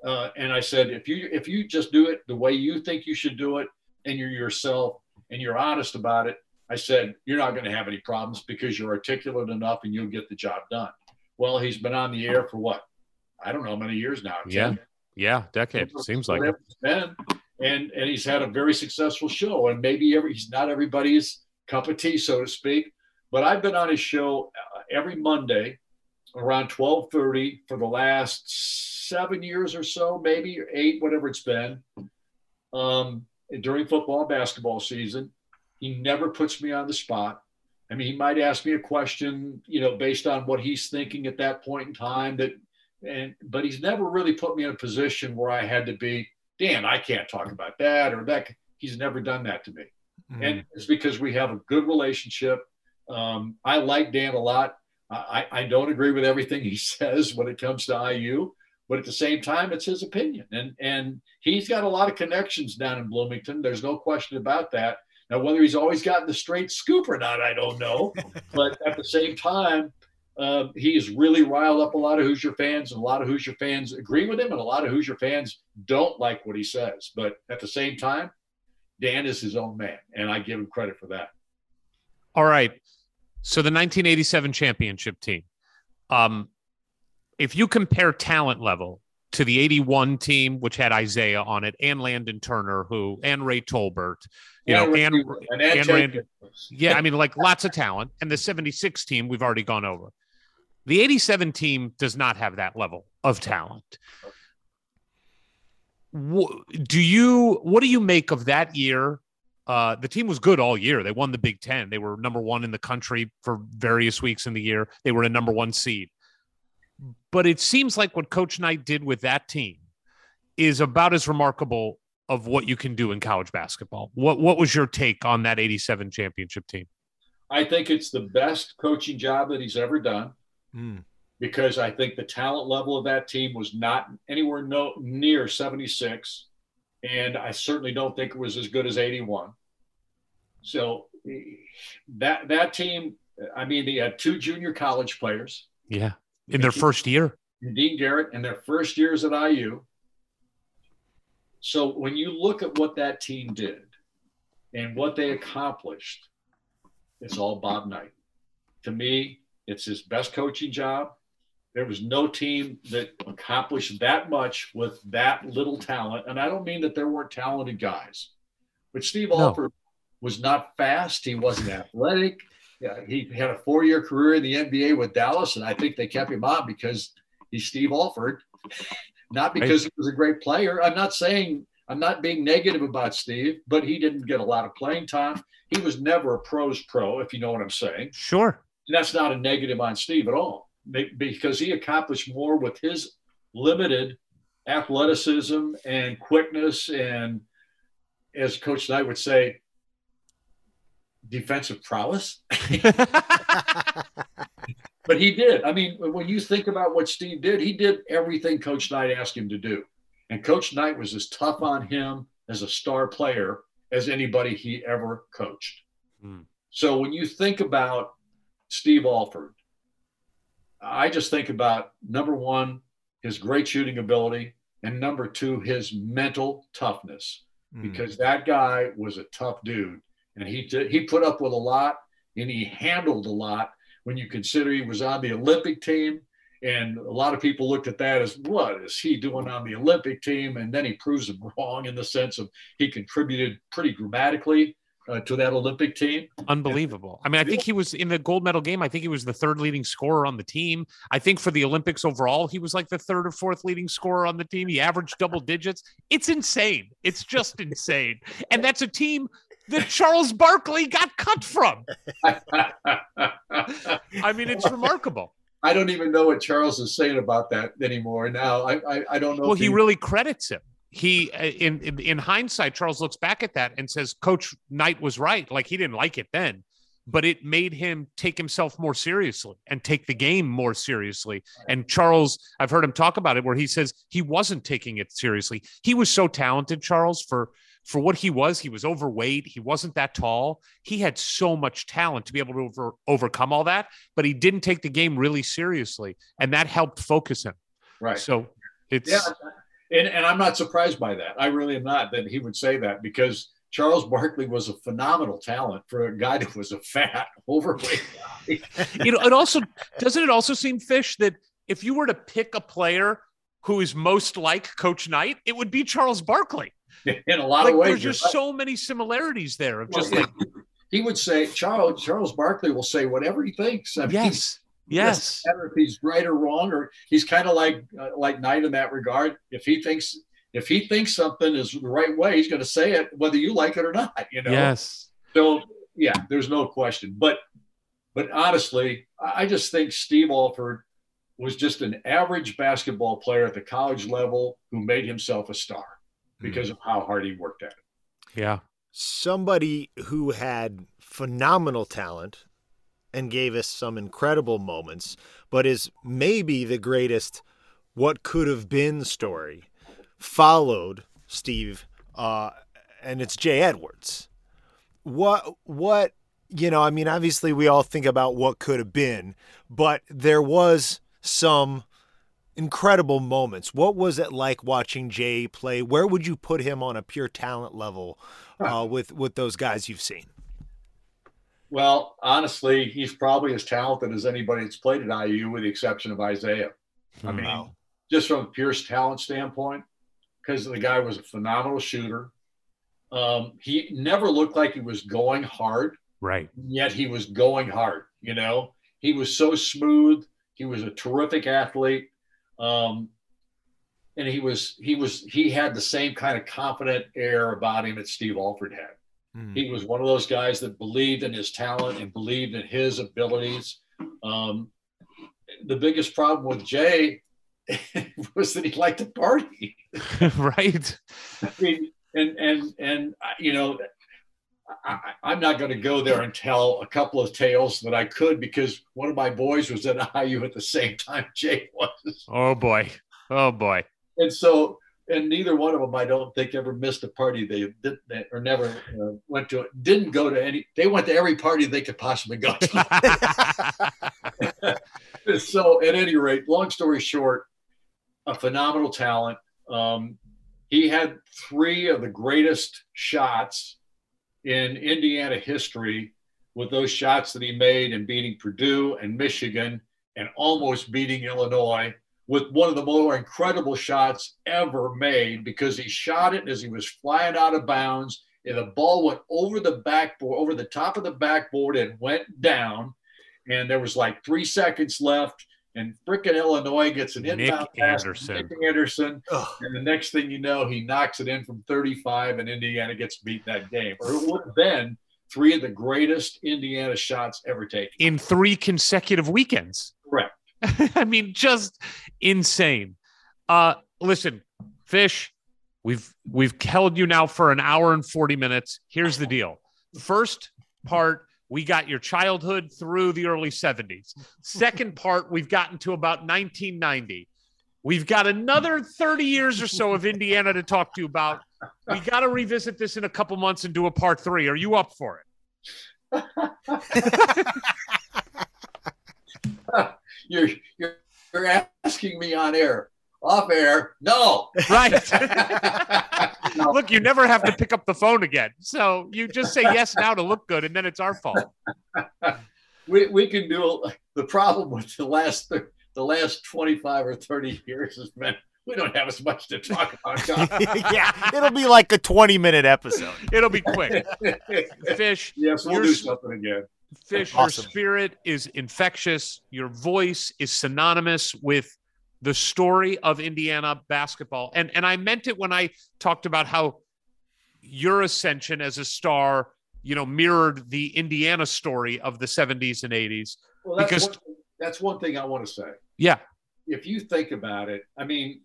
Uh, and I said, if you if you just do it the way you think you should do it, and you're yourself and you're honest about it, I said you're not going to have any problems because you're articulate enough and you'll get the job done. Well, he's been on the air for what? I don't know how many years now. Yeah, yeah, decade seems like it. Been, and and he's had a very successful show. And maybe every he's not everybody's cup of tea, so to speak. But I've been on his show uh, every Monday around 12:30 for the last seven years or so, maybe eight, whatever it's been, um, during football and basketball season. He never puts me on the spot. I mean, he might ask me a question, you know, based on what he's thinking at that point in time. That, and but he's never really put me in a position where I had to be, Dan, I can't talk about that or that. He's never done that to me, mm. and it's because we have a good relationship. Um, I like Dan a lot. I, I don't agree with everything he says when it comes to IU, but at the same time, it's his opinion. And, and he's got a lot of connections down in Bloomington. There's no question about that. Now, whether he's always gotten the straight scoop or not, I don't know. but at the same time, uh, he has really riled up a lot of Hoosier fans, and a lot of Hoosier fans agree with him, and a lot of Hoosier fans don't like what he says. But at the same time, Dan is his own man, and I give him credit for that. All right. So the 1987 championship team. Um, if you compare talent level to the 81 team, which had Isaiah on it, and Landon Turner, who and Ray Tolbert, you yeah, know, and, and, and Randy, yeah, I mean, like lots of talent. And the 76 team we've already gone over. The 87 team does not have that level of talent. Do you what do you make of that year uh, the team was good all year. They won the Big Ten. They were number one in the country for various weeks in the year. They were a number one seed. But it seems like what Coach Knight did with that team is about as remarkable of what you can do in college basketball. What what was your take on that 87 championship team? I think it's the best coaching job that he's ever done. Mm. Because I think the talent level of that team was not anywhere no, near 76 and I certainly don't think it was as good as 81. So that that team, I mean, they had two junior college players. Yeah, in their first year. Dean Garrett in their first years at IU. So when you look at what that team did and what they accomplished, it's all Bob Knight. To me, it's his best coaching job. There was no team that accomplished that much with that little talent. And I don't mean that there weren't talented guys, but Steve no. Alford was not fast. He wasn't athletic. Yeah, he had a four year career in the NBA with Dallas, and I think they kept him on because he's Steve Alford, not because right. he was a great player. I'm not saying I'm not being negative about Steve, but he didn't get a lot of playing time. He was never a pros pro, if you know what I'm saying. Sure. And that's not a negative on Steve at all because he accomplished more with his limited athleticism and quickness and as coach knight would say defensive prowess but he did i mean when you think about what steve did he did everything coach knight asked him to do And Coach Knight was as tough on him as a star player as anybody he ever coached. Hmm. So when you think about Steve Alford, I just think about number one, his great shooting ability, and number two, his mental toughness. Mm. Because that guy was a tough dude, and he did, he put up with a lot, and he handled a lot. When you consider he was on the Olympic team, and a lot of people looked at that as what is he doing on the Olympic team? And then he proves them wrong in the sense of he contributed pretty dramatically uh, to that Olympic team. Unbelievable. I mean, I think he was in the gold medal game. I think he was the third leading scorer on the team. I think for the Olympics overall, he was like the third or fourth leading scorer on the team. He averaged double digits. It's insane. It's just insane. And that's a team that Charles Barkley got cut from. I mean, it's remarkable. I don't even know what Charles is saying about that anymore. Now I I, I don't know. Well, if he really credits him. He, uh, in, in in hindsight, Charles looks back at that and says, "Coach Knight was right. Like he didn't like it then, but it made him take himself more seriously and take the game more seriously." And Charles, I've heard him talk about it, where he says he wasn't taking it seriously. He was so talented, Charles, for for what he was. He was overweight. He wasn't that tall. He had so much talent to be able to over, overcome all that, but he didn't take the game really seriously, and that helped focus him. right. So it's Yeah, and and I'm not surprised by that. I really am not that he would say that because Charles Barkley was a phenomenal talent for a guy that was a fat, overweight guy. you know, it also doesn't it also seem Fisch that if you were to pick a player who is most like Coach Knight, it would be Charles Barkley. in a lot Like of ways. there's just right. so many similarities there of Well, just like he would say Charles Charles Barkley will say whatever he thinks. I mean, yes, yes, doesn't matter if he's right or wrong, or he's kind of like uh, like Knight in that regard. If he thinks if he thinks something is the right way, he's going to say it, whether you like it or not. You know. yes. So yeah, there's no question. But but honestly, I I just think Steve Alford was just an average basketball player at the college level who made himself a star because of how hard he worked at it. Yeah. somebody who had phenomenal talent and gave us some incredible moments, but is maybe the greatest what could have been story, followed Steve, uh, and it's Jay Edwards. What, what, you know, I mean, obviously we all think about what could have been, but there was some incredible moments. What was it like watching Jay play? Where would you put him on a pure talent level uh, with with those guys you've seen? Well, honestly, he's probably as talented as anybody that's played at IU, with the exception of Isaiah. I mean, Wow. just from a pure talent standpoint, because the guy was a phenomenal shooter. Um, he never looked like he was going hard, Right. yet he was going hard. You know, he was so smooth. He was a terrific athlete, um, and he was he was he had the same kind of confident air about him that Steve Alford had. He was one of those guys that believed in his talent and believed in his abilities. Um, the biggest problem with Jay was that he liked to party. right. I mean, and and and you know, I, I- I'm not going to go there and tell a couple of tales that I could because one of my boys was at IU at the same time Jay was, Oh boy. Oh boy. and so and neither one of them I don't think ever missed a party they did or never uh, went to. Didn't go to any. They went to every party they could possibly go to. so at any rate, long story short, a phenomenal talent. Um, he had three of the greatest shots in Indiana history with those shots that he made in beating Purdue and Michigan and almost beating Illinois with one of the more incredible shots ever made because he shot it as he was flying out of bounds and the ball went over the backboard, over the top of the backboard and went down. And there was like three seconds left. And frickin' Illinois gets an Nick inbound pass Anderson. Nick Anderson. Ugh. And the next thing you know, he knocks it in from 35 and Indiana gets beat that game. Or it would have been three of the greatest Indiana shots ever taken. In three consecutive weekends. Correct. I mean, just insane. Uh, listen, Fisch, we've we've held you now for an hour and 40 minutes. Here's the deal. First part, we got your childhood through the early 70s. Second part, we've gotten to about 1990. We've got another 30 years or so of Indiana to talk to you about. We got to revisit this in a couple months and do a part three. Are you up for it? you're, you're you're asking me on air. Off air, no. Right. Look, you never have to pick up the phone again. So you just say yes now to look good, and then it's our fault. we, we can do the problem with the last the last 25 or 30 years has been we don't have as much to talk about. yeah, it'll be like a 20 minute episode. It'll be quick. Fisch. Yes, we'll do something again. Fisch, awesome. your spirit is infectious. Your voice is synonymous with the story of Indiana basketball. And and I meant it when I talked about how your ascension as a star, you know, mirrored the Indiana story of the 70s and 80s. Well, that's because one, that's one thing I want to say. Yeah. If you think about it, I mean,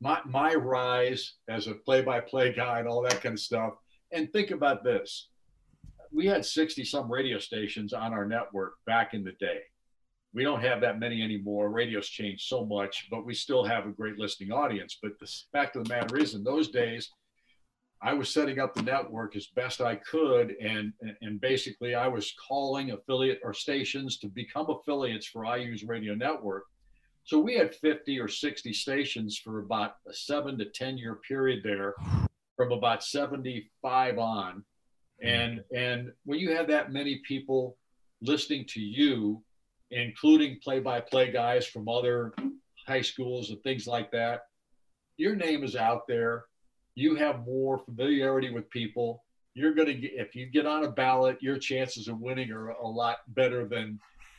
my my rise as a play-by-play guy and all that kind of stuff. And think about this we had 60 some radio stations on our network back in the day. We don't have that many anymore. Radio's changed so much, but we still have a great listening audience. But the fact of the matter is, in those days, I was setting up the network as best I could, and and basically I was calling affiliate or stations to become affiliates for IU's radio network. So we had 50 or 60 stations for about a seven to 10 year period there, from about 75 on. And and when you have that many people listening to you, including play-by-play guys from other high schools and things like that, your name is out there. You have more familiarity with people. You're going to get if you get on a ballot, your chances of winning are a lot better than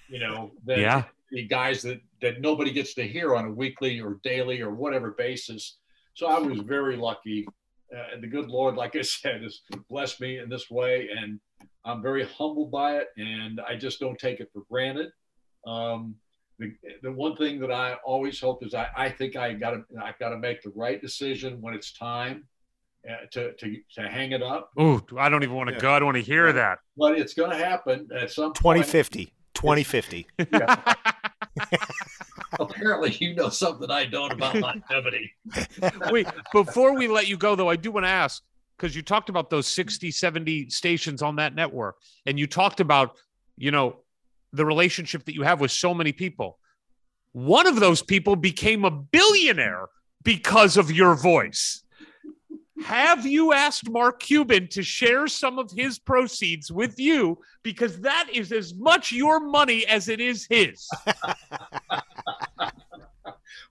you know than yeah. the guys that that nobody gets to hear on a weekly or daily or whatever basis. So I was very lucky uh, the good Lord, like I said, has blessed me in this way, and I'm very humbled by it, and I just don't take it for granted. Um, the, the one thing that I always hope is I, I think I got to I got to make the right decision when it's time uh, to, to to hang it up. Oh, I don't even want to yeah. go. I don't want to hear yeah. that. But it's going to happen at some 2050. 2050. Yeah. Apparently, you know something I don't about longevity. Wait, before we let you go, though, I do want to ask because you talked about those 60, 70 stations on that network, and you talked about, you know, the relationship that you have with so many people. One of those people became a billionaire because of your voice. Have you asked Mark Cuban to share some of his proceeds with you? Because that is as much your money as it is his.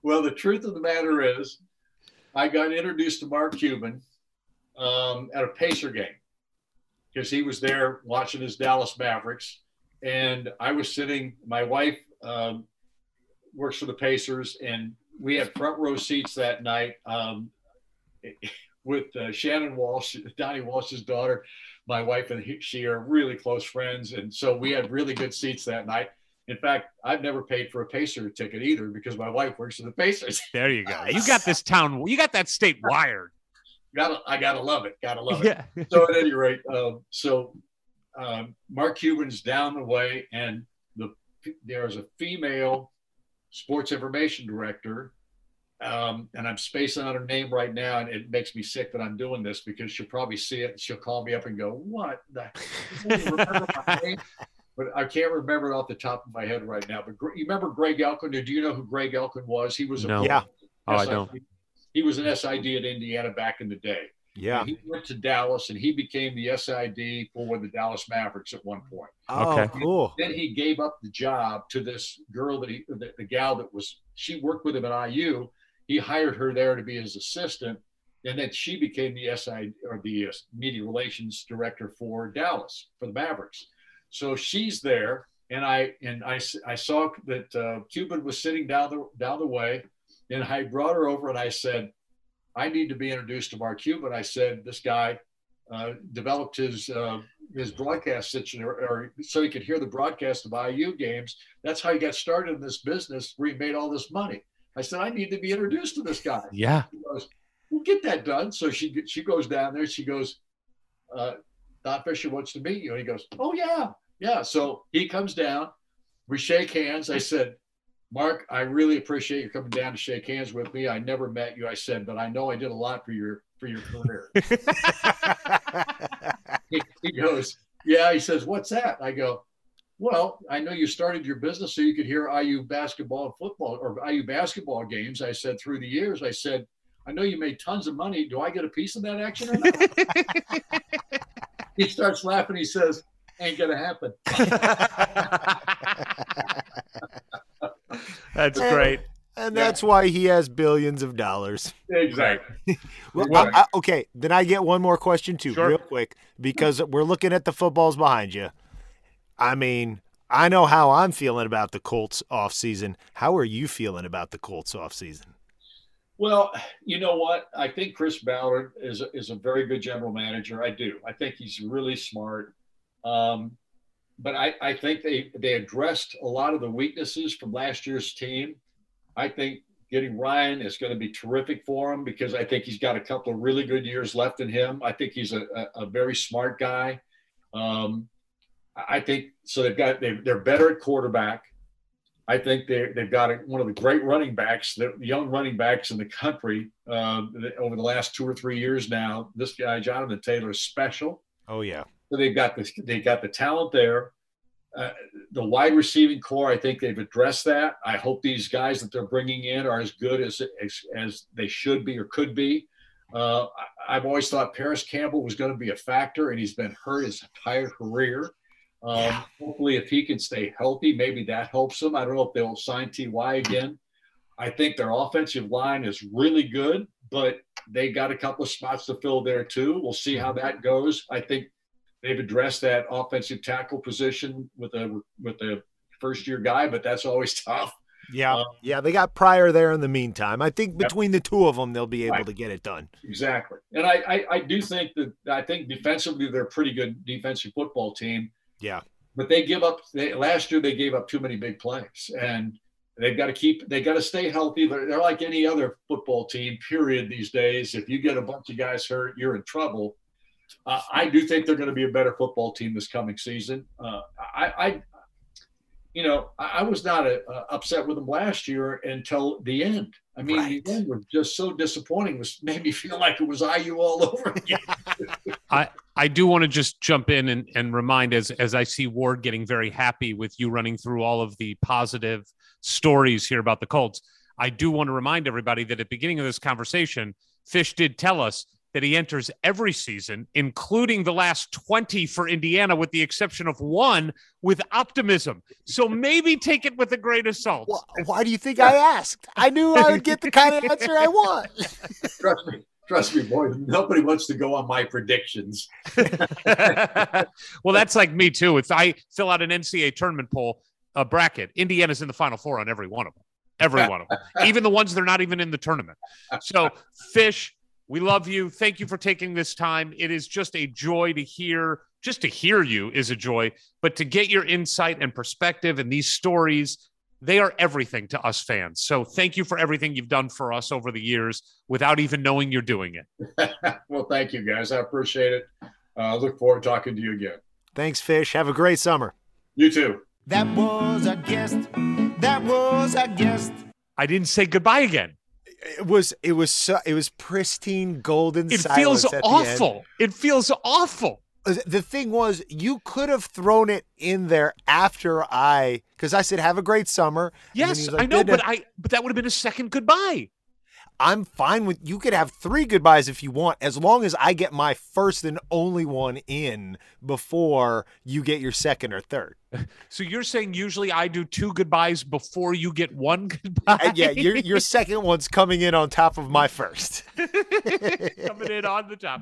well, the truth of the matter is, I got introduced to Mark Cuban um, at a Pacer game because he was there watching his Dallas Mavericks. And I was sitting, my wife um, works for the Pacers, and we had front row seats that night. Um, with uh, Shannon Walsh, Donnie Walsh's daughter. My wife and he, she are really close friends, and so we had really good seats that night. In fact, I've never paid for a Pacer ticket either because my wife works for the Pacers. There you go. You got this town. You got that state wired. Gotta, I gotta love it. Gotta love it. Yeah. so at any rate, um, so um, Mark Cuban's down the way, and the there's a female sports information director um, and I'm spacing on her name right now, and it makes me sick that I'm doing this because she'll probably see it and she'll call me up and go, "What?" The, but I can't remember it off the top of my head right now. But you remember Greg Elkin? Do you know who Greg Elkin was? He was a no. yeah. Oh, SID. I don't. He was an SID at Indiana back in the day. Yeah. And he went to Dallas and he became the SID for the Dallas Mavericks at one point. Oh, okay. cool. Then he gave up the job to this girl that he, the, the gal that was, she worked with him at IU he hired her there to be his assistant, and then she became the SI or the uh, media relations director for Dallas for the Mavericks. So she's there, and I and I, I saw that uh, Cuban was sitting down the down the way, and I brought her over and I said, I need to be introduced to Mark Cuban. I said this guy uh, developed his uh, his broadcast situation, or, or, so he could hear the broadcast of IU games. That's how he got started in this business, where he made all this money. I said, I need to be introduced to this guy. Yeah. She goes, we'll get that done. So she she goes down there. She goes, uh, Don Fischer wants to meet you. And he goes, Oh, yeah. Yeah. So he comes down. We shake hands. I said, Mark, I really appreciate you coming down to shake hands with me. I never met you, I said, but I know I did a lot for your for your career. he, he goes, Yeah. He says, What's that? I go, Well, I know you started your business so you could hear IU basketball and football or IU basketball games. I said, Through the years, I said, I know you made tons of money. Do I get a piece of that action or not? he starts laughing. He says, Ain't gonna happen. That's great. And Yeah. that's why he has billions of dollars. exactly. Well, Right. I- I- okay, then I get one more question too, Sure. real quick, because we're looking at the footballs behind you. I mean, I know how I'm feeling about the Colts off season. How are you feeling about the Colts off season? Well, you know what? I think Chris Ballard is a, is a very good general manager. I do. I think he's really smart. Um, but I, I think they they addressed a lot of the weaknesses from last year's team. I think getting Ryan is going to be terrific for him because I think he's got a couple of really good years left in him. I think he's a, a, a very smart guy. Um, I think so. They've got they, they're better at quarterback. I think they they've got a, one of the great running backs, the young running backs in the country um, over the last two or three years now. This guy Jonathan Taylor is special. Oh yeah. So they've got the they've got the talent there. Uh, the wide receiving corps, I think they've addressed that. I hope these guys that they're bringing in are as good as as, as they should be or could be. Uh, I've always thought Parris Campbell was going to be a factor, and he's been hurt his entire career. Um, Hopefully, if he can stay healthy, maybe that helps them. I don't know if they'll sign Ty again. I think their offensive line is really good, but they got a couple of spots to fill there too. We'll see how that goes. I think they've addressed that offensive tackle position with a with a first year guy, but that's always tough. Yeah. Um, yeah, they got Pryor there in the meantime. I think between the two of them they'll be able Right. to get it done. Exactly, and I, I I do think that I think defensively they're a pretty good defensive football team. Yeah. but they give up. They, last year they gave up too many big plays, and they've got to keep. They got to stay healthy. They're, they're like any other football team. Period. These days, if you get a bunch of guys hurt, you're in trouble. Uh, I do think they're going to be a better football team this coming season. Uh, I, I, you know, I, I was not uh uh, upset with them last year until the end. I mean, Right. the end was just so disappointing. It was made me feel like it was IU all over again. I do want to just jump in and, and remind as as I see Ward getting very happy with you running through all of the positive stories here about the Colts. I do want to remind everybody that at the beginning of this conversation, Fisch did tell us that he enters every season, including the last 20 for Indiana, with the exception of one, with optimism. So maybe take it with a grain of salt. Wh- Why do you think I asked? I knew I would get the kind of answer I want. Trust me. Trust me, boy. Nobody wants to go on my predictions. well, that's like me too. If I fill out an NCAA tournament poll, a bracket, Indiana's in the Final Four on every one of them. Every one of them, even the ones they're not even in the tournament. So, Fisch, we love you. Thank you for taking this time. It is just a joy to hear. Just to hear you is a joy, but to get your insight and perspective and these stories, they are everything to us fans. So, thank you for everything you've done for us over the years without even knowing you're doing it. well, thank you, guys. I appreciate it. I uh, look forward to talking to you again. Thanks, Fisch. Have a great summer. You too. That was our guest. That was our guest. I didn't say goodbye again. It was it was so, it was pristine golden It silence feels at the end. awful. It feels awful. Uh, The thing was, you could have thrown it in there after I, because I said, "Have a great summer." And then he Yes, like, I know, but I but that would have been a second goodbye. I'm fine with you could have three goodbyes if you want, as long as I get my first and only one in before you get your second or third. So you're saying usually I do two goodbyes before you get one goodbye? And yeah, your your second one's coming in on top of my first. coming in on the top.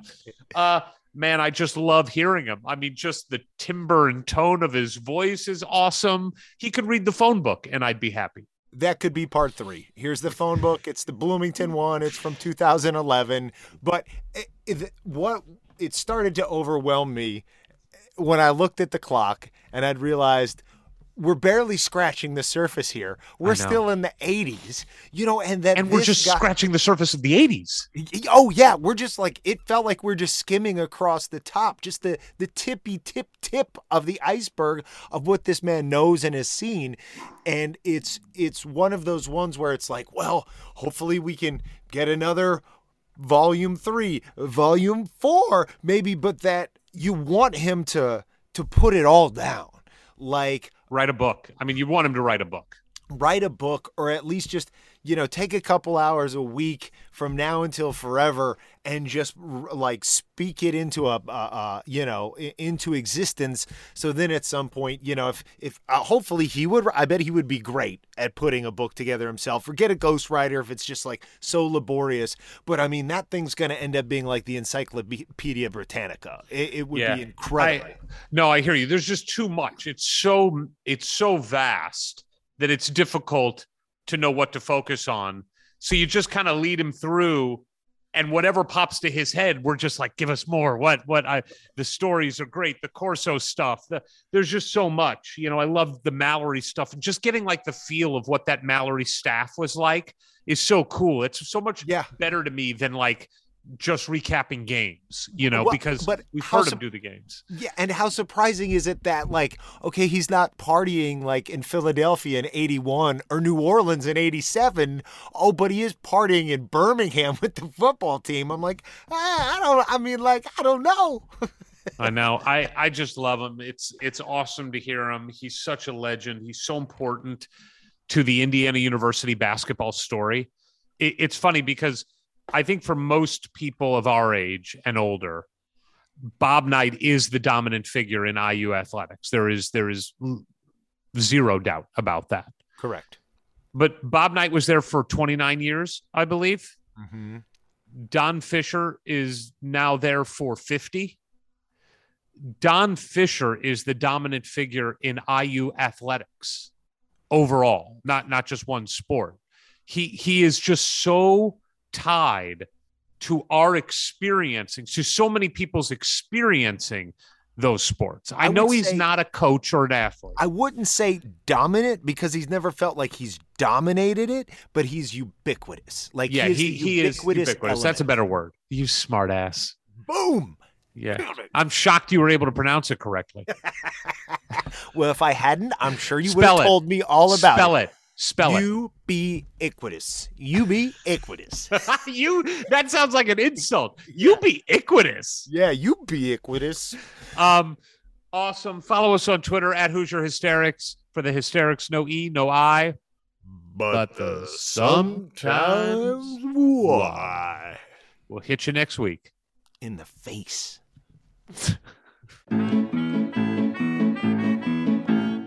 Uh man, I just love hearing him. I mean, just the timbre and tone of his voice is awesome. He could read the phone book and I'd be happy. That could be part three. Here's the phone book. It's the Bloomington one. It's from 2011. But it, it, what it started to overwhelm me when I looked at the clock and I'd realized we're barely scratching the surface here. We're still in the 80s, you know, and that and we're just guy- scratching the surface of the 80s. Oh yeah, we're just like it felt like we're just skimming across the top, just the the tippy tip tip of the iceberg of what this man knows and has seen, and it's it's one of those ones where it's like, well, hopefully we can get another volume three, volume four, maybe, but that you want him to to put it all down, like Write a book. I mean, you want him to write a book. write a book or at least just you know take a couple hours a week from now until forever and just like speak it into a, a, a you know into existence. So then at some point you know if if uh, hopefully he would i bet he would be great at putting a book together himself. Forget a ghostwriter if it's just like so laborious. But i mean that thing's going to end up being like the encyclopedia britannica. It, it would be incredible. I, no, I hear you. There's just too much. It's so it's so vast that it's difficult to know what to focus on. So you just kind of lead him through and whatever pops to his head, we're just like, give us more. What what I the stories are great, the Corso stuff. The, there's just so much. You know, I love the Mallory stuff. And just getting like the feel of what that Mallory staff was like is so cool. It's so much Yeah. better to me than like just recapping games, you know, Well, because but we've heard sup- him do the games. Yeah, and how surprising is it that like okay, he's not partying like in Philadelphia in 81 or New Orleans in 87. Oh, but he is partying in Birmingham with the football team. I'm like, ah, I don't I mean like I don't know. I know. I I just love him. It's it's awesome to hear him. He's such a legend. He's so important to the Indiana University basketball story. It, it's funny because I think for most people of our age and older, Bob Knight is the dominant figure in IU athletics. There is there is zero doubt about that. Correct. But Bob Knight was there for 29 years, I believe. Mm-hmm. Don Fischer is now there for 50. Don Fischer is the dominant figure in IU athletics overall, not not just one sport. He he is just so tied to our experiencing, to so many people's experiencing those sports. I, I know he's say- not a coach or an athlete. I wouldn't say dominant because he's never felt like he's dominated it, but he's ubiquitous. Like yeah, is he, the he is ubiquitous ubiquitous. That's a better word. You smart ass. boom. Yeah. I'm shocked you were able to pronounce it correctly. Well, if I hadn't, I'm sure you would have it. told me all about Spell it. Spell it. Ubiquitous. Ubiquitous. you that sounds like an insult. You be equitous. yeah, ubiquitous. Um awesome. Follow us on Twitter at Hoosier Hysterics for the hysterics. No E, no I. But the sometimes why? We'll hit you next week. In the face.